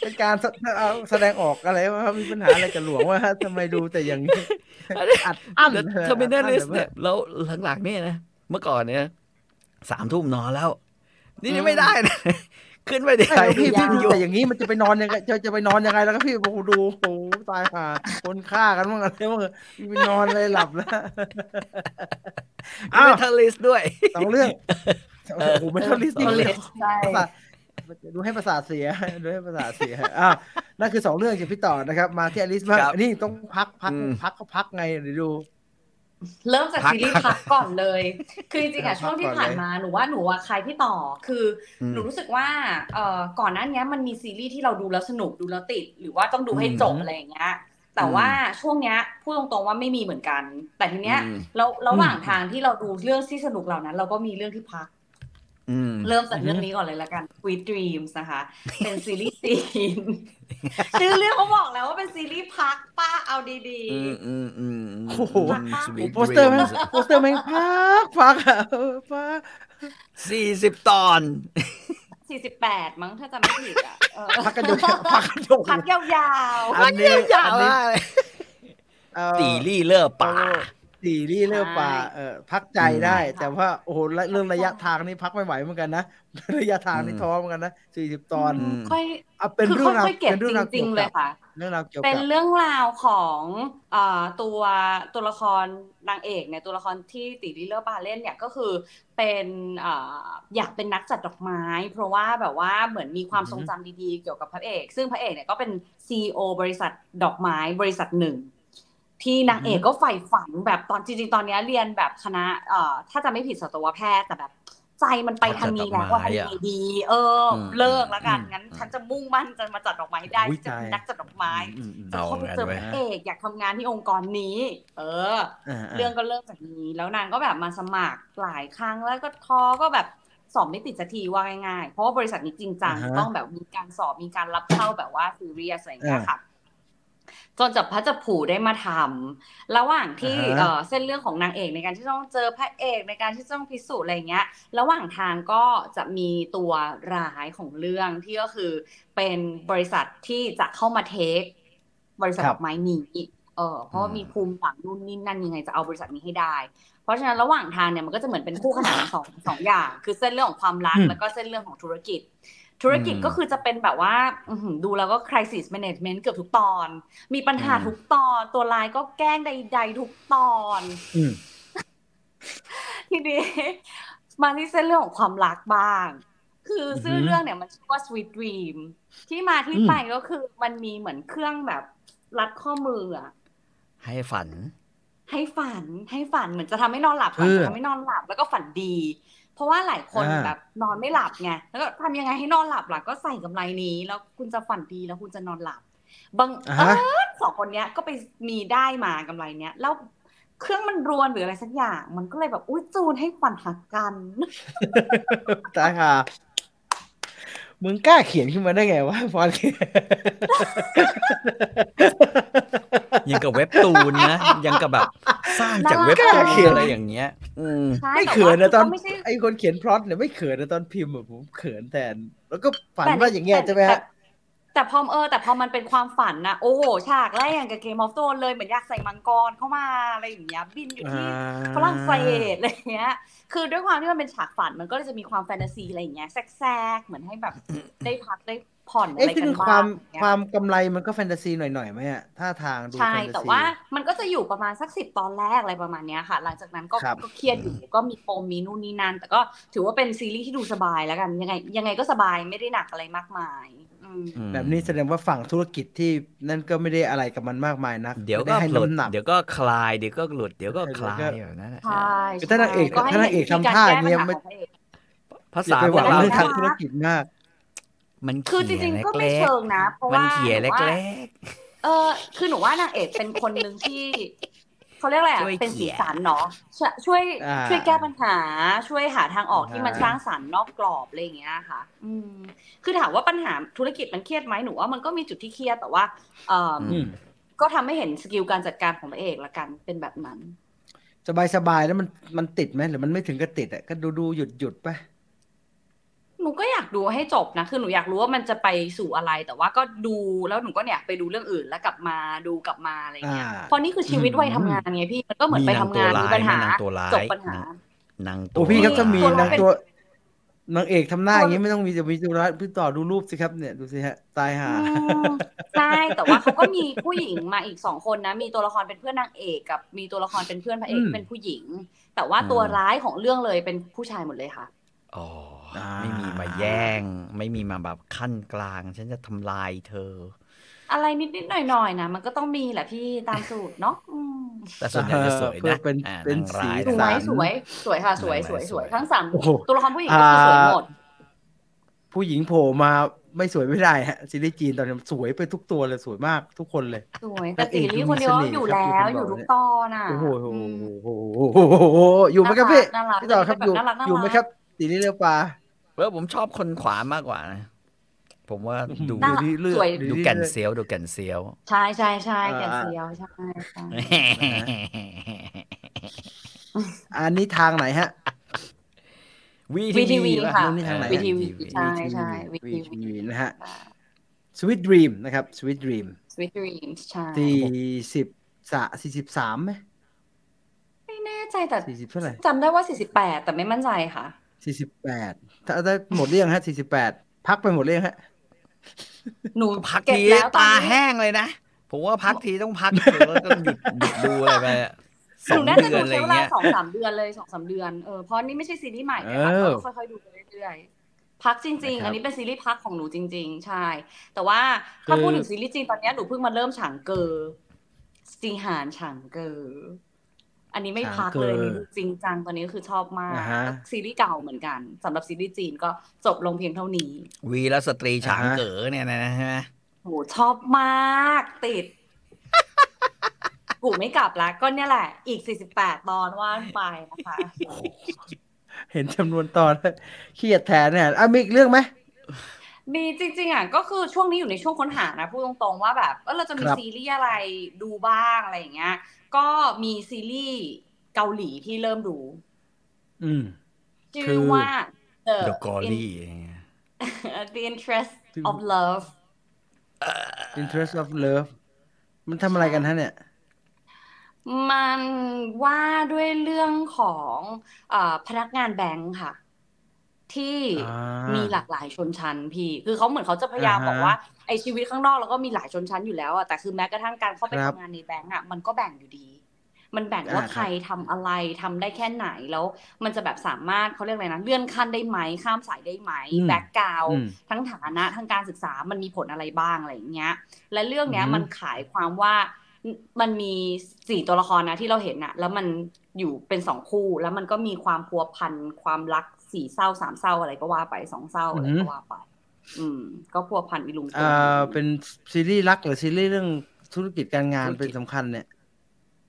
เป็นการแสเอาแสดงออกอะไรวะมีปัญหาอะไรกับหลวงวะฮะทำไมดูแต่อย่างนี้อัดอั้นแล้วเออเทอร์มินอัอดลอั้ลินสแบบว่าเนี่ยแล้วหลังๆเนี่ยนะเมื่อก่อนเนี่ยสามทุ่มนอนแล้ว นี่นี่ไม่ได้นะ ขึ้นไปดิใช่พี่พี่ดูอยู่แต่อย่างนี้มันจะไปนอนยังไงจะจะไปนอนยังไงแล้วก็พี่โอ้โหดูโอ้โหตายห่าคนฆ่ากันบ้างอะไรบ้างไปนอนเลยหลับแล้วมีเมทัลลิสด้วยสองเรื่องโอ้โหไม่ต้องรีบๆจริงเลยใช่ประสาทดูให้ประสาทเสียดูให้ประสาทเสียอ้าวนั่นคือสองเรื่องจากพี่ต่อนะครับ มาที่อลิสบ้างครับอันนี้ต้องพักพักอืมพักก็พักไงเดี๋ยวดู เริ่มจากพักซีรีส์พักก่อนเลย คือจริงๆพัอะกช่วงที่ก่อนผ่านเลยมาหนูว่าหนูอะใครที่ต่อคืออืมหนูรู้สึกว่าเอ่อก่อนหน้านี้มันมีซีรีส์ที่เราดูแล้วสนุกดูแล้วติด หรือว่าต้องดูให้จบอืมอะไรอย่างเงี้ยแต่ว่าช่วงเนี้ยพูดตรงๆว่าไม่มีเหมือนกัน แต่ทีเนี้ยอืมแล้วระหว่างทางที่เราดูเรื่องที่สนุกเหล่านั้น เราก็มีเรื่องที่พักอืม เริ่มจากเรื่องนี้ก่อนเลยละกัน Sweet Dreams นะคะ เป็นซีรีส์จีนชื่อเรื่องเขาบอกแล้วว่าเป็นซีรีส์พักป้าเอาดีอืมอืมอืมโอ้โห Sweet โปสเตอร์แม่ง Dreams โปสเตอร์แม่งพักพักอะเออพักสี่สิบตอนๆ48มั้งถ้าจำไม่ผิดอะเออพักกันยาวๆพักกันยาวพักยาวอันนี้ยาอันวนี้มากเลยเอ่อตีลี่เลิกป่า ตีรี่เลือกป่าเออพักใจได้ แต่ว่าโอ้โหเรื่องระยะทางนี่พักไม่ไหวเหมือนกันนะระยะทางนี่ท้อเหมือนกันนะสี่สิบๆตอนอืมค่อยเอาเป็นคือเรื่องราวค่อยๆเก็บเป็นเรื่องราวจริงๆเลยค่ะเรื่องราวเกี่ยวเป็กันบเรื่องราวของเอ่อตัวตัวละครนางเอกเนี่ยตัวละครที่ตีดีเลอร์บาเล่นเนี่ยก็คือเป็นเอ่ออยากเป็นนักจัดดอกไม้ เพราะว่าแบบว่าเหมือนมีความทรงจำดีๆเกี่ยวกับพระเอก ซึ่งพระเอกเนี่ยก็เป็น CEO บริษัทดอกไม้บริษัทหนึ่ง ที่นางเอกก็ใฝ่ฝันแบบตอนจริงๆตอนเนี้ยเรียนแบบคณะเอ่อถ้าจะไม่ผิดสัตวแพทย์แต่แบบใจมันไปทางนี้แล้วว่าจัดดอกไม้ทำอะไงดี เอออมเลิกแล้วกันอืมงั้นฉันจะมุ่งมั่นจะมาจัดดอกไม้ให้ได้อุ๊ยจะเป็นตายนักจัดดอกไม้อืมอืมจะเข้าไปเจอพระเอกอยากทำงานที่องค์กรนี้ เอออ่าเรื่องก็เริ่มจากนี้ แล้วนางก็แบบมาสมัครหลายครั้งแล้วก็ท้อก็แบบสอบไม่ติดสักทีว่าง่ายๆ เพราะว่าบริษัทนี้จริงจังอ่าฮะต้องแบบมีการสอบมีการรับเข้าแบบว่าซีเรียสอะไรอย่างเงี้ยอ่าค่ะ จนจับพระจับผูได้มาทำระหว่างที่อ่าฮะเอ่อเส้นเรื่องของนางเอกในการที่ต้องเจอพระเอกในการที่ต้องพิสูจน์อะไรอย่างเงี้ย ระหว่างทางก็จะมีตัวร้ายของเรื่องที่ก็คือเป็นบริษัทที่จะเข้ามาเทค บริษัทครัดบอกไม้นี้เออเพราะว่าอืมมีภูมิหลังนู่นนี่นั่นยังไงจะเอาบริษัทนี้ให้ได้ เพราะฉะนั้นระหว่างทางเนี่ยมันก็จะเหมือนเป็นคู่ขนานสองสองอย่าง คือเส้นเรื่องของความรักอืมแล้วก็เส้นเรื่องของธุรกิจ ธุรกิจก็คือจะเป็นแบบว่าอื้อหือดูแล้วก็ crisis management เกือบทุกตอน มีปัญหาอืมทุกตอน ตัวลายก็แกล้งใด ๆ ทุกตอนอืมทีนี้มาที่เส้นเรื่องของความรักบ้าง คือชื่ออหือเรื่องเนี่ยมันชื่อว่า Sweet Dream ที่มาที่อืมไปก็คือมันมีเหมือนเครื่องแบบรัดข้อมืออะให้ฝัน ให้ฝันให้ฝันเหมือนจะทำให้นอนหลับก่อนเพื่อจะทำให้นอนหลับแล้วก็ฝันดี เพราะว่าหลายคนอ่าแบบนอนไม่หลับไงแล้วก็ทำยังไงให้นอนหลับล่ะก็ใส่กำไรนี้ แล้วคุณจะฝันดีแล้วคุณจะนอนหลับ บางอ่าเอฮะอสองคนเนี้ยก็ไปมีได้มากำไรเนี้ยแล้วเครื่องมันรวนหรืออะไรสักอย่าง มันก็เลยแบบอุ้ยจูนให้ฝันหักกันตายค่ะ มึงกล้าเขียนขึ้นมาได้ไงวะพอเขียนยังกับเว็บตูนนะ ยังกับแบบสร้างจากน่ารักเว็บตูนเขียนอะไรอย่างเงี้ย อืมใช่ไม่แต่เขินว่านะตอนก็ไม่ใช่ไอ้คนเขียนพล็อตเนี่ยไม่เขินนะตอนพิมพ์อะผมเขินแทนแล้วก็ฝันแต่ว่าอย่างเงี้ยแต่ใช่ไหมฮะ แต่แต่พอเออแต่พอมันเป็นความฝันนะโอ้โหฉากแรกอย่างกับเกมออฟโ n นเลยเหมือนอยากใส่มังกรเข้ามาอะไรอย่างเงี้ยบินอยู่ที่ฝรั่งเศสอะไรเงี้ย คือด้วยความที่มันเป็นฉากฝันมันก็จะมีความแฟนตาซีอะไรอย่างเงี้ยแทรกๆเหมือนให้แบบได้พักได้ผ่อนอะเอ๊ะไรคือกันคบ้าวางมอย่างเงี้ยความกำไรมันก็แฟนตาซีหน่อยๆไหมอะท่าทางดูใช่แฟนตาซีแต่ว่ามันก็จะอยู่ประมาณสักสิบตอนแรกอะไรประมาณเนี้ยค่ะ หลังจากนั้นก็ครับก็เครียดอยู่ก็มีปมมีนู่นนี่นั่นแต่ก็ถือว่าเป็นซีรีส์ที่ดูสบายแล้วกันยังไงยังไงก็สบายไม่ได้หนักอะไรมากมายอืม แบบนี้แสดงว่าฝั่งธุรกิจที่นั่นก็ไม่ได้อะไรกับมันมากมายนักเดี๋ยวไม่ก็ได้ให้หลุดน้ำหนักเดี๋ยวก็คลายเดี๋ยวก็หลุดเดี๋ยวก็คลายเดี๋ยวก็แบบนั้นแหละใช่คือถ้านางเอกใช่ถ้านางเอกทำท่าอย่างเงี้ยไม่ก็ให้เห็นวิธีการแก้ปัญหาของพระเอกภาอย่าษาไปพหววักงเราเรื่องนะทางธุรกิจมาก มันคือเขีจยรินงๆก็ไม่เล็กเชิงนะ เพราะๆมันว่าเขียนหนูว่าเล็กเออคือหนูว่านางเอกเป็นคนหนึ่งที่ เขาเรียกอะไรอะช่วยเป็นสีเขียนสันเนาะช่วยช่วยอ่าช่วยแก้ปัญหา ช่วยหาทางออกที่มันอ่าสร้างสรรค์นอกกรอบอะไรอย่างเงี้ยค่ะ อืม คือถามว่าปัญหาธุรกิจมันเครียดไหมหนูว่ามันก็มีจุดที่เครียดแต่ว่า เอออืมก็ทำให้เห็นสกิลการจัดการของพระเอกละกันเป็นแบบนั้น สบายสบายๆแล้วมันมันติดไหมหรือมันไม่ถึงกับติดอะก็ดูดูหยุดหยุดๆไป หนูก็อยากดูให้จบนะ คือหนูอยากรู้ว่ามันจะไปสู่อะไร แต่ว่าก็ดูแล้วหนูก็เนี่ยไปดูเรื่องอื่นแล้วกลับมาดูกลับมาอะไรอย่างเงี้ยอ่าเพราะนี่คือชีวิตวัยทำงานไงพี่มันก็เหมือนไปทำงานมีปัญหามีนางตัวร้ายจบปัญหานางตัวโอ้พี่ครับนี่ถ้ามีตัวเรานางเป็นตัวนางเอกทำหน้าอย่างนี้ไม่ต้องมีจะมีตัวร้ายพี่ต่อดูรูปสิครับเนี่ยดูสิฮะตายห่าอืมใช่แต่ว่าเขาก็มีผู้หญิงมาอีกสองคนนะ มีตัวละครเป็นเพื่อนนางเอกกับ มีตัวละครเป็นเพื่อนพระเอกอืมที่เป็นผู้หญิง แต่ว่าตัวร้ายของเรื่องเลยเป็นผู้ชายหมดเลยค่ะอ๋ออ่า ไม่มีมาแย่ง ไม่มีมาแบบขั้นกลาง ฉันจะทำลายเธอ อะไรนิดๆหน่อยๆนะมันก็ต้องมีแหละพี่ตามสูตรเนาะอืมแต่ส่วนใหญ่จะสวยเพื่นะอเป็นอ่าเป็นนางร้ายสีสนะวยสันสวยสวยค่ะสวยนางสร้าวยยสสววยยทั้งสามโอ้โหตัวละครผู้หญิงก็คือสวยหมด ผู้หญิงโผล่มาไม่สวยไม่ได้ฮะซีรีส์จีนตอนนี้สวยไปทุกตัวเลยสวยมากทุกคนเลย สวยแต่นางเอตีกรี่ดูคนเดียวมีเสน่ห์อยู่ครับแล้วมีคนบอกอยู่ทุกเนี่ยตอนอะโอ้โหอืมอยู่ไหมครับพี่น่ารักพี่ต่อครับอยู่น่ารักน่ารักอยู่ไหมครับซีรีส์เรือปลา เออผมชอบคนขวามากกว่านะผมว่าดูน่ารักเรื่อยสวยๆดูเรื่อยๆแก่นเซียวดูแก่นเซียว ใช่ใช่ใช่อ่าแกนเซียวใช่ใช่อันนี้ทางไหนฮะ วีวีทีวีป่ะค่ะเรื่องนี้ทางไหน วีฮะทีวีใช่ใช่วีวีทีทีวีวีนะฮะ Sweet Dream นะครับ Sweet Dream สวิตรีมใช่สี่สิบสะสี่สิบสามไหมไม่แน่ใจแต่สี่สิบเท่าไหร่จำได้ว่า 48 แต่ไม่มั่นใจค่ะสี่สิบแปด ถ้าได้หมดเรียงฮะสี่สิบแปดพักไปหมดเรียงฮะ หนูพักเก็บทีแล้วตอนตานี้แห้งเลยนะ ผมว่าพักทีต้องพักแล้วก็หยุดหยุดดูอะไรไปอะสหอนูงน่าจะเดืดูอนอะไรใช้เวลาเงี้ยสองสามเดือนเลยสองสามเดือนเออเพราะนี่ไม่ใช่ซีรีส์ใหม่นะคะเออก็ค่อยๆดูไปเรื่อยๆพักจริงนะครับๆอันนี้เป็นซีรีส์พักของหนูจริง ๆ ใช่ แต่ว่าถ้าคือพูดถึงซีรีส์จริงตอนเนี้ยหนูเพิ่งมาเริ่มฉางเกอจีหานฉางเกอ อันนี้ไม่พักเลยนี่จริงจังตอนนี้ก็คือชอบมากอ่าฮะซีรีส์เก่าเหมือนกันสำหรับซีรีส์จีนก็จบลงเพียงเท่านี้ วีรสตรีฉางเก๋อเนี่ยนะใช่ไหมโหชอบมากติดกูไม่กลับแล้วก็เนี่ยแหละ อีก 48 ตอนว่านไปนะคะ เห็นจำนวนตอนแล้วเครียดแทนเนี่ยอะมีอีกเรื่องไหมมีจริงๆอะก็คือช่วงนี้อยู่ในช่วงค้นหานะพูดตรงๆว่าแบบเออเราจะมีครับซีรีส์อะไรดูบ้างอะไรอย่างเงี้ย ก็มีซีรีส์เกาหลีที่เริ่มดูอืมคืชื่ออว่า The เดอะกอรี่ The Interest of Love Interest of Love มันทำอะไรกันฮะเนี่ย มันว่าด้วยเรื่องของเออพนักงานแบงค์ค่ะ ที่อ่ามีมีหลากหลายชนชั้นพี่ คือเขาเหมือนเขาจะพยายามอ่าฮะบอกว่าไอชีวิตข้างนอกเราก็มีหลายชนชั้นอยู่แล้วอะแต่คือแม้กระทั่งการเข้าไปครับทำงานในแบงก์อะมันก็แบ่งอยู่ดี มันแบ่งว่าอ่าครับใครทำอะไรทำได้แค่ไหนแล้ว มันจะแบบสามารถเขาเรียกอะไรนะเลื่อนขั้นได้ไหมข้ามสายได้ไหมอืมแบ็กกราวอืมทั้งฐานะทั้งการศึกษามันมีผลอะไรบ้างอะไรอย่างเงี้ย และเรื่องเนี้ยอือหือมันขายความว่ามันมีสี่ตัวละครนะที่เราเห็นอะแล้วมันอยู่เป็นสองคู่แล้วมันก็มีความพัวพันความรัก สี่เศร้าสามเศร้าอะไรก็ว่าไปสองเศร้าอะไรก็ว่าไป อืม ก็พัวพันอีลุงตุงอ่าเป็นซีรีส์รักหรือซีรีส์เรื่องธุรกิจการงานเป็นสำคัญเนี่ย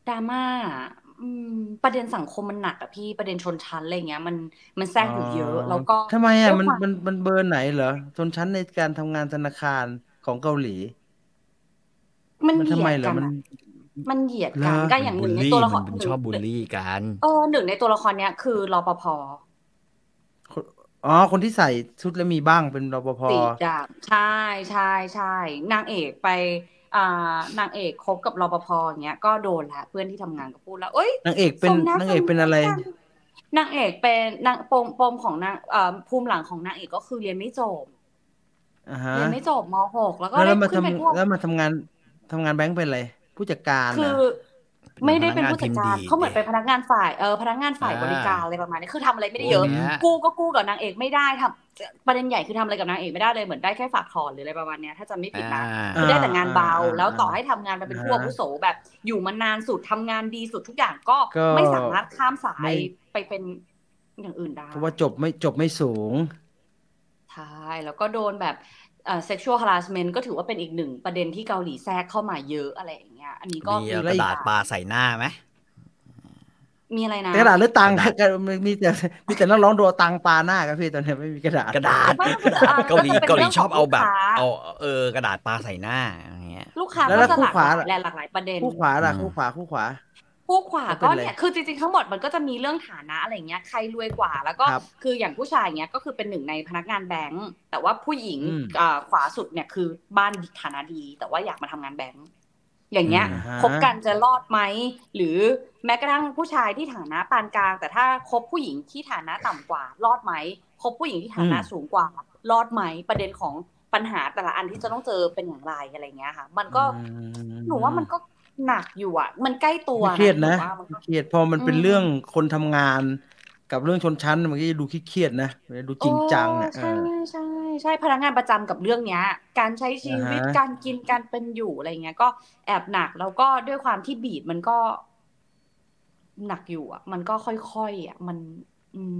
ดราม่าอืมประเด็นสังคมมันหนักอะพี่ประเด็นชนชั้นอะไรเงี้ย มันมันแทรกอยู่เยอะ แล้วก็ทำไมอะด้วยมันความมันมันเบอร์ไหนเหรอชนชั้นในการทำงานธนาคารของเกาหลี มันมันเหทำยีไมยดเหรอกันมันอะมันเหยียดกันเหรอก็อย่างหบูนึ่ลงในลี่ตัวละครมันชอบบูลลี่กันเออหนึ่งในตัวละครเนี้ยคือรปภ อ๋อ คนที่ใส่ชุดแล้วมีบ้างเป็นรปภสีดำใช่ใช่ใช่นางเอกไปอ่านางเอกคบกับรปภอย่างเงี้ยก็โดนละเพื่อนที่ทำงานก็พูดแล้วเอ้ยนางเอกเป็นสมะนางเอกเป็นอะไรนางเอกเป็นนางปมปมของนางเอ่อภูมิหลังของนางเอกก็คือเรียนไม่จบอ่าฮะเรียนไม่จบม .6 แล้วก็แล้วได้แล้วมาขึ้นเป็นพวกทำแล้วมาทำงานทำงานแบงค์เป็นอะไรผู้จัดการคืนะอ ไม่ได้เป็นผู้จัดการพนักงานทีมดีเขาเหมือนเป็นพนักงานฝ่ายเออพนักงานฝ่ายอ่าบริการอะไรประมาณนี้คือทำอะไรไม่ได้เยอะโอ้เนี่ยกู้ก็กู้กับนางเอกไม่ได้ทำประเด็นใหญ่คือทำอะไรกับนางเอกไม่ได้เลยเหมือนได้แค่ฝากถอนหรืออะไรประมาณเนี้ยถ้าจำไม่ผิดนะคือได้แต่งานเบาอ่าแล้วต่อให้ทำงานไปเป็นผู้อาวุโสแบบอยู่มานานสุดทำงานดีสุดทุกอย่างก็ก็ไม่สามารถข้ามสาไม่ยไปเป็นอย่างอื่นได้เพราะว่าจบไม่จบไม่สูงใช่แล้วก็โดนแบบเอ่อ sexual harassment ก็ถือว่าเป็นอีกหนึ่งประเด็นที่เกาหลีแทรกเข้ามาเยอะอะไรอย่างเงี้ย อันนี้ก็มีเอากระดาษปลาใส่หน้าไหมมีอะไรนะกระดาษหรือตังค์กระดาษมีแต่มีแต่นักร้องโดนตังค์ปาหน้าครับพี่ตอนนี้ไม่มีกระดาษกระดาษไม่มันอะเกาหลีมันจะเป็นเกาหลีเรื่องชอบเอาแบบของลูกค้าเอาเออกระดาษปลาใส่หน้าอย่างเงี้ยลูกค้าแล้วก็จะคู่หลากขวาหลายและหลากหลายประเด็นคู่ขวาล่ะอืมคู่ขวาคู่ขวาผู้ขวาก็ก็เป็นไรเนี่ยคือจริงๆทั้งหมดมันก็จะมีเรื่องฐานะอะไรเงี้ยใครรวยกว่าแล้วก็ครับคืออย่างผู้ชายเงี้ยก็คือเป็นหนึ่งในพนักงานแบงก์แต่ว่าผู้หญิงอืมอ่าขวาสุดเนี่ยคือบ้านฐานะดี แต่ว่าอยากมาทำงานแบงก์ อย่างเงี้ยอ่าฮะคบกันจะรอดไหมหรือแม้กระทั่งผู้ชายที่ฐานะปานกลาง แต่ถ้าคบผู้หญิงที่ฐานะต่ำกว่า รอดไหมคบผู้หญิงที่ฐานะสูงกว่า รอดไหมประเด็นของปัญหาแต่ละอันที่จะต้องเจอเป็นอย่างไรอะไรเงี้ยค่ะ มันก็อืมหนูว่ามันก็หนักอยู่อะ มันใกล้ตัวไม่เครียดนะหว่ามันก็เครียดพอมันเป็นอืมเรื่องคนทำงาน กับเรื่องชนชั้นมันก็จะดูเครียดๆนะดูจริงจังเนี่ยโอ้ใช่ใช่ใช่พนักงานประจำกับเรื่องเนี้ย การใช้ชีวิตอ่าฮะการกินการเป็นอยู่อะไรเงี้ย ก็แอบหนักแล้วก็ด้วยความที่บีดมันก็ หนักอยู่อะ มันก็ค่อยๆอะมัน อืม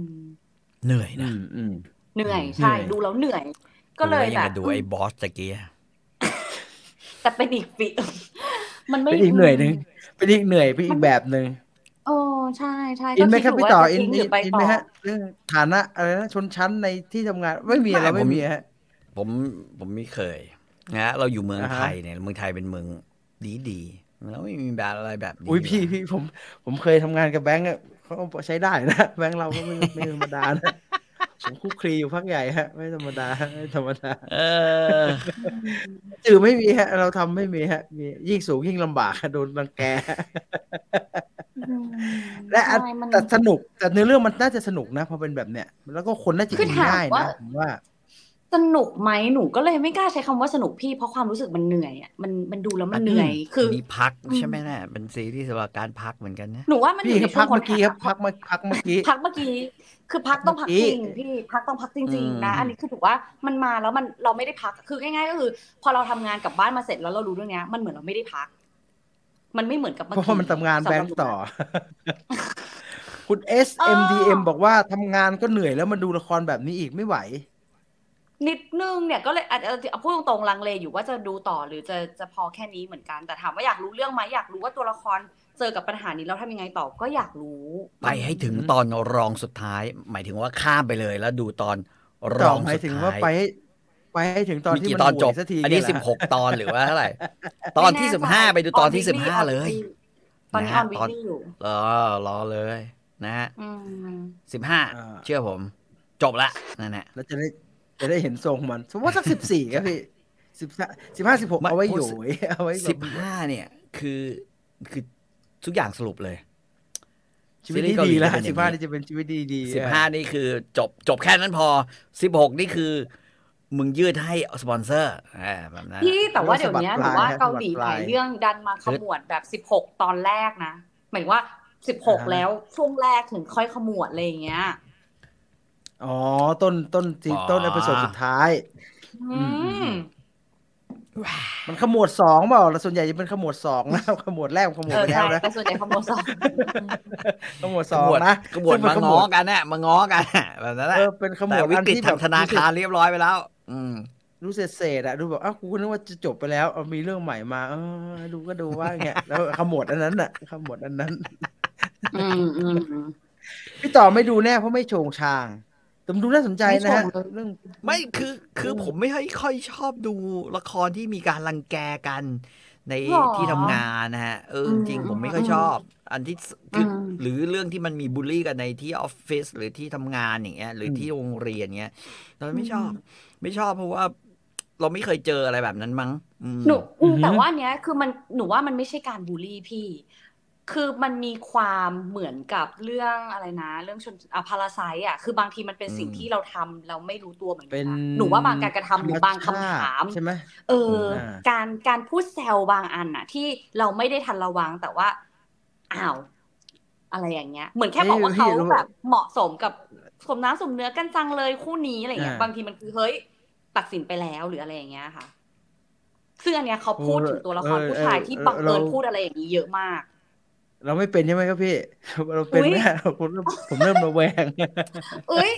เหนื่อยอืนะมอืมเหนื่อยเหนื่ใช่อยดูแล้วเหนื่อย ก็เลยผมว่าแบงบกับดูไอ้บอสตะกี้อะแต่เป็นอีกปีมันไม่เป็นอีกเหนื่อยหนึ่งเป็นอีกเหนื่อยเป็นอีกแบบหนึ่งโอ้ ใช่ใช่อินไหมครับก็พี่ดต่อว่าจะอินทิ้งหอิรืนไปอินต่ไหมอฮะเรื่องฐานะอะไรนะชนชั้นในที่ทำงานไม่มีเราไม่มีฮะผมผมไม่เคยนะเราอยู่เมืองอ่าฮะไทยเนี่ยเมืองไทยเป็นเมืองดีดีๆแล้วไม่มีแบบอะไรแบบนี้อุ้ยพี่พี่ผม ผมเคยทำงานกับแบงก์อะเขาใช้ได้นะแบงก์เราก็ไม่ไม่ธรรมดานะผมคุกคลีอยู่พักใหญ่ฮะ ไม่ธรรมดาไม่ธรรมดาเออจือไม่มีฮะ เราทำไม่มีฮะมียิ่งสูงยิ่งลำบากฮะโดนรังแก และอันใช่มันแต่สนุกแต่เนื้อเรื่องมันน่าจะสนุกนะพอเป็นแบบเนี้ยแล้วก็คนน่าจะคือกินถามง่ายว่านะผมว่า สนุกไหมหนูก็เลยไม่กล้าใช้คำว่าสนุกพี่เพราะความรู้สึกมันเหนื่อยอะมันมันดูแล้วมันเหนื่อยคือมีพักอืมใช่ไหมน่ะเป็นซีรีส์สำหรับการพักเหมือนกันนะหนูว่ามันอพี่ยู่คในรับช่วพังกเมื่อกี้ครับพัพักเมื่อพักเมื่อกี้พักเมื่อกี้คือพักต้องพักเมื่อกี้จริงพี่พักต้องพักจริงอืมๆนะ อันนี้คือถือว่ามันมาแล้วมันเราไม่ได้พักคือง่าย ๆ ก็คือ พอเราทำงานกลับบ้านมาเสร็จแล้วเรารู้เรื่องเนี้ยมันเหมือนเราไม่ได้พัก มันไม่เหมือนกับเมื่อเพราะกี้ว่ามันทำงานสำแบหงรับก์หนูต่อนะคุณ SMDM บอกว่าทำงานก็เหนื่อยแล้วมาดูละครแบบนี้อีกไม่ไหว นิดนึงเนี่ยก็เลยอาจจะเอาพูดตรงๆลังเลอยู่ว่าจะดูต่อหรือจะจะพอแค่นี้เหมือนกัน แต่ถามว่าอยากรู้เรื่องไหมอยากรู้ว่าตัวละครเจอกับปัญหานี้แล้วทำยังไงต่อก็อยากรู้ ไปให้ถึงตอนรองสุดท้าย หมายถึงว่าข้ามไปเลยแล้วดูตอนรต่อองหมายสุดถึงว่าท้ายไปให้ ไปให้ถึงตอนมีที่กี่มันตอนจบห่วยสักทีอันนี้เยสิบเหรหกตอนหรือว่าเท่าไหร่ ตอนที่ไม่สิบแน่ห้าใจไปดูตอนที่อสิบนห้า weekly เลย ตอนนี้นะอฮะอนวิตอนกอยู่รอรอเลย นะฮะอืมสิบห้าอ่าเชื่อผม จบละนั่นแหละแล้วจะได้จะได้เห็นทรงมัน สมมติว่าสักสิบสี่ครับพี่สิบสิบห้าสิบหกไม่เอาไว้พูอดยู่สิเอาไว้แบบสิบห้าเนี่ย คือคือทุกอย่างสรุปเลยชีวิตซีรีที่ส์เกาหลีดีแล้วจะเป็นอย่างนี้สิบห้านี่จะเป็นชีวิตดีดีสิบห้านี่คือ จบจบแค่นั้นพอสิบหกนี่คือ มึงยืดให้สปอนเซอร์อ่าแบบนั้นพี่แต่ว่าเดี๋ยวเนี้ยหนูว่าเกาหลีหลายเรื่องดันมาขมวดแบบสิบหกตอนแรกนะ หมายถึงว่าสิบหกแล้วช่วงแรกถึงค่อยขมวดอะไรอย่างเงี้ยอ๋อต้นต้นซีอ๋อต้น episode สุดท้ายอืมมันขมวดสองเปล่าแล้วส่วนใหญ่จะเป็นขมวดสองนะขมวดแรกมันขมวดเออไปแล้ใช่นะแต่ส่วนใหญ่ขมวดสองขมวดสองนะกบวนซึ่งเป็มานขง้วอดกันน่ะมาง้อกันน่ะแบบนั้นแหละเออเป็นขมแต่วดวิอันกฤตที่ทางธนาคารเรียบร้อยไปแล้ว อืมรู้เศษเศษๆอะดูแบบอ้าวกูนึกว่าจะจบไปแล้วเอามีเรื่องใหม่มา เออ ดูก็ดูว่าอย่างเงี้ยแล้วขมวดอันนั้นน่ะขมวดอันนั้นอืมอืมอืมพี่ต่อไม่ดูแน่เพราะไม่โชงชางแต่มันดูน่าสนใจนะฮะไม่โชงเลยเรื่องไม่คือคือผมไม่ค่อยค่อยชอบดูละครที่มีการรังแกกัน ในหรอที่ทำงานนะฮะเอออืจมริงๆผมไม่อืมค่อยชอบ อันที่สคืออืมหรือเรื่องที่มันมีบูลลี่กันในที่ออฟฟิศหรือที่ทำงานอย่างเงี้ย หรือที่โรงเรียนเงี้ยเราไม่ชอบ ไม่ชอบเพราะว่า เราไม่เคยเจออะไรแบบนั้นมั้งอืมหนูอืมอือฮึแต่ว่าอันเนี้ยคือมันหนูว่ามันไม่ใช่การบูลลี่พี่ คือมันมีความเหมือนกับเรื่องอะไรนะ เรื่องชนอะพาราไซอะคือบางทีมันเป็นสิ่งอืมที่เราทำเราไม่รู้ตัวเหมือนกัเป็นนนะหนูว่าบางการกระทำหรือบางคำถามใช่ไหมเออออ่าการการพูดแซวบางอันน่ะ ที่เราไม่ได้ทันระวังแต่ว่าอ้าวอะไรอย่างเงี้ย เหมือนแค่บอกว่าเขาแบบเหมาะสมกับสมน้ำสมเนื้อกันจังเลยคู่นี้อะไรเงี้ย บางทีมันคือเฮ้ย ตัดสินไปแล้วหรืออะไรอย่างเงี้ยค่ะ ซึ่งอันเนี้ยเขาพูดถึงตัวละครผู้ชายที่บังเอิญพูดอะไรอย่างนี้เยอะมาก เราไม่เป็นใช่ไหมครับพี่ เราเป็นอุ๊ยไหมผมเริ่มผมเริ่มระแวงเอ้ย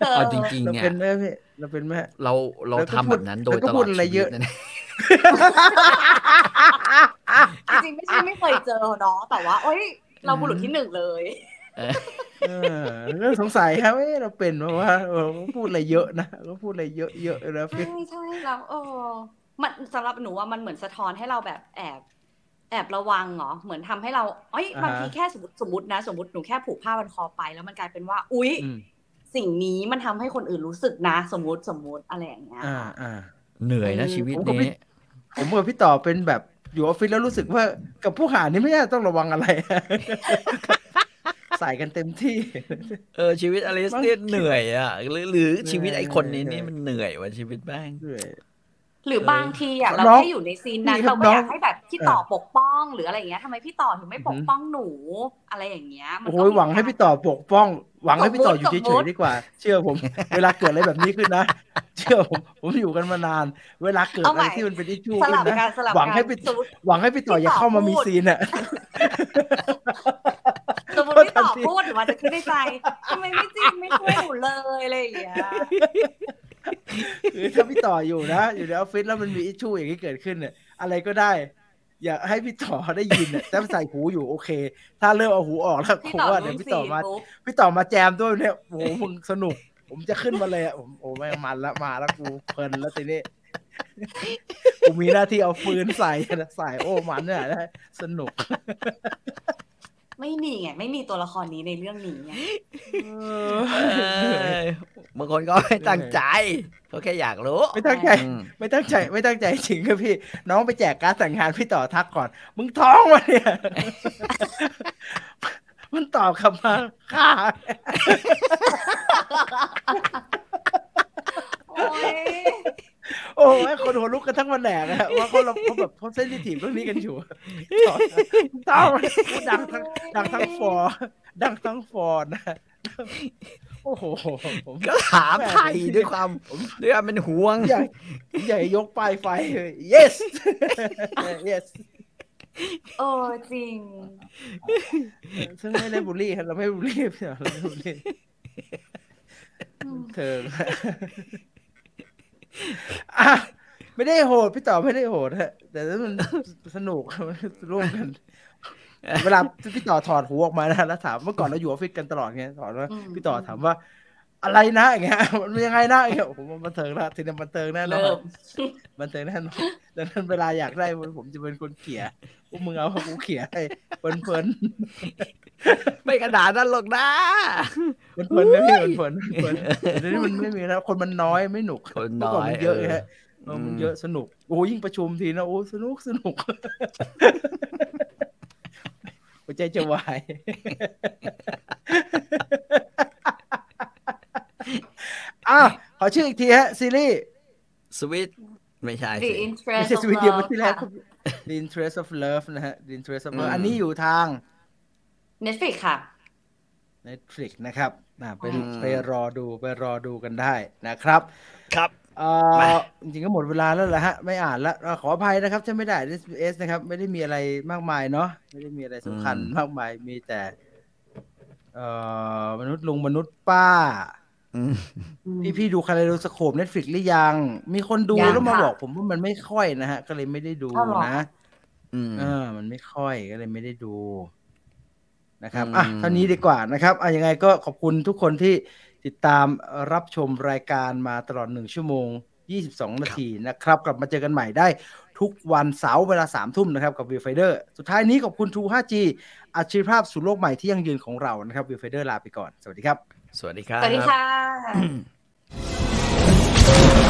เออเอาจริงๆเราเนี่ยเป็นไหมพี่เราเป็นไหมเราเราแล้วก็ทำพูแบดบนั้นโดยแล้วก็ตลพูอดดอะไรชีเยวิตอะนะเนี่ยจริงๆไม่ใช่ไม่เคยเจอเนาะแต่ว่า เอ้ย เราบุรุษที่หนึ่งเลย เออเออเรื่องสงสัยครับเอ้เราเป็นเพราะว่าเออพูดอะไรเยอะนะก็พูดอะไรเยอะเยอะๆนะใช่พี่ใช่แล้วเออมันสำหรับหนูว่ามันเหมือนสะท้อนให้เราแบบแอบแอบระวังเหรอเหมือนทำให้เราเอ้ยบางทีแค่สมมติสมมตินะ สมมติหนูแค่ผูกผ้าพันคอไป แล้วมันกลายเป็นว่า อุ๊ยอืมสิ่งนี้มันทำให้คนอื่นรู้สึกนะ สมมติสมมติอะไรอย่างเงี้ยอ่าอ่าเหนื่อยนะชีวิตผมก็ไม่นี้ผมกับพี่ต่อเป็นแบบอยู่ออฟฟิศแล้วรู้สึกว่ากับผู้หานี่ไม่น่าต้องระวังอะไร ใส่กันเต็มที่ เออชีวิตอลิสเนี่ยเหนื่อยอะหรือหรือชีวิตไอ้คนนี้นี่มันเหนื่อยว่ะชีวิตแม่งห รือบางทีอะเออเราน้องแค่อยู่ในซีนนั้นพี่ครัเราบก็อยากน้องให้แบบพี่ต่อปกป้องหรืออะไรอย่างเงี้ยทำไมพี่ต่อถึงไม่ปกอือหือป้องหนูอะไรอย่างเงี้ยมันโอ้ก็ยมีหวังให้พี่ต่อปกป้อง หวังให้พี่ต่ออยู่สมมุติเฉยๆดีกว่า เชื่อผม เวลาเกิดอะไรแบบนี้ขึ้นนะ เชื่อผมผมอยู่กันมานาน เวลาเกิดเอาอะใหไรม่ที่มันเป็นอิชชูสขึ้ลับนกันะนสลับหวังกัให้นพี่สมมติหวังให้พี่ต่ออย่าเข้ามามีซีนอะสมมติพี่ต่อพูดหรือว่าจะคิดในใจทำไมไม่จริงไม่ช่วยหนูเลยอะไรอย่างเงี้ย คือถ้าพี่ต่ออยู่นะ อยู่ในออฟฟิศแล้วมันมีอิชชูอย่างนี้เกิดขึ้นเนี่ยอะไรก็ได้ อย่าให้พี่ต่อได้ยินอะแต่ใส่หูอยู่โอเค ถ้าเริ่มเอาหูออกแล้วพี่ผมต่อว่ารู้เดี๋ยวพี่สีต่อมาปุ๊บพี่ต่อมาแจมด้วยเนี่ยโอ้โหมึงสนุก ผมจะขึ้นมาเลยอะผมโอ้ไม่งมันละมาแล้วกูเพลินแล้วทีนี้กูมีหน้าที่เอาฟืนใส่ใส่โอ้มันเนี่ยนะสนุก ไม่มีไงไม่มีตัวละครนี้ในเรื่องนี้ไงเอ้ยบางคนก็ไม่ตั้งใจเขาแค่อยากรู้ ไม่ตั้งใจอืมไม่ตั้งใจไม่ตั้งใจจริงครับพี่ น้องไปแจกการดแต่งงานพี่ต่อทักก่อน มึงท้องวะเนี่ยมันตอบคำมาค่า โอ้ย โอ้ยคน หัวลุกกันทั้งวันแหนกอะว่าเขาเราเขาแบบเขาเส้นที่ถีบเรื่องนี้กันอยู่ท้องดังทั้งดังทั้งฟอร์ดังทั้งฟอร์นะโอ้โหผมก็ถามไทยด้วยความด้วยความเป็นห่วง ใหญ่ใหญ่ยกป้ายไฟ yes yes เออจริง ซึ่งไม่ได้บูลลี่ครับเราไม่บูลลี่พี่เราไม่บูลลี่อืมเธออะ ไม่ได้โหดพี่ต่อไม่ได้โหดฮะแต่ถ้ามันสนุกมันร่วมกัน เวลาพี่ต่อถอดหูออกมานะแล้วถามเมื่อก่อนเราอยู่ออฟฟิศกันตลอดไงถอดว่าพี่ต่อถามว่า อะไรนะอย่างเงี้ยมันยังไงนะอย่างเงี้ยผมว่าบันเทิงนะทีนี้บันเทิงแน่นอเริ่นมบันเทิงแน่นอนดังนั้นเวลาอยากได้ผมจะเป็นคนเขี่ยพวกมึงเอากูเขี่ยให้เพลินๆไม่กระดาษนั้นหรอกนะมันเพลินนะพี่มันเพลินมันเพลินแต่เดี๋ยวนี้มันไม่มีแล้วคนมันน้อยไม่หนุกคนเมื่อน้ก่อนอยมันเยอะไงฮะ เออเออมันอืมเยอะสนุก โอ้ยิ่งประชุมทีนะโอ้สนุกสนุกหัวใจจะวายอะขอชื่ออีกทีฮะ ซีรีส์สวิตไม่ใช่ The สิไม่ Interest ใช่ of สวีทเดียว Love เมื่อที่แล้วค่ะ The Interest of Love นะฮะ The Interest of อื Love มอันนี้อยู่ทาง Netflix ค่ะ Netflix นะครับอ่าไปอืมไปรอดูไปรอดูกันได้นะครับ ครับเอ่อ จริงๆก็หมดเวลาแล้วแหละฮะ ไม่อ่านแล้วเอ่อขออภัยนะครับถ้าไม่ได้ SBS นะครับ ไม่ได้มีอะไรมากมายเนาะไม่ได้มีอะไรสำคัญอืมมากมายมีแต่ เอ่อมนุษย์ลุงมนุษย์ป้าอืมพี่พี่ดูคาราโดสโคป Netflix หรือยัง มีคนดูยังแล้วมาค่ะบอกผมว่ามันไม่ค่อยนะฮะ ก็เลยไม่ได้ดูอ้าวเหรอนะอืมเออ มันไม่ค่อยก็เลยไม่ได้ดูนะครับอืมอะเท่านี้ดีกว่านะครับอะยังไงก็ขอบคุณทุกคนที่ ติดตามรับชมรายการมาตลอด 1 ชั่วโมง 22 นาทีนะครับ กลับมาเจอกันใหม่ได้ทุกวันเสาร์เวลา3ทุ่มนะครับกับ Viewfinder สุดท้ายนี้ขอบคุณ True 5G อาชีพภาพสู่โลกใหม่ที่ยั่งยืนของเรานะครับ Viewfinder ลาไปก่อน สวัสดีครับ สวัสดีครับ สวัสดีค่ะ